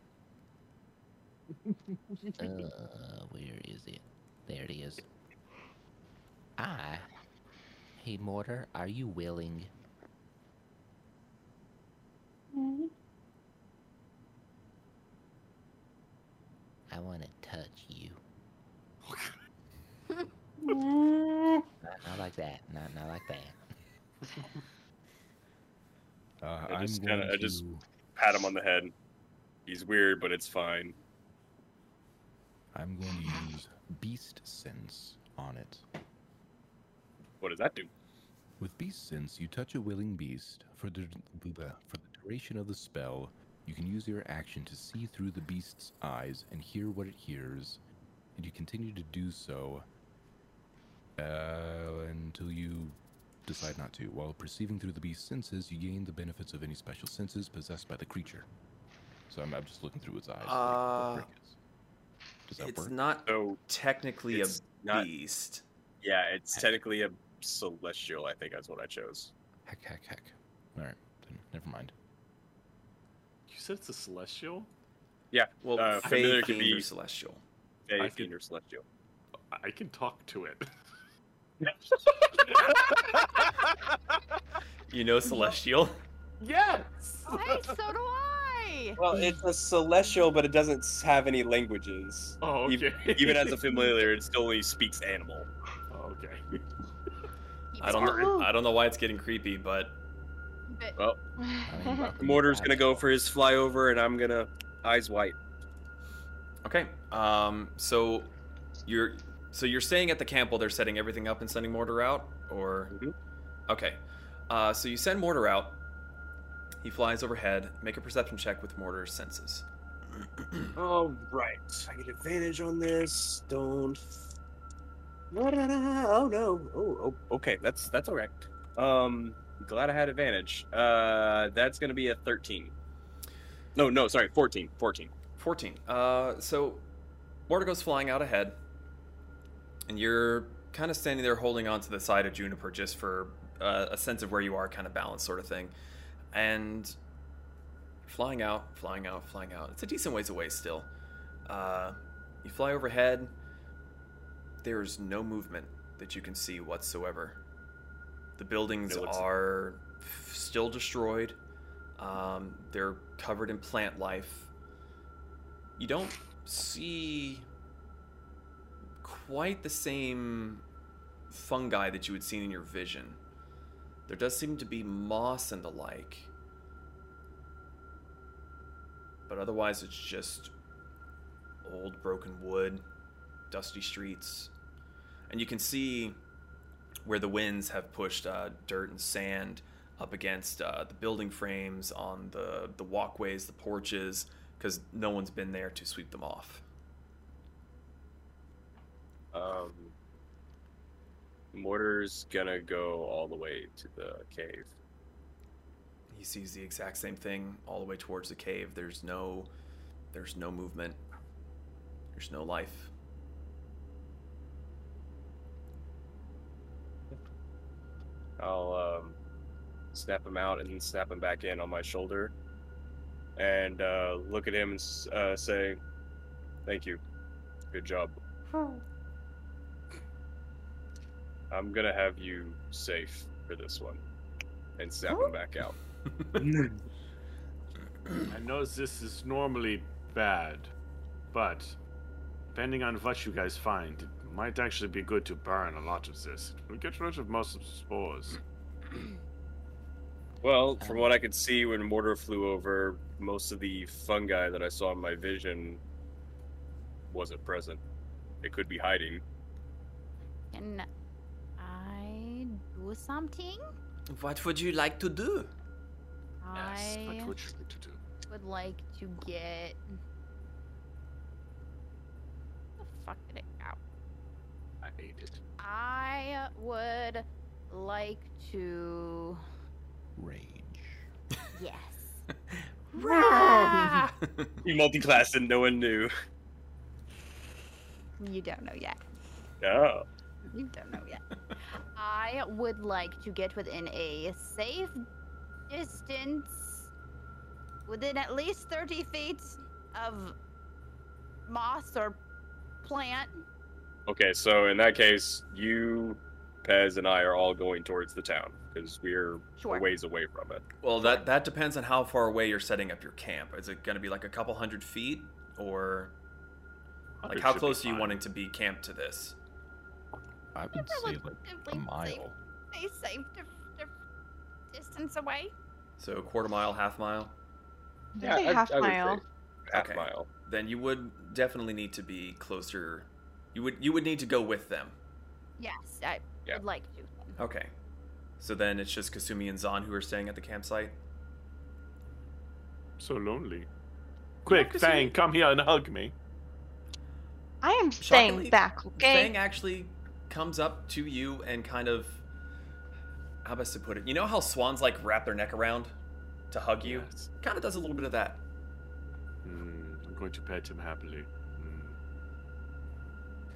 Uh, where is it? There it is. I. Hey, Mortar, are you willing? I want to touch you. not, not like that. Not not like that. Uh, I just kinda- I just- Pat him on the head. He's weird, but it's fine. I'm going to use Beast Sense on it. What does that do? With Beast Sense, you touch a willing beast. For the, the for the duration of the spell, you can use your action to see through the beast's eyes and hear what it hears, and you continue to do so uh, until you decide not to. While perceiving through the beast's senses, you gain the benefits of any special senses possessed by the creature. So I'm, I'm just looking through its eyes. like Uh, what Brick is. Does that it's work? not So technically It's a not- beast. yeah, it's technically a celestial. I think that's what I chose. Heck, heck, heck. All right, then never mind. You said it's a celestial? Yeah, Well, uh, familiar can fiend, or be celestial. Fey, I fiend, could- or celestial. I can talk to it. You know celestial. yes. Hey, so do I. Why? Well, it's a celestial, but it doesn't have any languages. Oh, Even- okay. Even as a familiar, it still only speaks animal. Oh, okay. I don't know. I don't know why it's getting creepy, but But Well, I mean, welcome to Mortar's gonna go for his flyover, and I'm gonna eyes white. okay. Um, so you're so you're staying at the camp while they're setting everything up and sending Mortar out, or Mhm. okay. Uh, so you send Mortar out. He flies overhead. Make a perception check with Mortar's senses. All right, I get advantage on this. Don't. Oh no! Oh, oh, okay. That's that's all right. Um, glad I had advantage. Uh, that's gonna be a thirteen. No, no, sorry, 14. 14. 14. Uh, so Mortar goes flying out ahead, and you're kind of standing there holding on to the side of Juniper just for uh, a sense of where you are, kind of balance sort of thing. And flying out, flying out, flying out. It's a decent ways away still. Uh, you fly overhead. There's no movement that you can see whatsoever. The buildings No, are f- still destroyed. Um, they're covered in plant life. You don't see quite the same fungi that you had seen in your vision. There does seem to be moss and the like. But otherwise, it's just old broken wood, dusty streets. And you can see where the winds have pushed uh, dirt and sand up against uh, the building frames, on the, the walkways, the porches, because no one's been there to sweep them off. Um, Mortar's gonna go all the way to the cave. He sees the exact same thing all the way towards the cave. There's no there's no movement. There's no life. I'll um, snap him out and then snap him back in on my shoulder, and uh, look at him and uh, say, "Thank you, good job. I'm gonna have you safe for this one," and snap him back out. I know this is normally bad, but depending on what you guys find, it might actually be good to burn a lot of this. We get rid of most of the spores. Well, from what I could see when Mortar flew over, most of the fungi that I saw in my vision wasn't present. It could be hiding. Can I do something? What would you like to do? Yes, I what would you like to do? would like to get. The fuck did it go? I ate it. I would like to. Rage. Yes. You multi-classed and no one knew. You don't know yet. No. You don't know yet. I would like to get within a safe distance, within at least 30 feet of moss or plant. Okay, so in that case, you, Pez, and I are all going towards the town because we're Sure. a ways away from it. Well, that that depends on how far away you're setting up your camp. Is it going to be like a couple hundred feet, or like how close are you wanting to be camped to this? I would say like a Relatively mile. Safe, a safe dif- dif- distance away. So a quarter mile, half mile. I'd say half mile. half Okay. mile. Then you would definitely need to be closer. You would you would need to go with them. Yes, I Yeah. would like to. Okay. So then it's just Kasumi and Zan who are staying at the campsite. So lonely. Quick, Kasumi. Fang, come here and hug me. I am Shockingly, staying back, okay? Fang actually comes up to you and kind of how best to put it. You know how swans like wrap their neck around to hug you? Yes. Kind of does a little bit of that. Hmm, I'm going to pet him happily.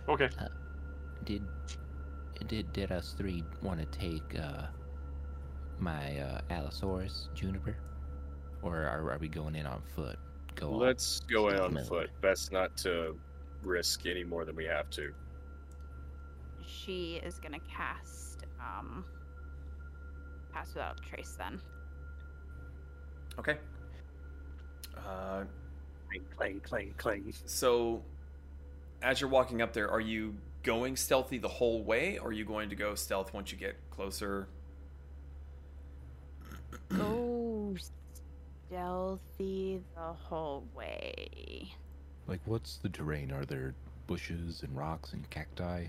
Hmm. Okay. Did did did us three want to take uh, my uh, Allosaurus Juniper, or are, are we going in on foot? Go. Let's go in on foot. Best not to risk any more than we have to. She is gonna cast um pass without trace then. Okay. Uh, Clang, clang, clang, clang. so, as you're walking up there, are you going stealthy the whole way, or are you going to go stealth once you get closer? Go stealthy the whole way. Like, what's the terrain? Are there bushes and rocks and cacti?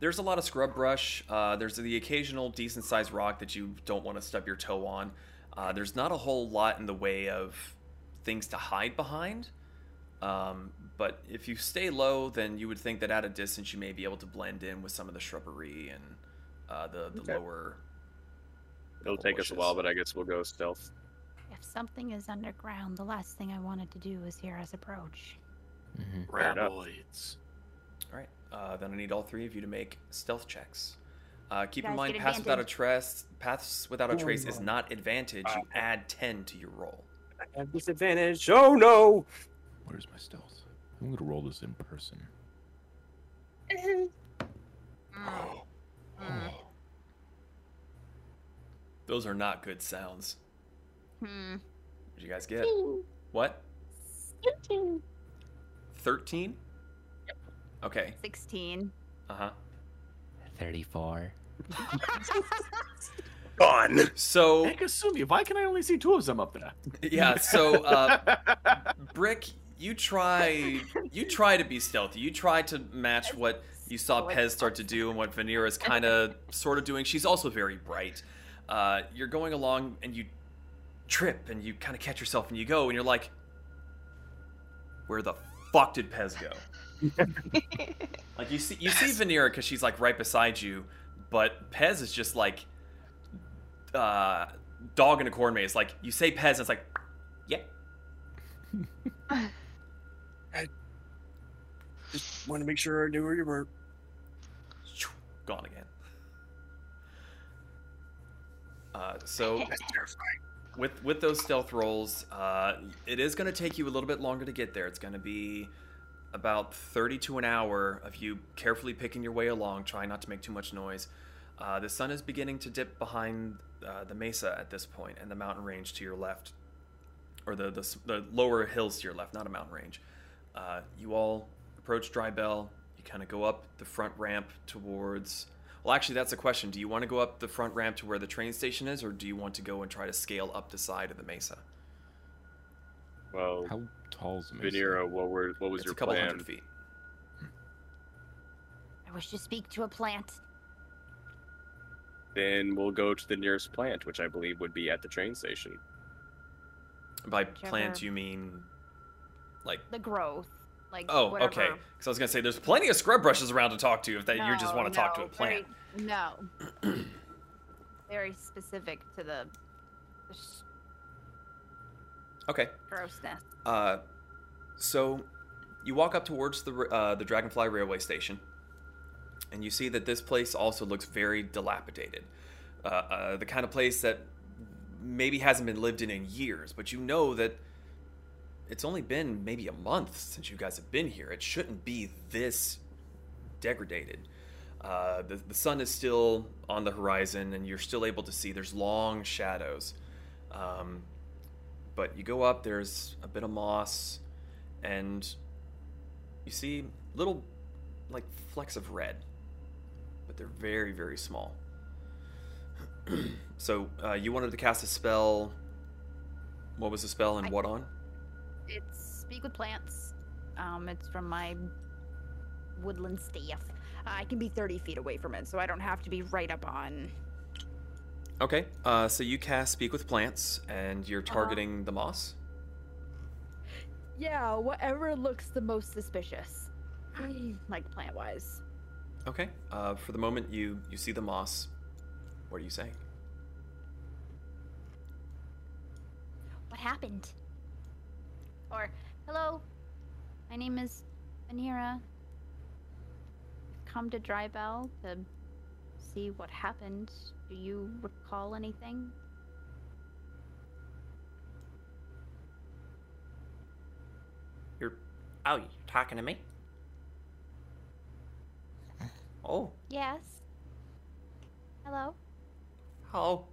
There's a lot of scrub brush. Uh, there's the occasional decent sized rock that you don't want to stub your toe on. Uh, there's not a whole lot in the way of things to hide behind. Um, but if you stay low, then you would think that at a distance you may be able to blend in with some of the shrubbery and uh, the, the Okay. lower. It'll take us a while, but I guess we'll go stealth. If something is underground, the last thing I wanted to do is hear us approach. Mm-hmm. Fair enough. All right. Uh, then I need all three of you to make stealth checks. Uh, keep in mind, get pass without a trace, pass without a trace is not advantage. You add ten to your roll. I have disadvantage. Oh no! Where's my stealth? I'm gonna roll this in person. Mm. Oh. Those are not good sounds. Hmm. What did you guys get? What? 13? Yep. Okay. 16. Uh huh. 34. Gone. So, Hey, Kasumi, why can I only see two of them up there? yeah, so, uh, Brick, you try, you try to be stealthy. You try to match what you saw Pez start to do and what Venera is kind of, sort of doing. She's also very bright. Uh, you're going along and you trip and you kind of catch yourself and you go and you're like, where the fuck did Pez go? Like you see, you see Venera because she's like right beside you, but Pez is just like uh, dog in a corn maze. Like you say Pez, and it's like, yeah. I just want to make sure I knew where you were. gone again. Uh, so with with those stealth rolls, uh, it is going to take you a little bit longer to get there. It's going to be about 30 to an hour of you carefully picking your way along, trying not to make too much noise. Uh, the sun is beginning to dip behind uh, the mesa at this point, and the mountain range to your left, or the the, the lower hills to your left, not a mountain range. Uh, you all approach Drybell. You kind of go up the front ramp towards. Well, actually, that's a question. Do you want to go up the front ramp to where the train station is, or do you want to go and try to scale up the side of the mesa? Well, How tall's the mesa? Venera, what were what was it's your a couple plan? hundred feet. I wish to speak to a plant. Then we'll go to the nearest plant, which I believe would be at the train station. By Whichever- plant, you mean like? The growth. Like, Oh, whatever. okay. Because I was gonna say, there's plenty of scrub brushes around to talk to if that you just want to talk to a plant. Very, no. very specific to the, the sh- Okay. grossness. Uh, so you walk up towards the uh, the Dragonfly Railway Station, and you see that this place also looks very dilapidated. Uh, uh, the kind of place that maybe hasn't been lived in in years, but you know that it's only been maybe a month since you guys have been here. It shouldn't be this degraded. Uh, the, the sun is still on the horizon, and you're still able to see there's long shadows. Um, but you go up, there's a bit of moss, and you see little, like, flecks of red, but they're very, very small. so, uh, you wanted to cast a spell. What was the spell and I- what on? It's speak with plants. Um, it's from my woodland staff. I can be 30 feet away from it, so I don't have to be right up on. Okay, uh, so you cast Speak with Plants, and you're targeting the moss? Yeah, whatever looks the most suspicious. like plant wise. Okay, uh, for the moment, you, you see the moss. What are you saying? What happened? Or, hello, my name is Venera. I've come to Drybell to see what happened. Do you recall anything? You're. Oh, you're talking to me? Oh, Yes. Hello? hello.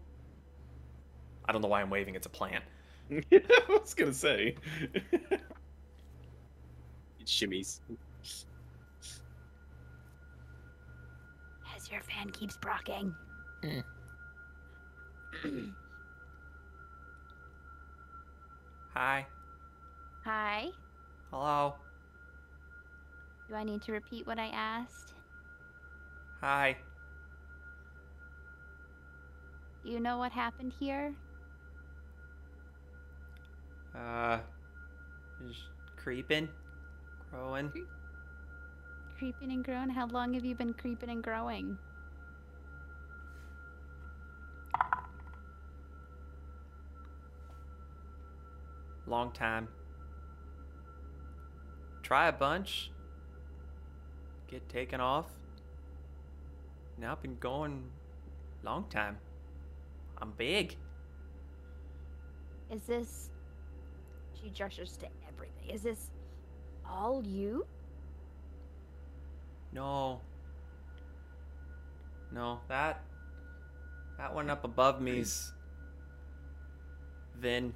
I don't know why I'm waving. It's a plant. I was gonna say. It shimmies. As your fan keeps brocking. Hi. Hi. Hello. Do I need to repeat what I asked? Hi. Do you know what happened here? Uh, just creeping, growing. Creeping and growing? How long have you been creeping and growing? Long time. Try a bunch. Get taken off. Now I've been going long time. I'm big. Is this. She gestures to everything. Is this all you? No. No, that that one up above me's Vin.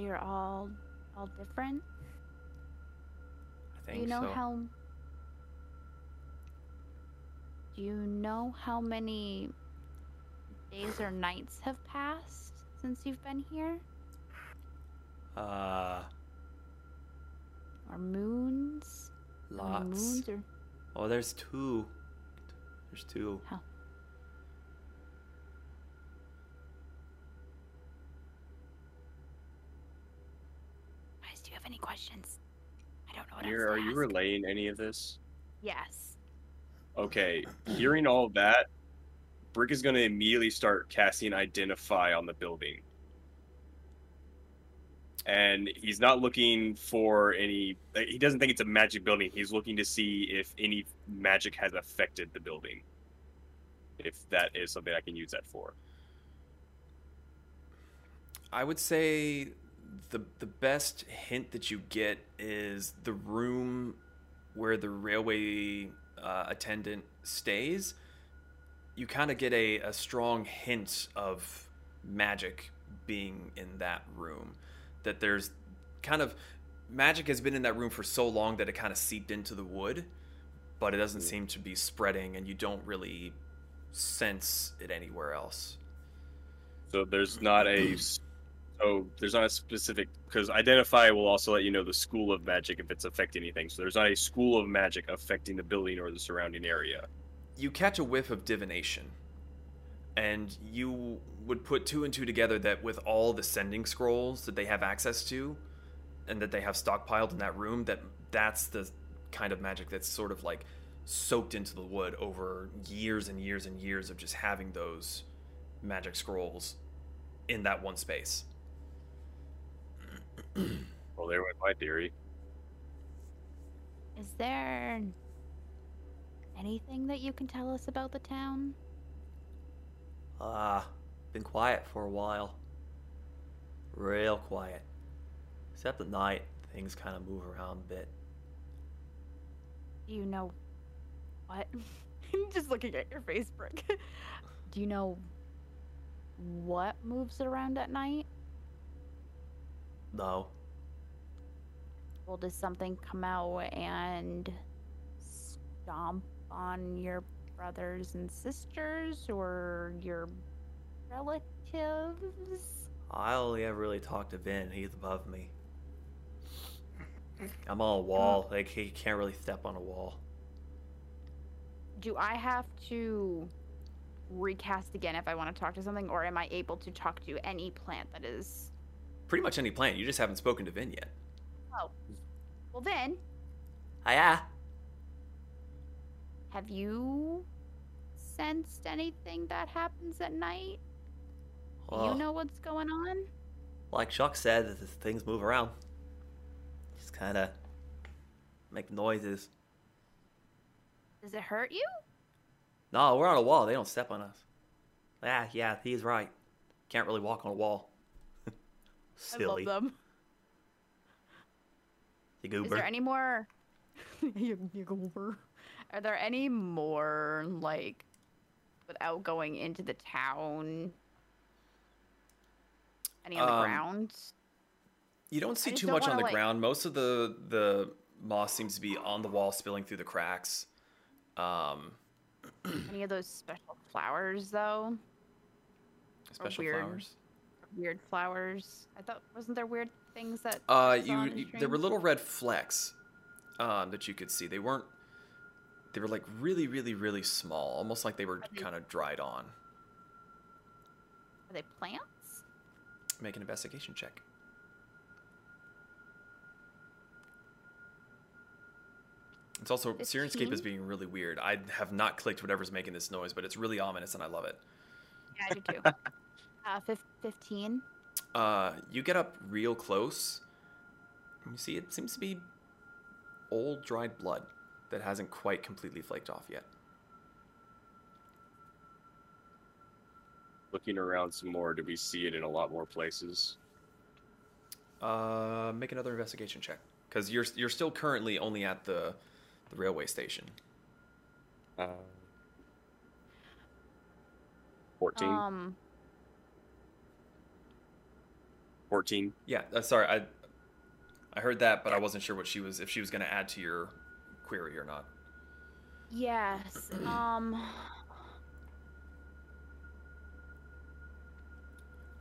So you're all all different? I Do you know so. how Do you know how many days or nights have passed since you've been here? uh Or moons? Lots. moons or Oh, there's two. There's two. How? Guys, do you have any questions? I don't know what You're, else are to you ask. relaying any of this? Yes. Okay, hearing all of that, Brick is going to immediately start casting Identify on the building. And he's not looking for any. Uh, he doesn't think it's a magic building. He's looking to see if any magic has affected the building. If that is something I can use that for. I would say the the best hint that you get is the room where the railway uh, attendant stays. You kind of get a, a strong hint of magic being in that room. That there's kind of magic has been in that room for so long that it kind of seeped into the wood, but it doesn't seem to be spreading, and you don't really sense it anywhere else. So there's not a. So there's not a specific because identify will also let you know the school of magic if it's affecting anything. So there's not a school of magic affecting the building or the surrounding area. you catch a whiff of divination and you would put two and two together that with all the sending scrolls that they have access to and that they have stockpiled in that room that that's the kind of magic that's sort of like soaked into the wood over years and years and years of just having those magic scrolls in that one space Well, there went my theory. Is there anything that you can tell us about the town? ah been quiet for a while real quiet except at night things kind of move around a bit Do you know what? I'm just looking at your face, Brick. Do you know what moves around at night? No Well, does something come out and stomp on your brothers and sisters or your relatives? I only ever really talked to Vin. He's above me. I'm on a wall. Oh. Like he can't really step on a wall. Do I have to recast again if I want to talk to something, or am I able to talk to any plant that is. Pretty much any plant. You just haven't spoken to Vin yet. Oh. Well, then, Hiya. have you sensed anything that happens at night? Do Well, you know what's going on? like Chuck said, th- th- things move around. Just kind of make noises. Does it hurt you? No, we're on a wall. They don't step on us. Yeah, yeah, he's right. Can't really walk on a wall. Silly. I love them. You Is goober. there any more? you, you go over. Are there any more like without going into the town? Any on the Um, ground? You don't see too don't much on wanna, the like- ground. Most of the the moss seems to be on the wall, spilling through the cracks. Um, Any of those special flowers though? special weird. flowers. Weird flowers. I thought wasn't there weird things that Uh, you, you there were little red flecks um, that you could see. They weren't. They were like really, really, really small, almost like they were they- kind of dried on. Are they plants? Make an investigation check. It's also Syrinscape is being really weird. I have not clicked whatever's making this noise, but it's really ominous and I love it. Yeah, I do too. uh, fif- fifteen. Uh, you get up real close. You see, it seems to be old dried blood that hasn't quite completely flaked off yet. Looking around some more, do we see it in a lot more places? Uh, make another investigation check because you're you're still currently only at the the railway station. Uh, 14? Um, 14? Yeah, uh, sorry, I I heard that, but I wasn't sure what she was if she was going to add to your query or not. yes. Um,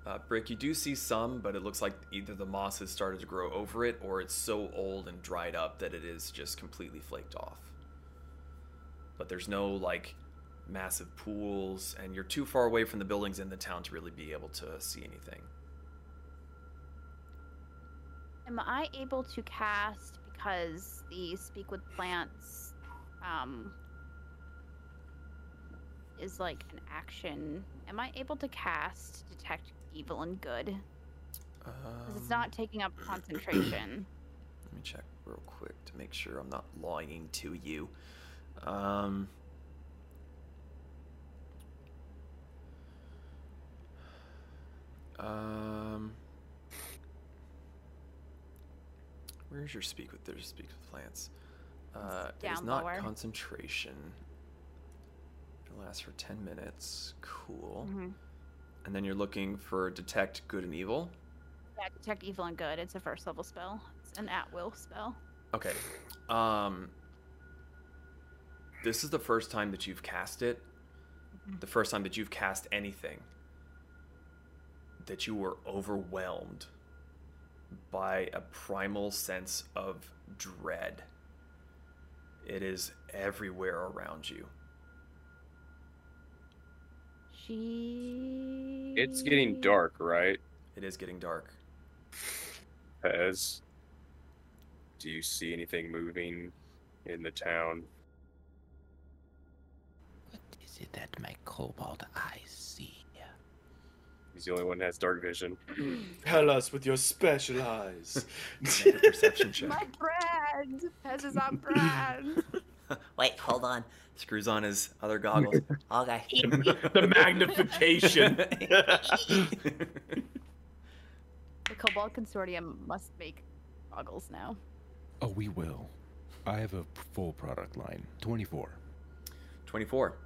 Uh, Brick, you do see some, but it looks like either the moss has started to grow over it, or it's so old and dried up that it is just completely flaked off. But there's no like massive pools, and you're too far away from the buildings in the town to really be able to see anything. Am I able to cast because the speak with plants, um, is like an action? Am I able to cast detect evil and good? Because it's Um, not taking up concentration. Let me check real quick to make sure I'm not lying to you. Um, um, where's your speak with? There's speak with plants. Uh, it is not lower. concentration. It lasts for ten minutes. Cool. Mhm. And then you're looking for detect good and evil. Yeah, detect evil and good. It's a first level spell. It's an at will spell. Okay. Um This is the first time that you've cast it. The first time that you've cast anything. That you were overwhelmed by a primal sense of dread. It is everywhere around you. She. It's getting dark, right? It is getting dark. Pez, do you see anything moving in the town? What is it that my cobalt eyes see? He's the only one that has dark vision. Tell us with your special eyes. Perception check. My brand. Pez is on brand. Wait, hold on. Screws on his other goggles. Okay. the magnification. the Cobalt Consortium must make goggles now. Oh, we will. I have a full product line. 24. 24.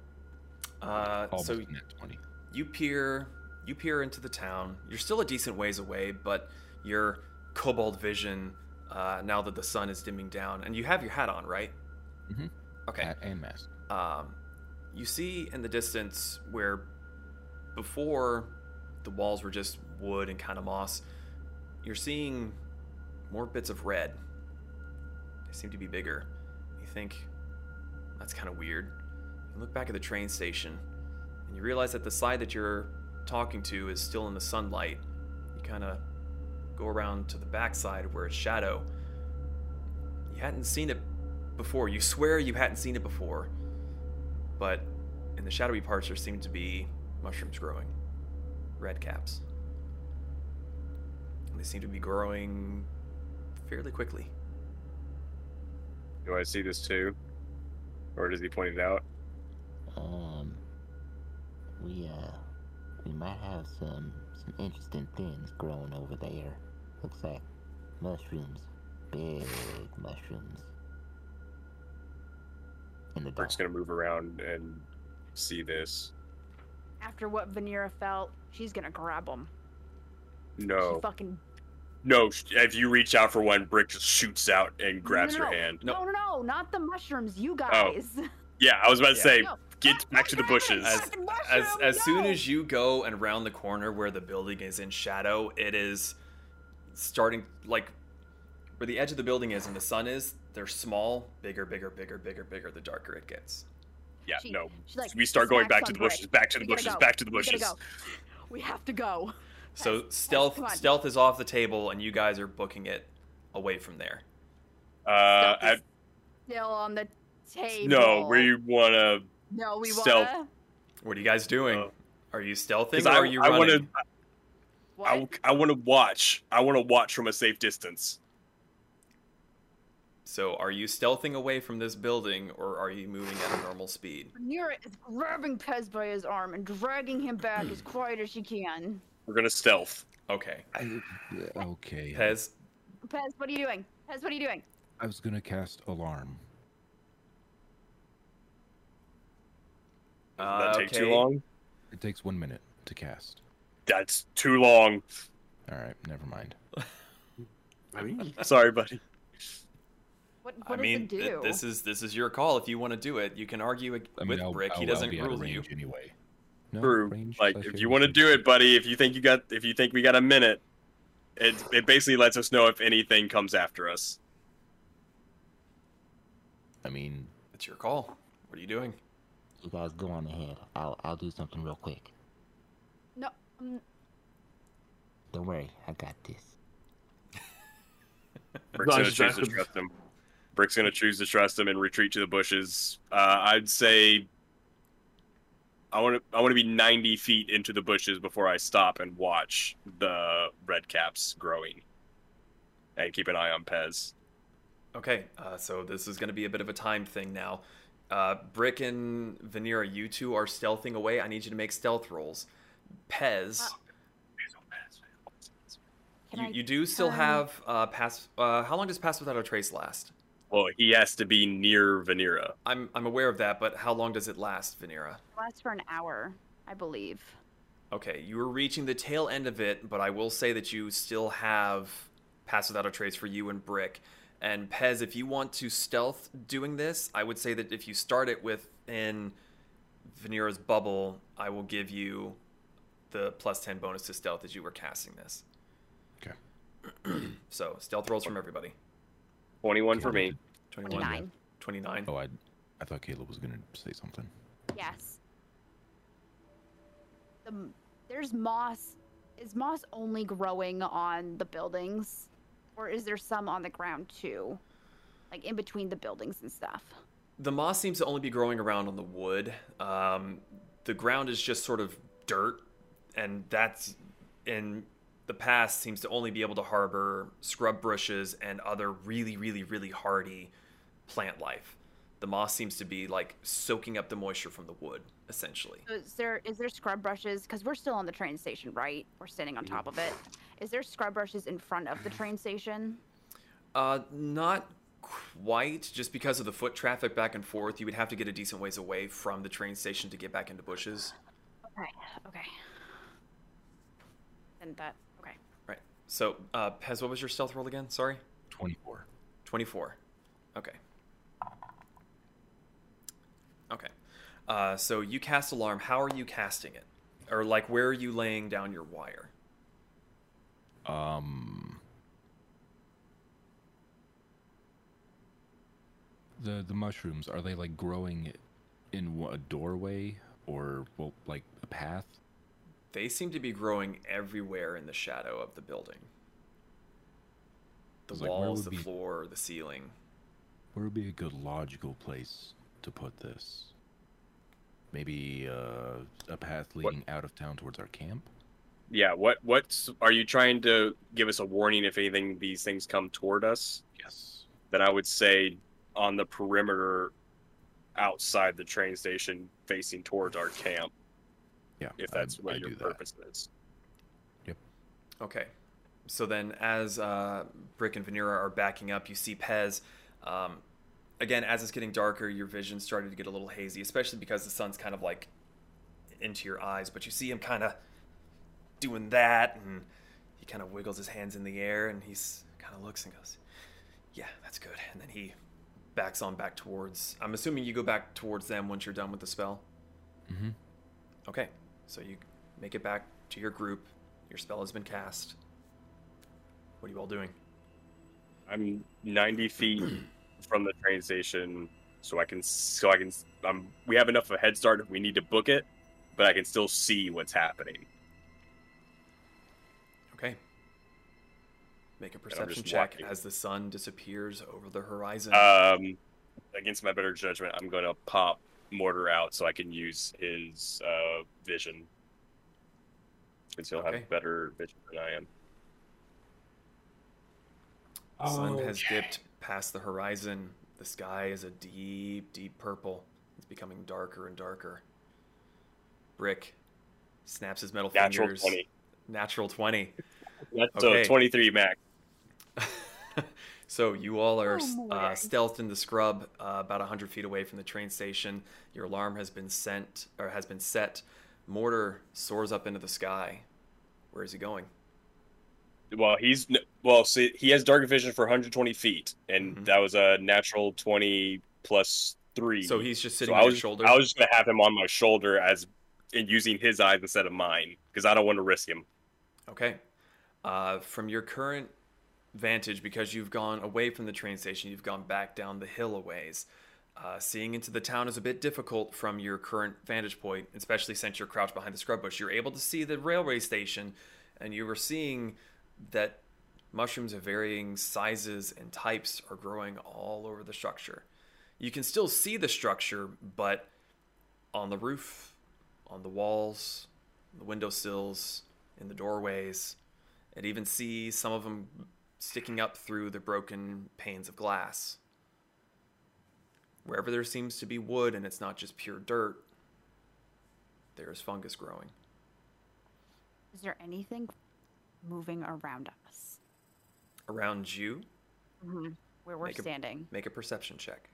Uh, Almost so 20. you peer you peer into the town. You're still a decent ways away but your cobalt vision uh, now that the sun is dimming down and you have your hat on right? Mhm. okay. Hat and mask. um, you see in the distance where before the walls were just wood and kind of moss you're seeing more bits of red. They seem to be bigger. You think that's kind of weird. You look back at the train station and you realize that the side that you're talking to is still in the sunlight. You kind of go around to the back side where it's shadow. You hadn't seen it before. You swear you hadn't seen it before. But in the shadowy parts there seem to be mushrooms growing. Red caps. And they seem to be growing fairly quickly. Do I see this too? Or does he point it out? Um, we uh, we might have some some interesting things growing over there. Looks like mushrooms, big mushrooms. In the dark. Brick's gonna move around and see this. after what Venera felt, she's gonna grab him. No, She fucking no. If you reach out for one, Brick just shoots out and grabs no, your no. hand. no, no, no, not the mushrooms. You oh. guys. Yeah, I was about to Yeah. say, No, get not- back to the bushes. the As- as mushroom, as soon as you go and round the corner where the building is in shadow, it is starting like where the edge of the building is and the sun is. They're small, bigger, bigger, bigger, bigger, bigger. The darker it gets. Yeah, She- no. she's like, we start going back to the bushes, back to the bushes, go. back to the We gotta bushes. go. We have to go. So Pez, Pez, stealth come stealth is off the table, and you guys are booking it away from there. Uh, Stealth I, is still on the table. no, we wanna. No, we stealth. wanna. What are you guys doing? Uh, are you stealthing or I, are you I running? wanna, What? I, I want to watch. I want to watch from a safe distance. So are you stealthing away from this building, or are you moving at a normal speed? Nira is grabbing Pez by his arm and dragging him back as quiet as she can. We're gonna stealth. Okay, I, okay. Pez. Pez, what are you doing? Pez, what are you doing? I was gonna cast alarm. Does Uh, that take too long? It takes one minute to cast. That's too long. All right, never mind. I mean, Sorry, buddy. What, I what mean, does it th- do? this is this is your call. If you want to do it, you can argue ag- I mean, with I'll, Brick. he I'll- doesn't I'll be out of rule you. anyway. No, True. range Like, if you want to do it, buddy, if you think you got, if you think we got a minute, it it basically lets us know if anything comes after us. I mean, It's your call. What are you doing? You guys go on ahead. I'll I'll do something real quick. no, um, Don't worry, I got this. Brick's gonna choose to trust him. Brick's gonna choose to trust him and retreat to the bushes. Uh, I'd say I want to I want to be 90 feet into the bushes before I stop and watch the red caps growing, and keep an eye on Pez. Okay, uh, so this is going to be a bit of a time thing now. Uh, Brick and Venera, you two are stealthing away. I need you to make stealth rolls. Pez, Uh, you, I you do still turn- have uh, pass. Uh, how long does pass without a trace last? Well, he has to be near Venera. I'm I'm aware of that, but how long does it last, Venera? lasts for an hour, I believe. Okay, you were reaching the tail end of it, but I will say that you still have pass without a trace for you and Brick. And Pez, if you want to stealth doing this, I would say that if you start it within Venera's bubble, I will give you the plus 10 bonus to stealth as you were casting this. Okay. So, stealth rolls from everybody. 21 for me. 21, 29. 29. oh, I, I thought Caleb was gonna say something. Yes. The, there's moss. Is moss only growing on the buildings? Or is there some on the ground too? Like in between the buildings and stuff? The moss seems to only be growing around on the wood. Um, the ground is just sort of dirt, and that's in the past seems to only be able to harbor scrub bushes and other really, really, really hardy plant life. The moss seems to be like soaking up the moisture from the wood, essentially. So Is there is there scrub brushes? Because we're still on the train station, right? We're standing on top of it. Is there scrub brushes in front of the train station? Uh, not quite. Just because of the foot traffic back and forth, you would have to get a decent ways away from the train station to get back into bushes. Okay. Okay. And that. Okay. Right. So, uh, Pez, what was your stealth roll again? Sorry. Twenty-four. 24. Okay. Okay. Uh, so you cast alarm. How are you casting it? Or like where are you laying down your wire? Um. The the mushrooms are they like growing in a doorway or well like a path? They seem to be growing everywhere in the shadow of the building. The It's like, walls, the be- floor, the ceiling. Where would be a good logical place to put this? Maybe uh, a path leading out of town towards our camp. Yeah. What? What's? Are you trying to give us a warning if anything these things come toward us? Yes. Then I would say on the perimeter outside the train station, facing towards our camp. Yeah. If I- that's what I your do that. purpose is. Yep. Okay. So then, as uh, Brick and Venera are backing up, you see Pez. Um, again, as it's getting darker, your vision started to get a little hazy, especially because the sun's kind of like into your eyes, but you see him kind of doing that, and he kind of wiggles his hands in the air, and he's kind of looks and goes, "Yeah, that's good." And then he backs on back towards. I'm assuming you go back towards them once you're done with the spell. Mm-hmm. Okay, so you make it back to your group. Your spell has been cast. What are you all doing? I'm 90 feet from the train station, so I can so I can um we have enough of a head start if we need to book it, but I can still see what's happening. Okay. Make a I'm perception check walking. as the sun disappears over the horizon. Um, against my better judgment, I'm going to pop Mortar out so I can use his uh, vision, since he'll Okay. have better vision than I am. The sun has dipped past the horizon. The sky is a deep, deep purple. It's becoming darker and darker. Brick snaps his metal Natural fingers. 20. Natural 20. That's Okay. so 23 max. so you all are Oh, uh, stealthed in the scrub, uh, about 100 feet away from the train station. Your alarm has been sent, or has been set. Mortar soars up into the sky. Where is he going? Well, he's well. See, he has dark vision for 120 feet, and Mhm. that was a natural 20 plus three. So he's just So sitting I on was shoulder. I was just gonna have him on my shoulder as and using his eyes instead of mine because I don't want to risk him. Okay. Uh, from your current vantage, because you've gone away from the train station, you've gone back down the hill a ways. Uh, seeing into the town is a bit difficult from your current vantage point, especially since you're crouched behind the scrub bush. You're able to see the railway station, and you were seeing that mushrooms of varying sizes and types are growing all over the structure. You can still see the structure, but on the roof, on the walls, the windowsills, in the doorways, and even see some of them sticking up through the broken panes of glass. Wherever there seems to be wood and it's not just pure dirt, there is fungus growing. Is there anything moving around us? Around you, Where we're Make a- standing. make a perception check.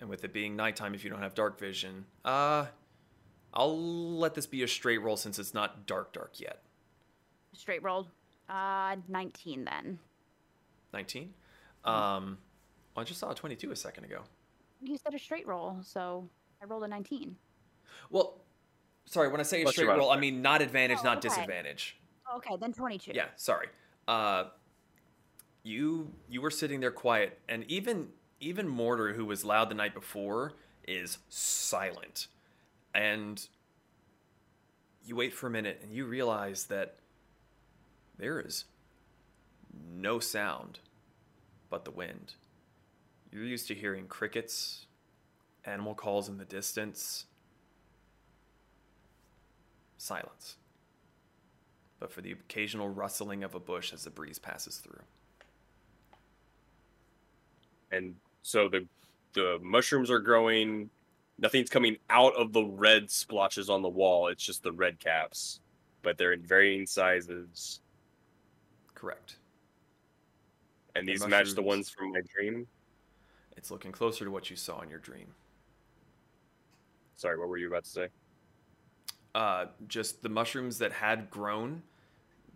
And with it being nighttime, if you don't have dark vision, uh, I'll let this be a straight roll since it's not dark, dark yet. Straight roll. Uh, 19 then. 19. Um, I just saw a 22 a second ago. You said a straight roll, so I rolled a 19. Well, sorry, when I say a Plus straight roll, I mean not advantage, Oh, not okay. disadvantage. Okay, then 22. Yeah, sorry. Uh, you you were sitting there quiet, and even even Mortar, who was loud the night before, is silent. And you wait for a minute, and you realize that there is no sound but the wind. You're used to hearing crickets, animal calls in the distance, silence but for the occasional rustling of a bush as the breeze passes through. and so the the mushrooms are growing. Nothing's coming out of the red splotches on the wall. It's just the red caps, but they're in varying sizes. Correct. And The these match the ones from my dream. It's looking closer to what you saw in your dream. Sorry, what were you about to say? Uh, just the mushrooms that had grown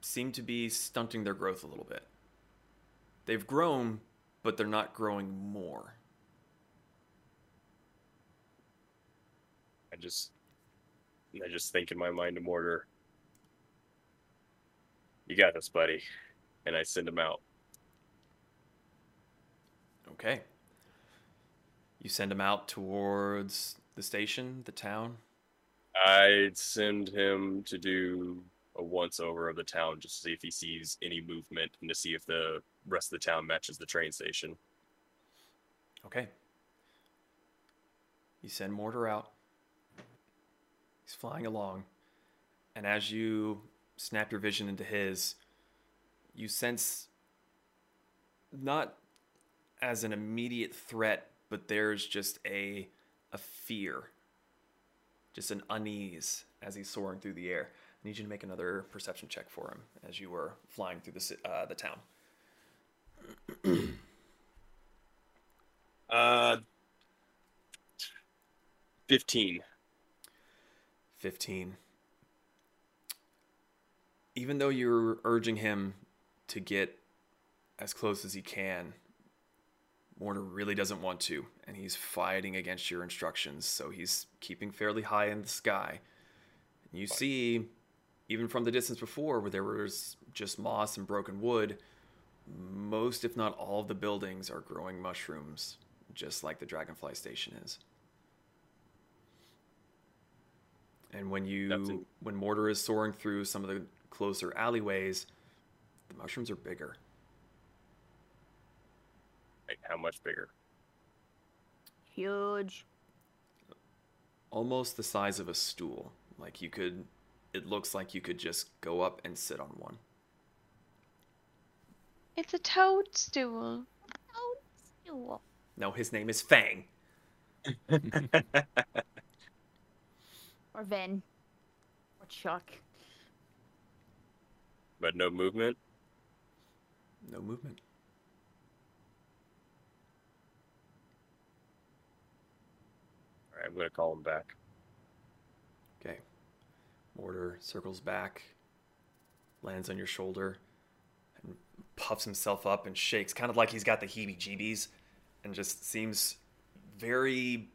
seem to be stunting their growth a little bit. They've grown, but they're not growing more. I just, I just think in my mind of Mortar. You got this, buddy, and I send him out. Okay. You send him out towards the station, the town. I'd send him to do a once over of the town just to see if he sees any movement and to see if the rest of the town matches the train station. Okay. You send Mortar out. He's flying along. And as you snap your vision into his, you sense not as an immediate threat, but there's just a a fear. Just an unease as he's soaring through the air. I need you to make another perception check for him as you were flying through the uh, the town. Uh, fifteen. 15. Even though you're urging him to get as close as he can, Warner really doesn't want to, and he's fighting against your instructions, so he's keeping fairly high in the sky. And you see, even from the distance before, where there was just moss and broken wood, most, if not all, of the buildings are growing mushrooms, just like the Dragonfly Station is. And when you when mortar is soaring through some of the closer alleyways, the mushrooms are bigger. Like, how much bigger? Huge. Almost the size of a stool. Like you could it looks like you could just go up and sit on one. It's a toadstool. Oh, stool. No, his name is Fang. Or Vin. Or Chuck. but no movement. No movement. I'm gonna call him back. Okay. Mortar circles back, lands on your shoulder, and puffs himself up and shakes, kind of like he's got the heebie jeebies, and just seems very.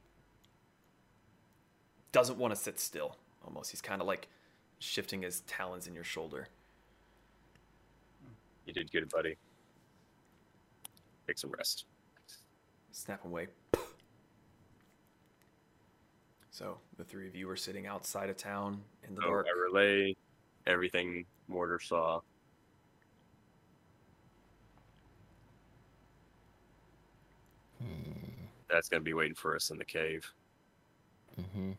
doesn't want to sit still, almost. He's kind of like shifting his talons in your shoulder. You did good, buddy. Take some rest. Snap away. So the three of you are sitting outside of town in the So dark. I relay everything Mortar saw. That's gonna be waiting for us in the cave. Mm-hmm.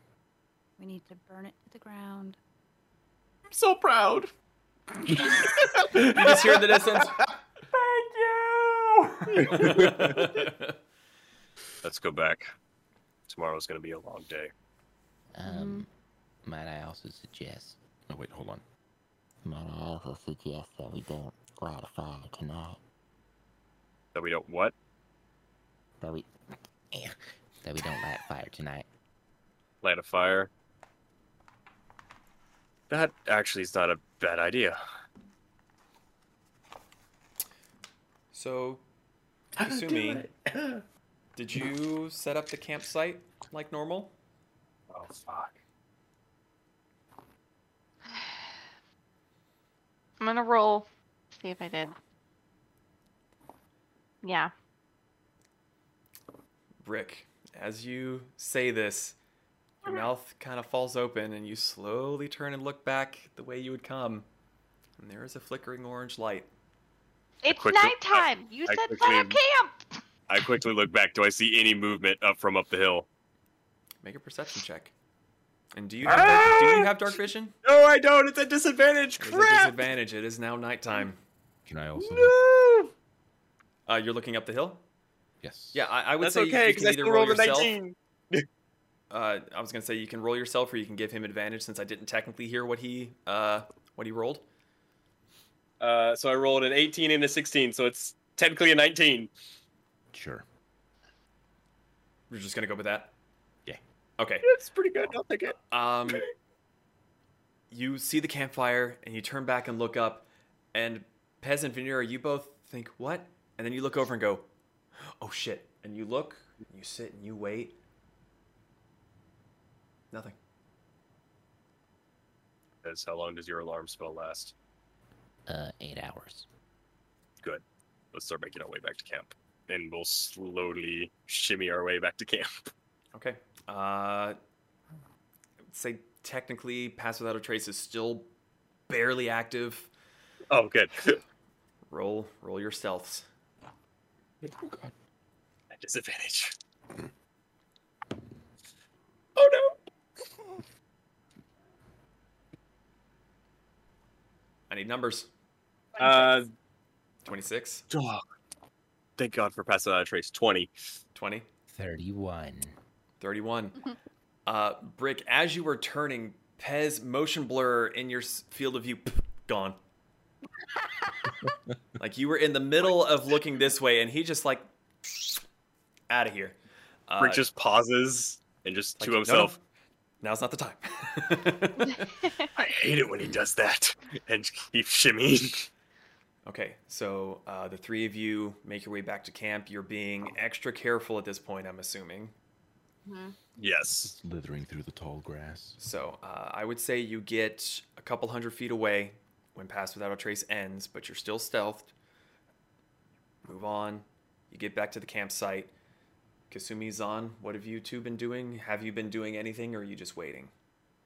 We need to burn it to the ground. I'm so proud. You just hear the distance. Thank you. Let's go back. Tomorrow's gonna be a long day. Um, might I also suggest? Oh wait, hold on. Might I also suggest that we don't light a fire tonight? That we don't what? That we, yeah, that we don't light a fire tonight. Light a fire. That actually is not a bad idea. so, Kasumi, did you set up the campsite like normal? Oh fuck. I'm gonna roll. See if I did. Yeah. Rick, as you say this, your mm-hmm. mouth kind of falls open and you slowly turn and look back the way you would come. And there is a flickering orange light. It's quickly- nighttime. You I said quickly- set up camp. I quickly look back. Do I see any movement up from up the hill? Make a perception check. And do you have dark, do you have dark vision? No, I don't. It's a disadvantage. There's a disadvantage. It is now nighttime. Can I also? No. Uh, you're looking up the hill. Yes. Yeah, I, I would That's say you- okay you because can I either roll rolled yourself. 19. Uh, I was gonna say you can roll yourself, or you can give him advantage since I didn't technically hear what he uh what he rolled. Uh, so I rolled an 18 and a 16, so it's technically a 19. Sure. We're just gonna go with that. Yeah. Okay. It's pretty good. I'll take it. Um, you see the campfire and you turn back and look up, and Pez and Veneer, you both think what? And then you look over and go, "Oh shit!" And you look, and you sit and you wait. Nothing. Because how long does your alarm spell last? Uh, eight hours. Good. Let's start making our way back to camp. And we'll slowly shimmy our way back to camp. Okay. Uh, say technically, Pass Without a Trace is still barely active. Oh, good. Roll, roll your stealths. Oh god. At disadvantage. Oh no! I need numbers. Uh, 26, oh, thank God for Pass Without a trace. 20. 20, Thirty-one. 31. uh, Brick, as you were turning, Pez motion blur in your field of view, gone. like you were in the middle of looking this way, and he just like out of here. Uh, Rick just pauses and just like, to no, no. himself. now's not the time. I hate it when he does that and keeps shimmying. okay, so uh, the three of you make your way back to camp. You're being extra careful at this point, I'm assuming. Yes. Slithering through the tall grass. So uh, I would say you get a couple hundred feet away when Pass Without a Trace ends, but you're still stealthed. Move on. You get back to the campsite. Kasumi Zon, what have you two been doing? Have you been doing anything, or are you just waiting?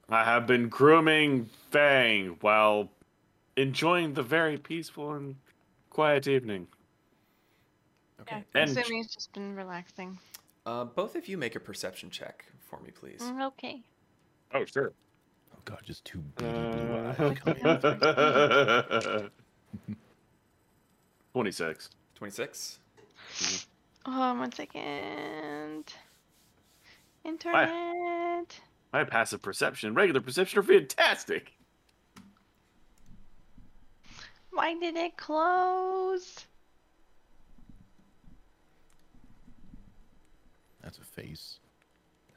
I have been grooming Fang while enjoying the very peaceful and quiet evening. Okay. Yeah, And- Sumi's just been relaxing. Uh, both of you make a perception check for me, please. Mm, Okay. Oh, sure. Oh god, just two beady blue eyes coming out. 26. 26. Oh, one second. Internet. My passive perception regular perception are fantastic. Why did it close? That's a face.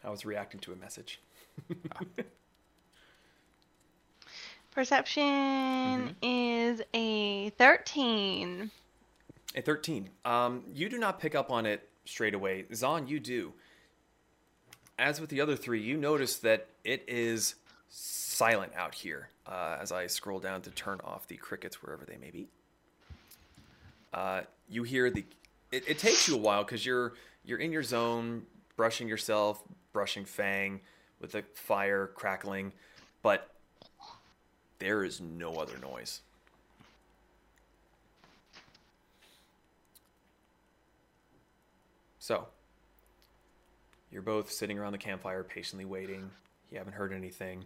I was reacting to a message. Perception is a 13. A 13. Um, you do not pick up on it straight away. Zon, you do. As with the other three, you notice that it is silent out here uh, as I scroll down to turn off the crickets wherever they may be. Uh, you hear the. It, it takes you a while because you're you're in your zone, brushing yourself, brushing Fang with the fire crackling, but there is no other noise. So, you're both sitting around the campfire, patiently waiting. You haven't heard anything.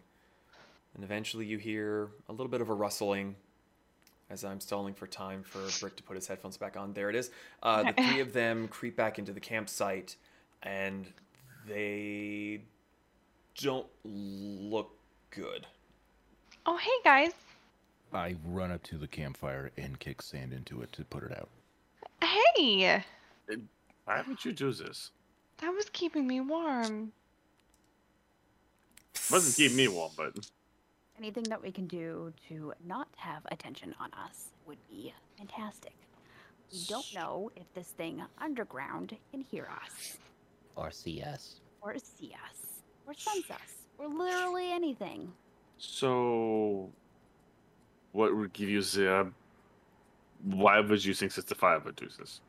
And eventually, you hear a little bit of a rustling as I'm stalling for time for Brick to put his headphones back on. There it is. Uh, the three of them creep back into the campsite, and they don't look good. Oh, hey guys. I run up to the campfire and kick sand into it to put it out. Hey! Why haven't you do this? That was keeping me warm. Wasn't keeping me warm, but Anything that we can do to not have attention on us would be fantastic. We don't know if this thing underground can hear us, Or see us. or see us, or sense us, or literally anything. so what would give you the? Uh, why would you think the fire would do this?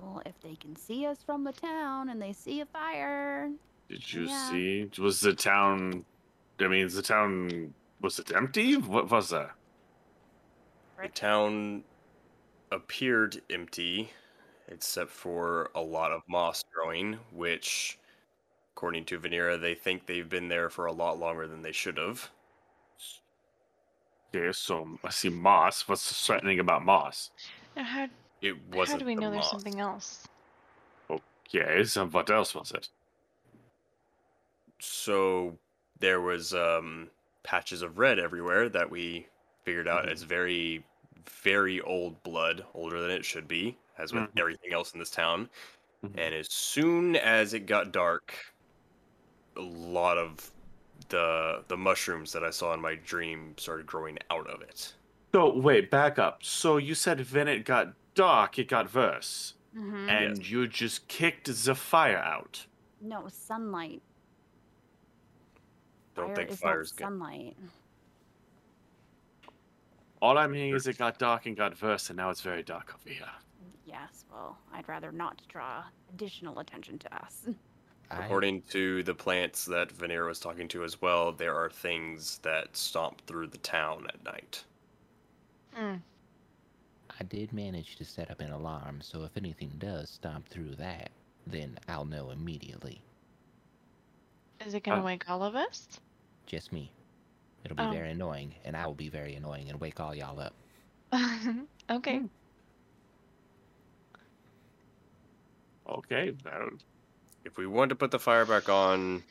Well, if they can see us from the town and they see a fire, Did you Yeah. see? Was the town? I mean, the town was it empty? What was that? The town appeared empty, except for a lot of moss growing, which, according to Venera, they think they've been there for a lot longer than they should have. Okay, so I see moss. What's threatening about moss? Now, How, It wasn't. how do we the know there's moss. something else? Okay, so what else was it? So there was um, patches of red everywhere that we figured out Mhm. as very, very old blood, older than it should be, as with Mhm. everything else in this town. Mhm. And as soon as it got dark, a lot of the the mushrooms that I saw in my dream started growing out of it. So wait, back up. So you said when it got dark, it got worse, mm-hmm. and you just kicked the fire out. no sunlight. Don't Fire think is fire's not good. sunlight. All I'm hearing is it got dark and got worse, and now it's very dark over here. Yes, well, I'd rather not draw additional attention to us. According to the plants that Venera was talking to as well, there are things that stomp through the town at night. Mm. I did manage to set up an alarm, so if anything does stomp through that, then I'll know immediately. Is it gonna Uh, wake all of us? Just me. It'll be Oh. very annoying, and I will be very annoying and wake all y'all up. okay. Hmm. Okay, that, If we want to put the fire back on,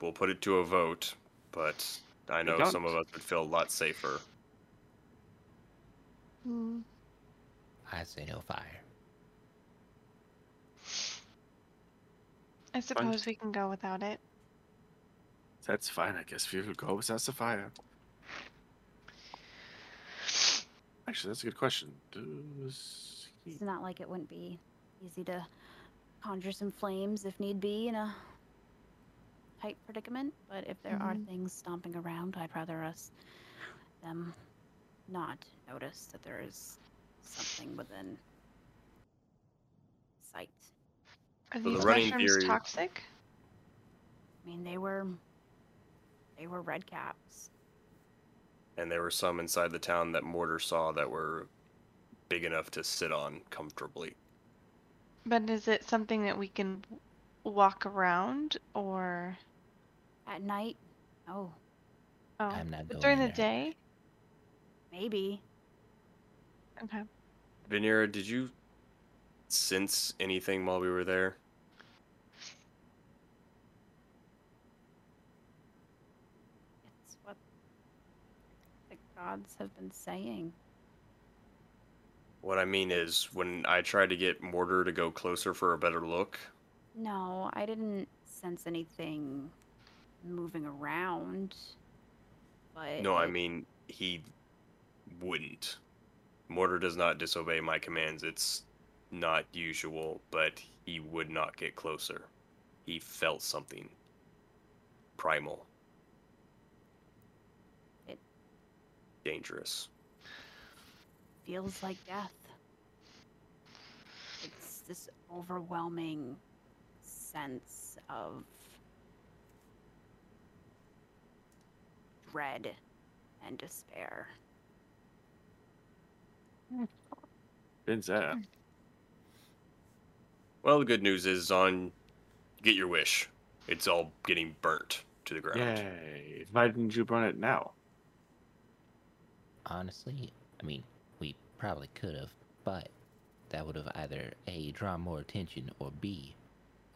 we'll put it to a vote, but I know some of us would feel a lot safer. Hmm. I say no fire. I suppose we can go without it. That's fine, I guess. We will go without Sapphire. Actually, that's a good question. Does he... It's not like it wouldn't be easy to conjure some flames if need be in a tight predicament. But if there are Mhm. things stomping around, I'd rather us them not notice that there is something within sight. Are the these running mushrooms theory- toxic? I mean, they were they were red caps. And there were some inside the town that Mortar saw that were big enough to sit on comfortably. But is it something that we can walk around or At night, oh, oh I'm not but going during the there. day? maybe. Okay. Venera, did you sense anything while we were there? It's what the gods have been saying. What I mean is, when I tried to get Mortar to go closer for a better look, No, I didn't sense anything moving around. But no, I mean, he wouldn't. Mortar does not disobey my commands. It's not usual, but he would not get closer. He felt something primal. Dangerous. feels like death. It's this overwhelming sense of dread and despair. Been's that? Well, the good news is on get your wish. It's all getting burnt to the ground. Yay. Why didn't you burn it now? Honestly, I mean, we probably could have, but that would have either A, drawn more attention, or B,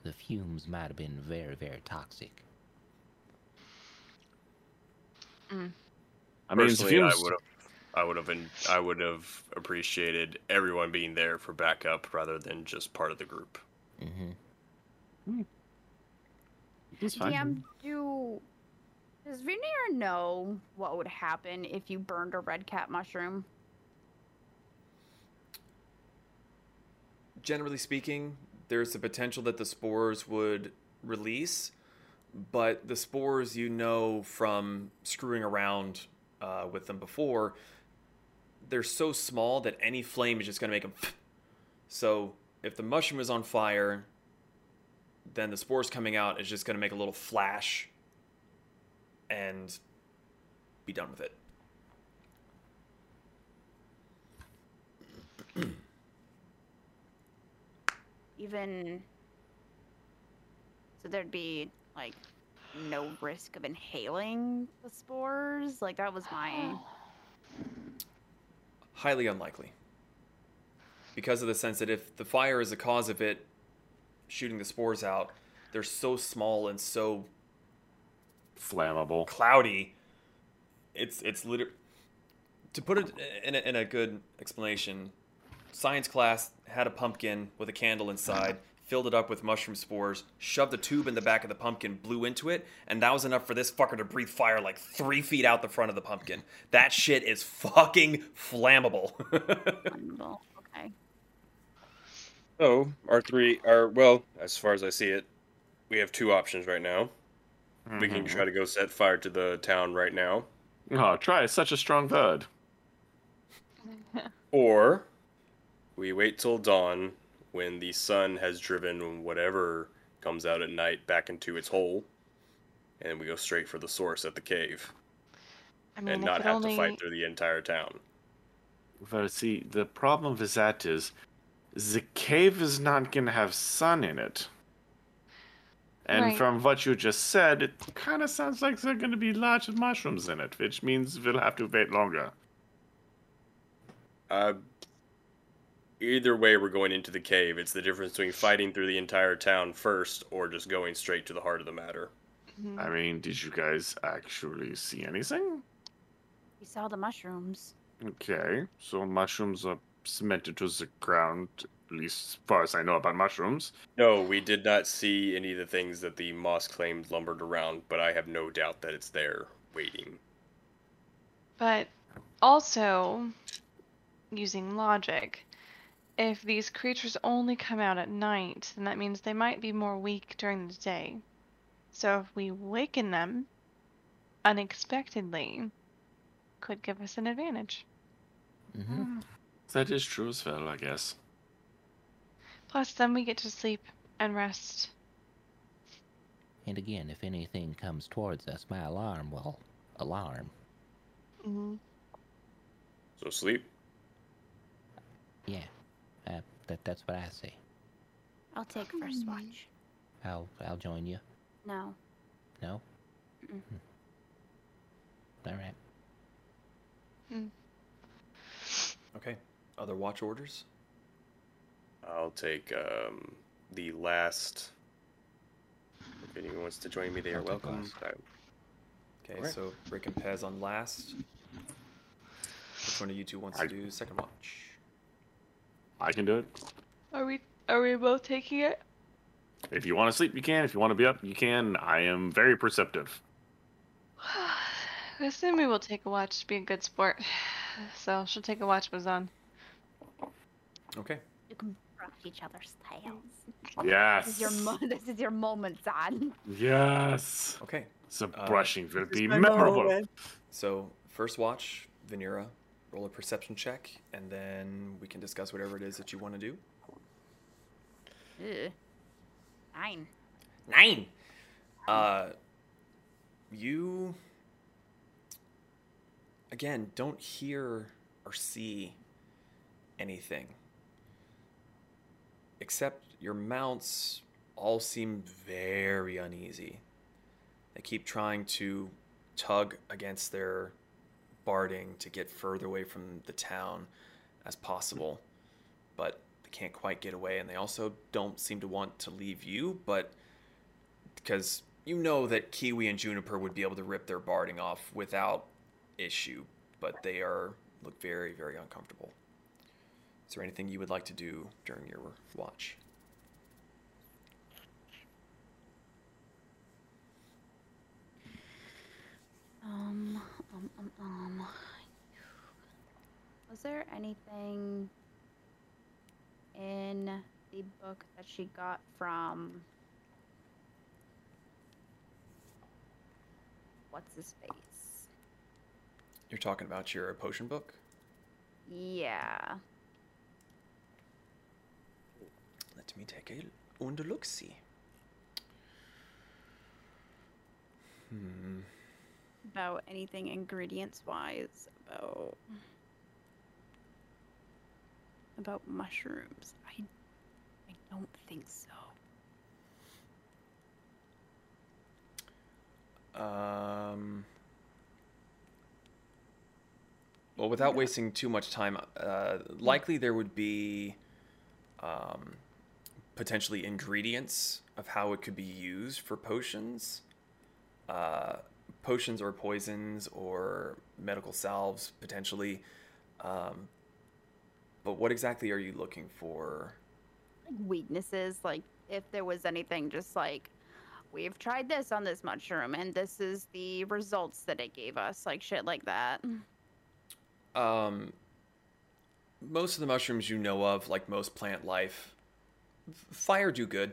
the fumes might have been very, very toxic. I mean, it's Personally, I would have, I would have, been, I would have appreciated everyone being there for backup rather than just part of the group. Mm-hmm. It's fine. DM, do does Venera know what would happen if you burned a red cap mushroom? generally speaking, there's the potential that the spores would release, but the spores you know from screwing around uh, with them before, they're so small that any flame is just going to make them. So if the mushroom is on fire, then the spores coming out is just going to make a little flash and be done with it. Even so, there'd be like no risk of inhaling the spores. Like that was my Highly unlikely. Because of the sense that if the fire is the cause of it shooting the spores out, they're so small and so Flammable. cloudy. It's it's literally to put it in a, in a good explanation. Science class had a pumpkin with a candle inside, filled it up with mushroom spores, shoved a tube in the back of the pumpkin, blew into it, and that was enough for this fucker to breathe fire like three feet out the front of the pumpkin. That shit is fucking flammable. flammable. Okay. So our three are well, as far as I see it, we have two options right now. We can Mhm. try to go set fire to the town right now, Oh, try such a strong word. or we wait till dawn when the sun has driven whatever comes out at night back into its hole, and we go straight for the source at the cave I mean, and not have only... to fight through the entire town. But see, the problem with that is the cave is not going to have sun in it. And Right. from what you just said, it kind of sounds like there are going to be lots of mushrooms in it, which means we'll have to wait longer. Uh, either way, we're going into the cave. It's the difference between fighting through the entire town first or just going straight to the heart of the matter. Mhm. I mean, did you guys actually see anything? We saw the mushrooms. Okay, so mushrooms are cemented to the ground at least as far as I know about mushrooms. No, we did not see any of the things that the moss claimed lumbered around, but I have no doubt that it's there waiting. But also, using logic, if these creatures only come out at night, then that means they might be more weak during the day. So if we waken them unexpectedly, could give us an advantage. hmm That is true as well, I guess. Plus, then we get to sleep and rest. And again, if anything comes towards us, my alarm will alarm. hmm So sleep. Yeah, uh, that that's what I say. I'll take first watch. I'll I'll join you. No. No. Mm-mm. Hmm. All right. Okay. Other watch orders? I'll take um, the last. If anyone wants to join me, they are welcome. Okay, Alright. so Brick and Pez on last. Which one of you two wants I- to do second watch? I can do it. Are we are we both taking it? If you want to sleep, you can. If you want to be up, you can. I am very perceptive. Assuming we'll take a watch to be a good sport. So she'll take a watch with on. Okay. You can brush each other's tails. Yes. This is your mo- this is your moment, Zon. Yes. Okay. So Uh, brushing will be memorable. So first watch, Venera, roll a perception check, and then we can discuss whatever it is that you want to do. Ugh. Nine. Nine. Uh, you again don't hear or see anything, except your mounts all seem very uneasy. They keep trying to tug against their barding to get further away from the town as possible, but they can't quite get away. And they also don't seem to want to leave you, but because you know that Kiwi and Juniper would be able to rip their barding off without issue, but they are look very, very uncomfortable. Is there anything you would like to do during your watch? Um, um, um, um. Was there anything in the book that she got from what's his face? You're talking about your potion book? Yeah. Let me take a und look see. Hmm. About anything ingredients wise about about mushrooms. I I don't think so. Um. Well, without wasting too much time, uh, likely there would be um, potentially ingredients of how it could be used for potions, uh, potions or poisons or medical salves potentially. Um, but what exactly are you looking for? weaknesses like if there was anything just like we've tried this on this mushroom and this is the results that it gave us like shit like that Um, most of the mushrooms you know of, like most plant life, fire do good.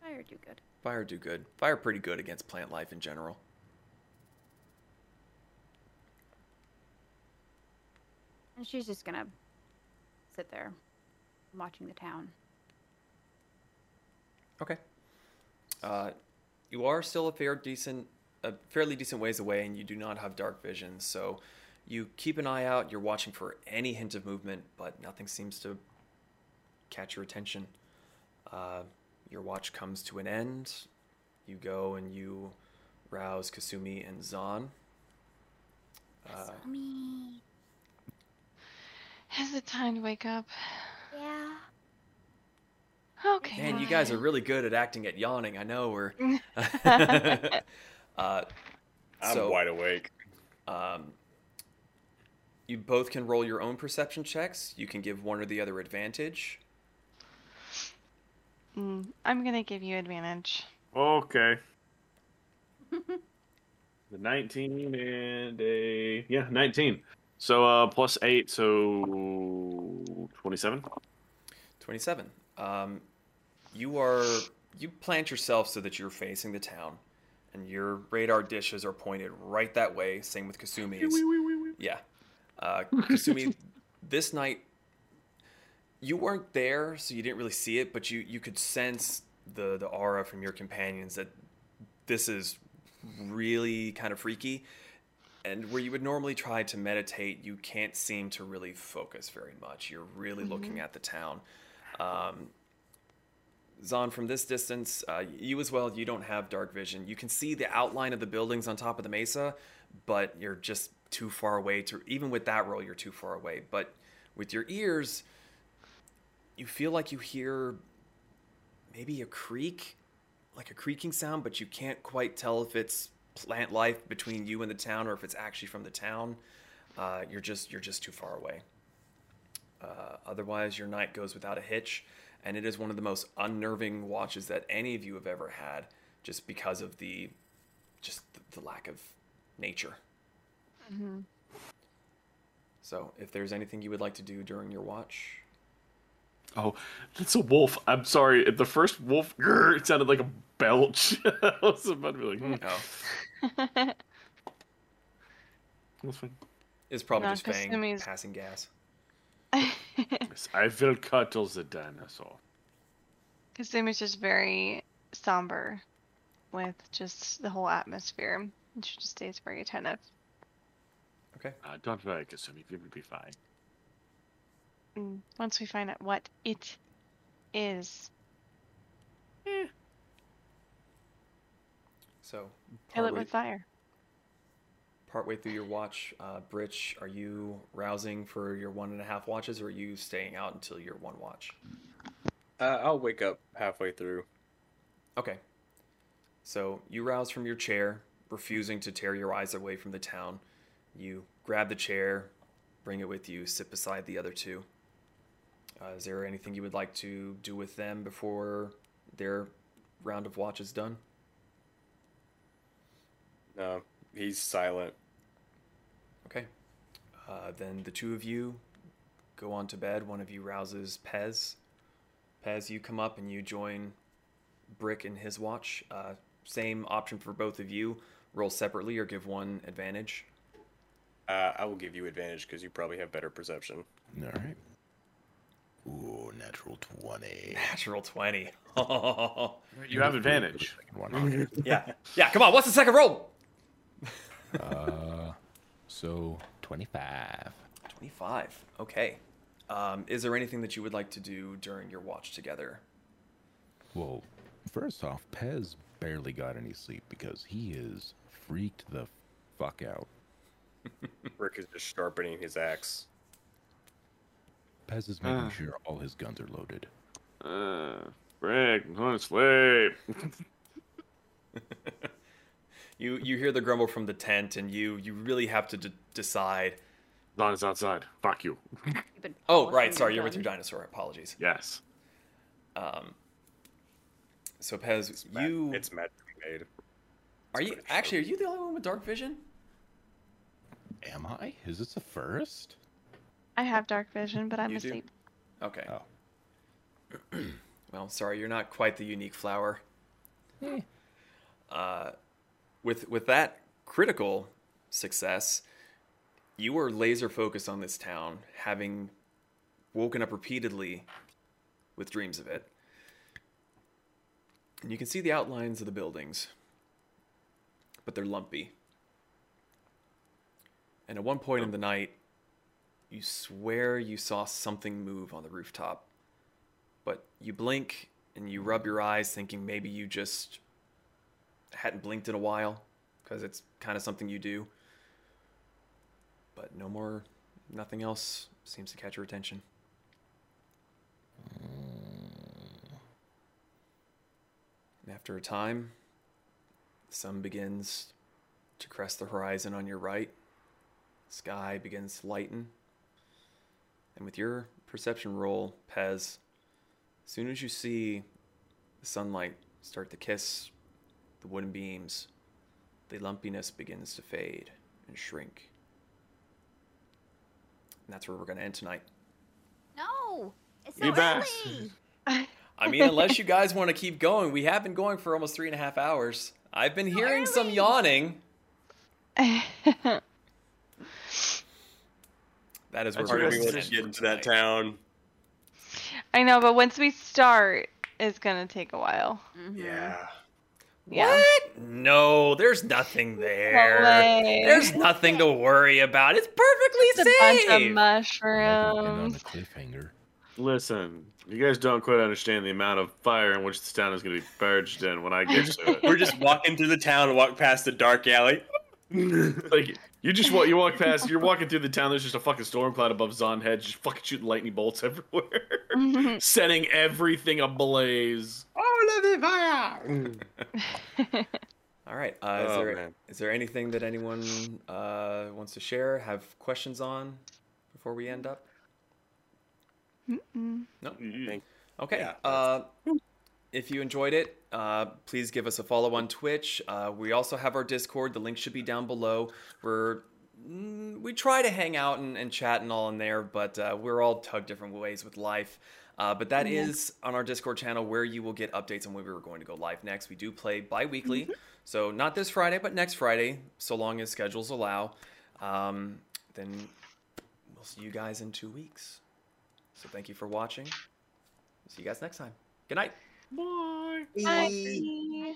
fire do good Fire do good. Fire pretty good against plant life in general. and she's just gonna sit there watching the town Okay. Uh, you are still a fair decent, a fairly decent ways away, and you do not have dark vision. So you keep an eye out. You're watching for any hint of movement, but nothing seems to catch your attention. Uh, your watch comes to an end. You go and you rouse Kasumi and Zon. Uh, me Is it time to wake up? yeah Okay. Man, you guys are really good at acting at yawning. I know we're. uh, I'm so, wide awake. Um, You both can roll your own perception checks. You can give one or the other advantage. Mm, I'm gonna give you advantage. Okay. the 19 and a yeah 19 so uh plus 8 so 27 27. Um, you are you plant yourself so that you're facing the town, and your radar dishes are pointed right that way. Same with Kasumi's. Yeah, uh, Kasumi. this night, you weren't there, so you didn't really see it, but you you could sense the the aura from your companions that this is really kind of freaky. And where you would normally try to meditate, you can't seem to really focus very much. You're really looking at the town. Um, Zon, from this distance, uh, you as well, you don't have dark vision. You can see the outline of the buildings on top of the mesa, but you're just too far away to, even with that roll, you're too far away. But with your ears, you feel like you hear maybe a creak, like a creaking sound, but you can't quite tell if it's plant life between you and the town or if it's actually from the town. Uh, you're just you're just too far away. Uh, otherwise, your night goes without a hitch, and it is one of the most unnerving watches that any of you have ever had, just because of the just the, the lack of nature. hmm So, if there's anything you would like to do during your watch, oh it's a wolf i'm sorry the first wolf grr, it sounded like a belch i was about to be like hmm, oh, that's fine it's probably No, just Fang Kasumi's- passing gas. Yes, i will cuddle the dinosaur Kasumi's just very somber with just the whole atmosphere. And she just stays very attentive. Okay. uh, don't worry kasumi we will be fine And once we find out what it is, So, kill it partway, with fire. partway through your watch, uh, Brick, are you rousing for your one and a half watches, or are you staying out until your one watch? Uh, I'll wake up halfway through. Okay. So you rouse from your chair, refusing to tear your eyes away from the town. You grab the chair, bring it with you, sit beside the other two. Uh, is there anything you would like to do with them before their round of watch is done? No, he's silent. Okay. Uh, then the two of you go on to bed. One of you rouses Pez. Pez, you come up and you join Brick in his watch. Uh, same option for both of you. Roll separately or give one advantage. Uh, I will give you advantage because you probably have better perception. All right. Ooh, natural 20. Natural 20. you have advantage yeah. Yeah, come on. What's the second roll? uh, so 25. 25. Okay. Um, is there anything that you would like to do during your watch together? Well, first off, Pez barely got any sleep because he is freaked the fuck out. Brick is just sharpening his axe. Pez is making Ah. sure all his guns are loaded. uh Brick, I'm going to sleep You you hear the grumble from the tent, and you you really have to d- decide. Don is outside fuck you Oh, right. Sorry, you're with your dinosaur. Apologies. yes Um, so Pez, It's ma- you it's magically made. are you what it actually are you the only one with dark vision? Am I? Is this a first? I have dark vision, but I'm You do? asleep. Okay. Oh. well, sorry, you're not quite the unique flower. Uh, with with that critical success, you were laser focused on this town, having woken up repeatedly with dreams of it. And you can see the outlines of the buildings, but they're lumpy. And at one point in the night, you swear you saw something move on the rooftop. But you blink and you rub your eyes, thinking maybe you just hadn't blinked in a while, because it's kind of something you do. But no more, nothing else seems to catch your attention. And after a time, the sun begins to crest the horizon on your right, sky begins to lighten. And with your perception roll, Pez, as soon as you see the sunlight start to kiss the wooden beams, the lumpiness begins to fade and shrink. And that's where we're going to end tonight. No, it's You so bass. early. I mean, unless you guys want to keep going, we have been going for almost three and a half hours. I've been hearing some yawning. That is where Part we're going to to get into for that town. I know, but once we start, it's gonna take a while. Mhm. Yeah. Yeah. What? No, there's nothing there. way. There's nothing to worry about. It's perfectly It's a bunch of Like we end on a cliffhanger. Listen, you guys don't quite understand the amount of fire in which this town is going to be purged in when I get to it. We're just walking through the town and walk past the dark alley. like you just walk, you walk past, you're walking through the town. There's just a fucking storm cloud above Zon head, just fucking shooting lightning bolts everywhere, setting everything ablaze. All of the fire. All right. Uh, is, Oh, there, man. is there anything that anyone uh, wants to share, have questions on before we end up? Mm-mm. No. Thank- Okay. Yeah, uh, if you enjoyed it, uh, please give us a follow on Twitch. Uh, we also have our Discord. The link should be down below. We're mm, we try to hang out and, and chat and all in there, but uh, we're all tugged different ways with life. Uh, but that is on our Discord channel where you will get updates on when we were going to go live next. We do play bi weekly, so not this Friday, but next Friday, so long as schedules allow. Um, then we'll see you guys in two weeks. So thank you for watching. See you guys next time. Good night. Bye. Bye.